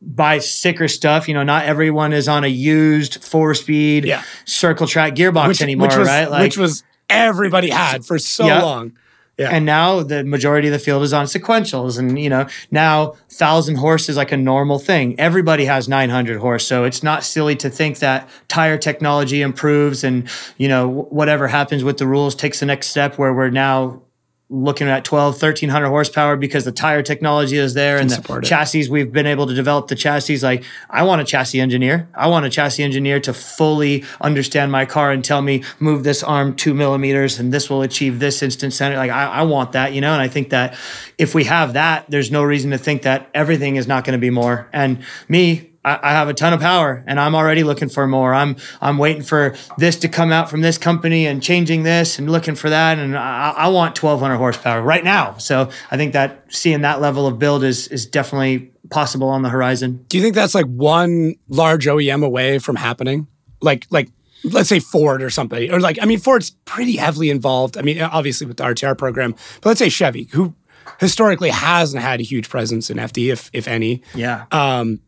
Speaker 2: buy sicker stuff. You know, not everyone is on a used four speed
Speaker 1: Yeah.
Speaker 2: circle track gearbox anymore,
Speaker 1: which was,
Speaker 2: right? Like,
Speaker 1: which was everybody had for so
Speaker 2: Yeah.
Speaker 1: long. Yeah.
Speaker 2: and now the majority of the field is on sequentials, and you know now thousand horse is like a normal thing. Everybody has nine hundred horse, so it's not silly to think that tire technology improves, and you know whatever happens with the rules takes the next step where we're now looking at 12 1300 horsepower because the tire technology is there and the
Speaker 1: it.
Speaker 2: chassis we've been able to develop the chassis. Like i want a chassis engineer. I want a chassis engineer to fully understand my car and tell me move this arm two millimeters and this will achieve this instant center. Like i, I want that you know? And i think that if we have that there's no reason to think that everything is not going to be more. And me I, I have a ton of power and I'm already looking for more. I'm I'm waiting for this to come out from this company and changing this and looking for that. And I, I want 1200 horsepower right now. So I think that seeing that level of build is is definitely possible on the horizon.
Speaker 1: Do you think that's like one large OEM away from happening? Like, like let's say Ford or somebody, or like I mean, Ford's pretty heavily involved. I mean, obviously with the RTR program, but let's say Chevy, who historically hasn't had a huge presence in FD, if if any.
Speaker 2: Yeah.
Speaker 1: Um,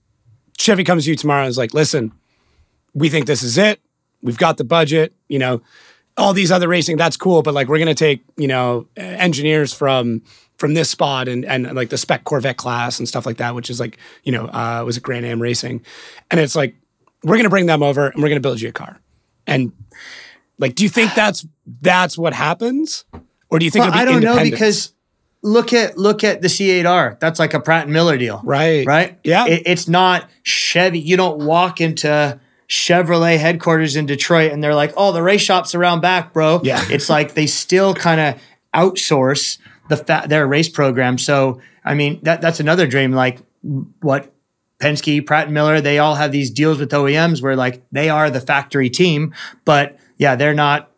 Speaker 1: Chevy comes to you tomorrow and is like, listen, we think this is it. We've got the budget, you know, all these other racing, that's cool, but like we're gonna take, you know, engineers from from this spot and and like the spec Corvette class and stuff like that, which is like, you know, uh was it Grand Am Racing? And it's like, we're gonna bring them over and we're gonna build you a car. And like, do you think that's that's what happens? Or do you think
Speaker 2: Well,
Speaker 1: it'll be
Speaker 2: I don't know because look at look at the C8R. That's like a Pratt and Miller deal.
Speaker 1: Right.
Speaker 2: Right?
Speaker 1: Yeah.
Speaker 2: It, it's not Chevy. You don't walk into Chevrolet headquarters in Detroit and they're like, "Oh, the race shop's around back, bro."
Speaker 1: Yeah.
Speaker 2: It's like they still kind of outsource the fa- their race program. So, I mean, that that's another dream like what Penske, Pratt and Miller, they all have these deals with OEMs where like they are the factory team, but yeah, they're not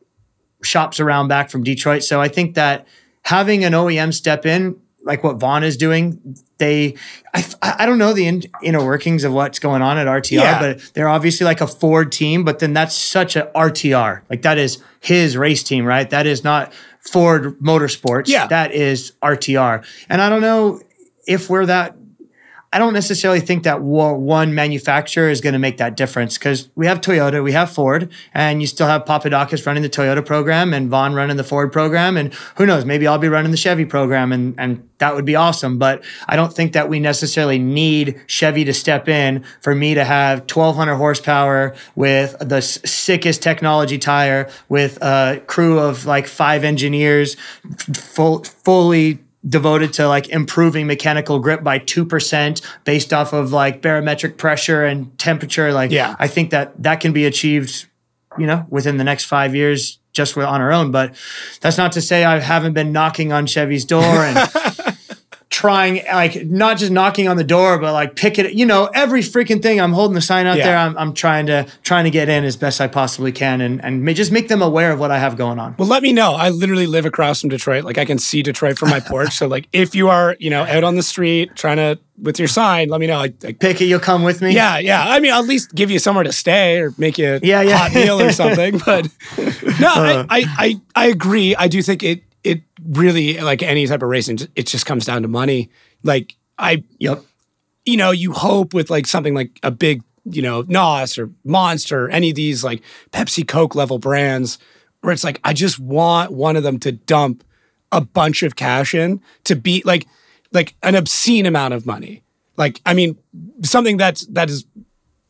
Speaker 2: shops around back from Detroit. So I think that having an OEM step in, like what Vaughn is doing, they, I, I don't know the in, inner workings of what's going on at RTR,
Speaker 1: Yeah.
Speaker 2: but they're obviously like a Ford team, but then that's such a RTR. Like that is his race team, right? That is not Ford Motorsports.
Speaker 1: Yeah.
Speaker 2: That is RTR. And I don't know if we're that I don't necessarily think that one manufacturer is going to make that difference because we have Toyota, we have Ford, and you still have Papadakis running the Toyota program and Vaughn running the Ford program. And who knows, maybe I'll be running the Chevy program and, and that would be awesome. But I don't think that we necessarily need Chevy to step in for me to have 1200 horsepower with the sickest technology tire with a crew of like five engineers full, fully devoted to like improving mechanical grip by 2% based off of like barometric pressure and temperature like
Speaker 1: Yeah.
Speaker 2: i think that that can be achieved you know within the next five years just on our own but that's not to say i haven't been knocking on chevy's door and trying like not just knocking on the door but like pick it you know every freaking thing i'm holding the sign out
Speaker 1: Yeah.
Speaker 2: there I'm, I'm trying to trying to get in as best i possibly can and and ma- just make them aware of what i have going on
Speaker 1: Well, let me know. I literally live across from Detroit. Like I can see Detroit from my porch. So like if you are, you know, out on the street trying to with your sign, let me know. I, I,
Speaker 2: pick it you'll come with me
Speaker 1: yeah, yeah. I mean, I'll at least give you somewhere to stay or make you a
Speaker 2: Yeah, yeah.
Speaker 1: hot meal or something. But no, I, uh. I, I, I agree. I do think it it really like any type of racing, it just comes down to money. Like I
Speaker 2: yep
Speaker 1: you know, you hope with like something like a big, you know, NOS or Monster, or any of these like Pepsi Coke level brands, where it's like, I just want one of them to dump a bunch of cash in to be like, like an obscene amount of money. Like, I mean, something that's, that is,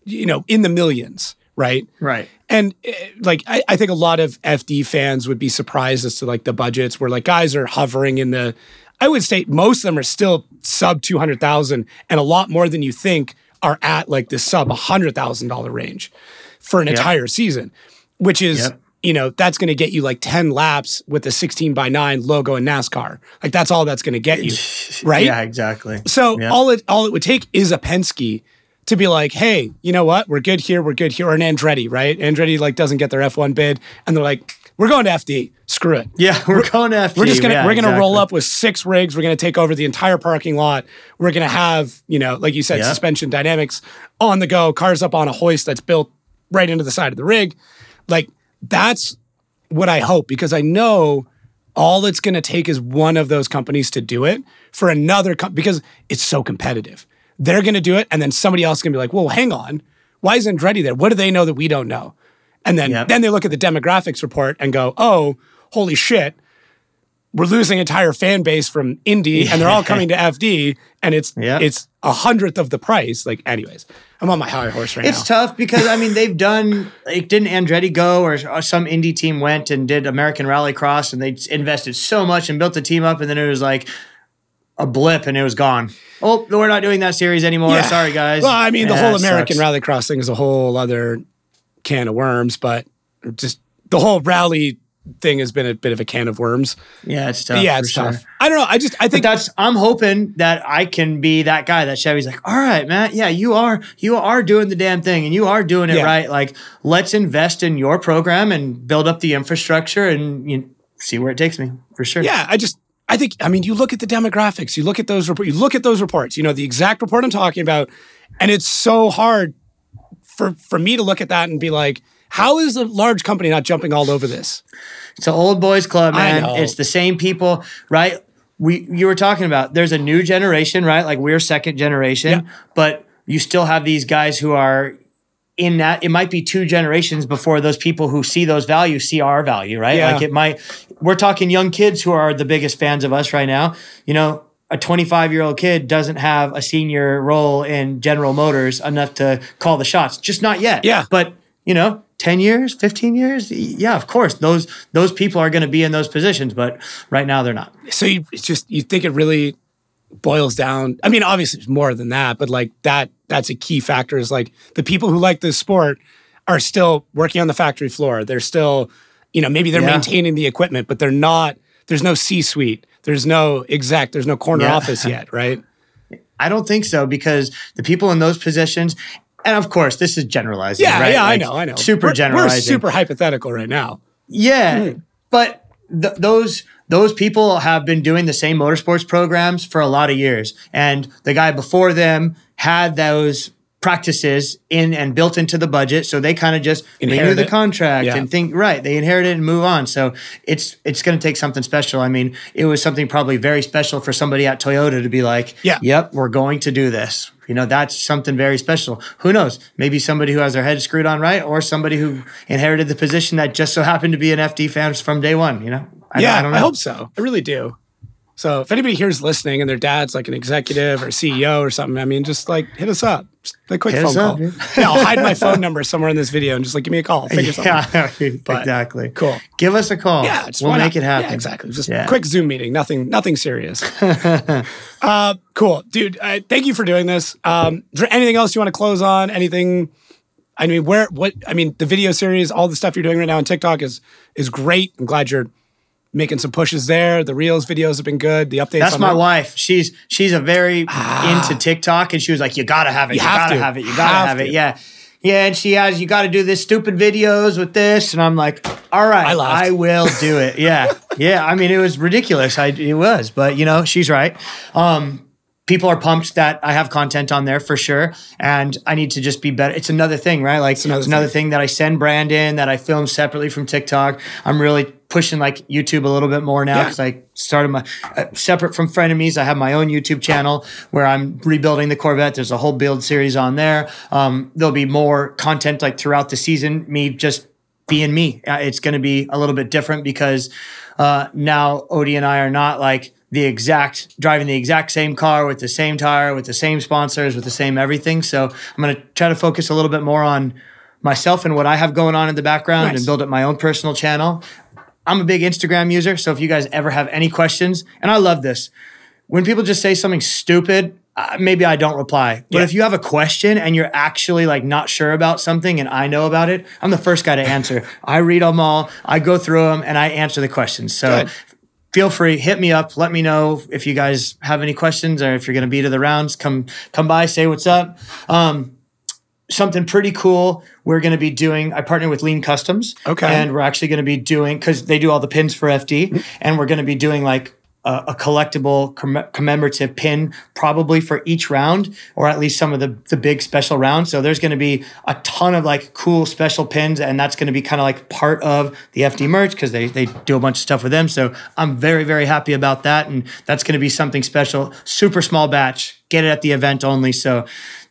Speaker 1: you know, in the millions, right?
Speaker 2: right
Speaker 1: And eh, like, I, I think a lot of FD fans would be surprised as to like the budgets where like guys are hovering in the, I would say most of them are still sub 200,000 and a lot more than you think are at like the sub $100,000 range for an entire season, which is,
Speaker 2: Yep.
Speaker 1: you know, that's going to get you like 10 laps with the 16 by 9 logo in NASCAR. Like that's all that's going to get you, right?
Speaker 2: yeah exactly
Speaker 1: So all it all it would take is a Penske to be like, hey, you know what? We're good here. We're good here. Or an Andretti, right? Andretti like doesn't get their F1 bid, and they're like, we're going to FD. Screw it.
Speaker 2: yeah we're, going to FD.
Speaker 1: We're just gonna
Speaker 2: Yeah,
Speaker 1: we're gonna roll up with six rigs. We're gonna take over the entire parking lot. We're gonna have you know, like you said,
Speaker 2: Yeah.
Speaker 1: suspension dynamics on the go. Cars up on a hoist that's built right into the side of the rig. Like that's what I hope because I know all it's going to take is one of those companies to do it for another com- because it's so competitive. They're going to do it, and then somebody else is going to be like, "Well, hang on, why isn't Andretti there? What do they know that we don't know?" And then
Speaker 2: Yep.
Speaker 1: then they look at the demographics report and go, "Oh, holy shit." We're losing entire fan base from Indy, and they're all coming to FD, and it's
Speaker 2: Yeah.
Speaker 1: it's a hundredth of the price. Like, anyways, I'm on my high horse right
Speaker 2: It's
Speaker 1: now.
Speaker 2: tough because I mean they've done like didn't Andretti go or, or some Indy team went and did American Rallycross and they invested so much and built the team up and then it was like a blip and it was gone. Oh, we're not doing that series anymore.
Speaker 1: Yeah.
Speaker 2: Sorry guys.
Speaker 1: Well, I mean, the whole American
Speaker 2: sucks.
Speaker 1: Rallycross thing is a whole other can of worms, but just the whole rally thing has been a bit of a can of worms.
Speaker 2: Yeah, it's tough.
Speaker 1: yeah,
Speaker 2: for
Speaker 1: it's
Speaker 2: sure.
Speaker 1: tough. I don't know. I just I
Speaker 2: But
Speaker 1: think
Speaker 2: that's I'm hoping that I can be that guy that Chevy's like, all right, Matt, yeah, you are you are doing the damn thing and you are doing it
Speaker 1: Yeah.
Speaker 2: right. Like, let's invest in your program and build up the infrastructure and you see where it takes me for sure.
Speaker 1: yeah, I just I think I mean you look at the demographics, you look at those reports, you look at those reports, you know the exact report I'm talking about, and it's so hard for for me to look at that and be like, how is a large company not jumping all over this?
Speaker 2: It's an old boys club, man. It's the same people, right? We you were talking about there's a new generation, right? Like we're second generation,
Speaker 1: Yeah.
Speaker 2: but you still have these guys who are in that it might be two generations before those people who see those values see our value, right?
Speaker 1: Yeah.
Speaker 2: Like it might we're talking young kids who are the biggest fans of us right now. You know, a 25 year old kid doesn't have a senior role in General Motors enough to call the shots. Just not yet.
Speaker 1: Yeah.
Speaker 2: But, you know, 10 years, 15 years, yeah, of course. Those those people are going to be in those positions, but right now they're not.
Speaker 1: so you it's just you think it really boils down i mean obviously it's more than that but like that that's a key factor is like the people who like this sport are still working on the factory floor they're still you know maybe they're
Speaker 2: Yeah.
Speaker 1: maintaining the equipment but they're not there's no c suite there's no exec there's no corner
Speaker 2: Yeah.
Speaker 1: office yet right
Speaker 2: I don't think so because the people in those positions and of course, this is generalizing.
Speaker 1: yeah
Speaker 2: right?
Speaker 1: yeah
Speaker 2: Like,
Speaker 1: i know i know
Speaker 2: Super
Speaker 1: We're-
Speaker 2: generalizing.
Speaker 1: we're super hypothetical right now
Speaker 2: Yeah, hmm. but th- those those people have been doing the same motorsports programs for a lot of years, and the guy before them had those practices in and built into the budget, so they kind of just renew
Speaker 1: Inherit
Speaker 2: the
Speaker 1: it.
Speaker 2: contract
Speaker 1: Yeah.
Speaker 2: and think right. They inherit it and move on. So it's it's going to take something special. I mean, it was something probably very special for somebody at Toyota to be like,
Speaker 1: Yeah.
Speaker 2: yep, we're going to do this. You know, that's something very special. Who knows? Maybe somebody who has their head screwed on right, or somebody who inherited the position that just so happened to be an FD fan from day one. You know? I,
Speaker 1: yeah,
Speaker 2: I
Speaker 1: I, hope so. I really do. So if anybody here's listening and their dad's like an executive or CEO or something, I mean, just like hit us up. Just a quick
Speaker 2: Hit
Speaker 1: phone call.
Speaker 2: up,
Speaker 1: yeah, I'll hide my phone number somewhere in this video and just like give me a call. Figure something. out.
Speaker 2: Yeah,
Speaker 1: But-
Speaker 2: exactly.
Speaker 1: Cool.
Speaker 2: Give us a call.
Speaker 1: Yeah,
Speaker 2: we'll make it happen.
Speaker 1: Yeah, exactly. Just
Speaker 2: Yeah.
Speaker 1: quick Zoom meeting. Nothing, nothing serious. uh, cool, dude. Uh, thank you for doing this. Um, is there anything else you want to close on? Anything? I mean, where? What? I mean, the video series, all the stuff you're doing right now on TikTok is is great. I'm glad you're making some pushes there. The reels videos have been good. The updates.
Speaker 2: That's
Speaker 1: on
Speaker 2: my
Speaker 1: them-
Speaker 2: wife. She's she's a very into TikTok, and she was like, "You gotta have it. You,
Speaker 1: Ah. have
Speaker 2: gotta
Speaker 1: to.
Speaker 2: have it. You gotta
Speaker 1: Have
Speaker 2: have,
Speaker 1: to.
Speaker 2: it." Yeah, yeah. And she has, "You got to do this stupid videos with this," and I'm like, "All right,
Speaker 1: I.
Speaker 2: I will do it." Yeah, yeah. I mean, it was ridiculous. I it was, but you know, she's right. Um, people are pumped that I have content on there for sure, and I need to just be better. It's another thing, right? Like it's
Speaker 1: another
Speaker 2: another, thing. that I send Brandon that I film separately from TikTok. I'm really pushing like YouTube a little bit more now
Speaker 1: Yeah.
Speaker 2: because I started my uh, separate from frenemies. I have my own YouTube channel where I'm rebuilding the Corvette. There's a whole build series on there. Um, there'll be more content like throughout the season. Me just being me. Uh, It's going to be a little bit different because uh, now Odi and I are not like the exact driving the exact same car with the same tire, with the same sponsors, with the same everything. So I'm going to try to focus a little bit more on myself and what I have going on in the background
Speaker 1: Nice.
Speaker 2: and build up my own personal channel. I'm a big Instagram user, so if you guys ever have any questions, and I love this, when people just say something stupid, uh, maybe I don't reply. But
Speaker 1: Yeah.
Speaker 2: if you have a question and you're actually like not sure about something and I know about it, I'm the first guy to answer. I read them all, I go through them, and I answer the questions. So
Speaker 1: Good.
Speaker 2: feel free, hit me up, let me know if you guys have any questions or if you're going to be to the rounds. Come come by, say what's up. Um, something pretty cool we're going to be doing. I partner with Lean Customs.
Speaker 1: Okay.
Speaker 2: And we're actually going to be doing, because they do all the pins for FD, and we're going to be doing like a, a collectible comm- commemorative pin probably for each round, or at least some of the, the big special rounds. So there's going to be a ton of like cool special pins, and that's going to be kind of like part of the FD merch because they, they do a bunch of stuff with them. So I'm very, very happy about that. And that's going to be something special. Super small batch. Get it at the event only. So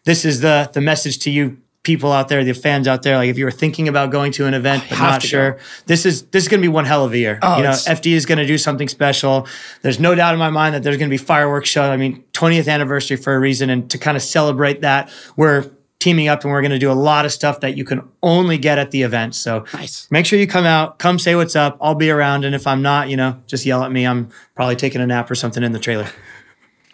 Speaker 2: this is the the message to you people out there, the fans out there. Like if you were thinking about going to an event but not sure, this is this is going to be one hell of a year.
Speaker 1: Oh,
Speaker 2: you know, FD is going to do something special. There's no doubt in my mind that there's going to be fireworks show. I mean, 20th anniversary for a reason, and to kind of celebrate that, we're teaming up and we're going to do a lot of stuff that you can only get at the event. So
Speaker 1: Nice.
Speaker 2: make sure you come out, come say what's up. I'll be around, and if I'm not, you know, just yell at me. I'm probably taking a nap or something in the trailer.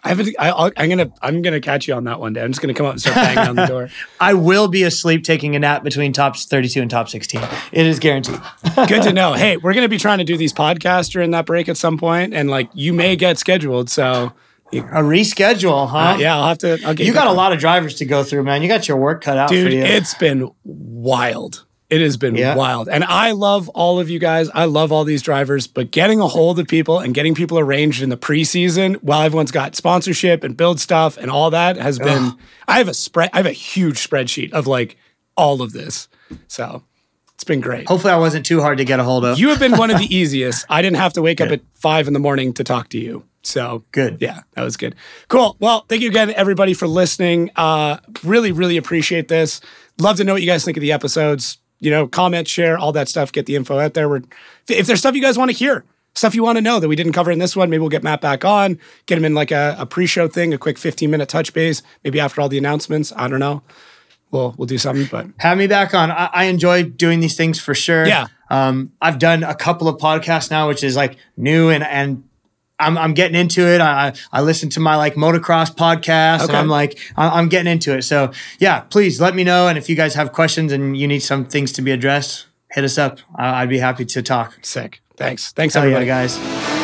Speaker 1: I haven't. I, I'll- I'm gonna. I'm gonna catch you on that one day. I'm just gonna come up and start banging on the door.
Speaker 2: I will be asleep taking a nap between top 32 and top 16. It is guaranteed.
Speaker 1: Good to know. Hey, we're gonna be trying to do these podcasts during that break at some point, and like you may get scheduled. So
Speaker 2: A reschedule, huh?
Speaker 1: uh, yeah, I'll have to. I'll get
Speaker 2: You got a lot of drivers to go through, man. You got your work cut out
Speaker 1: dude.
Speaker 2: for you.
Speaker 1: It's been wild. It has been
Speaker 2: Yeah.
Speaker 1: wild, and I love all of you guys. I love all these drivers, but getting a hold of people and getting people arranged in the preseason while everyone's got sponsorship and build stuff and all that has been. I have a spread. I have a huge spreadsheet of like all of this. So it's been great.
Speaker 2: Hopefully, I wasn't too hard to get a hold of.
Speaker 1: You have been one of the easiest. I didn't have to wake up at five in the morning to talk to you. So
Speaker 2: Good.
Speaker 1: Yeah, that was good. Cool. Well, thank you again, everybody, for listening. Uh, really, really appreciate this. Love to know what you guys think of the episodes. You know, comment, share, all that stuff. Get the info out there. We're, if there's stuff you guys want to hear, stuff you want to know that we didn't cover in this one, maybe we'll get Matt back on, get him in like a, a pre-show thing, a quick 15 minute touch base, maybe after all the announcements. I don't know. We'll we'll do something, but
Speaker 2: Have me back on. I, I enjoy doing these things for sure.
Speaker 1: Yeah.
Speaker 2: Um, I've done a couple of podcasts now, which is like new and and I'm, I'm getting into it. I, I listen to my like motocross podcast and I'm like, I'm getting into it. So yeah, please let me know. And if you guys have questions and you need some things to be addressed, hit us up. I, I'd be happy to talk.
Speaker 1: sick. Thanks. Thanks,
Speaker 2: Hell yeah,
Speaker 1: everybody.
Speaker 2: guys.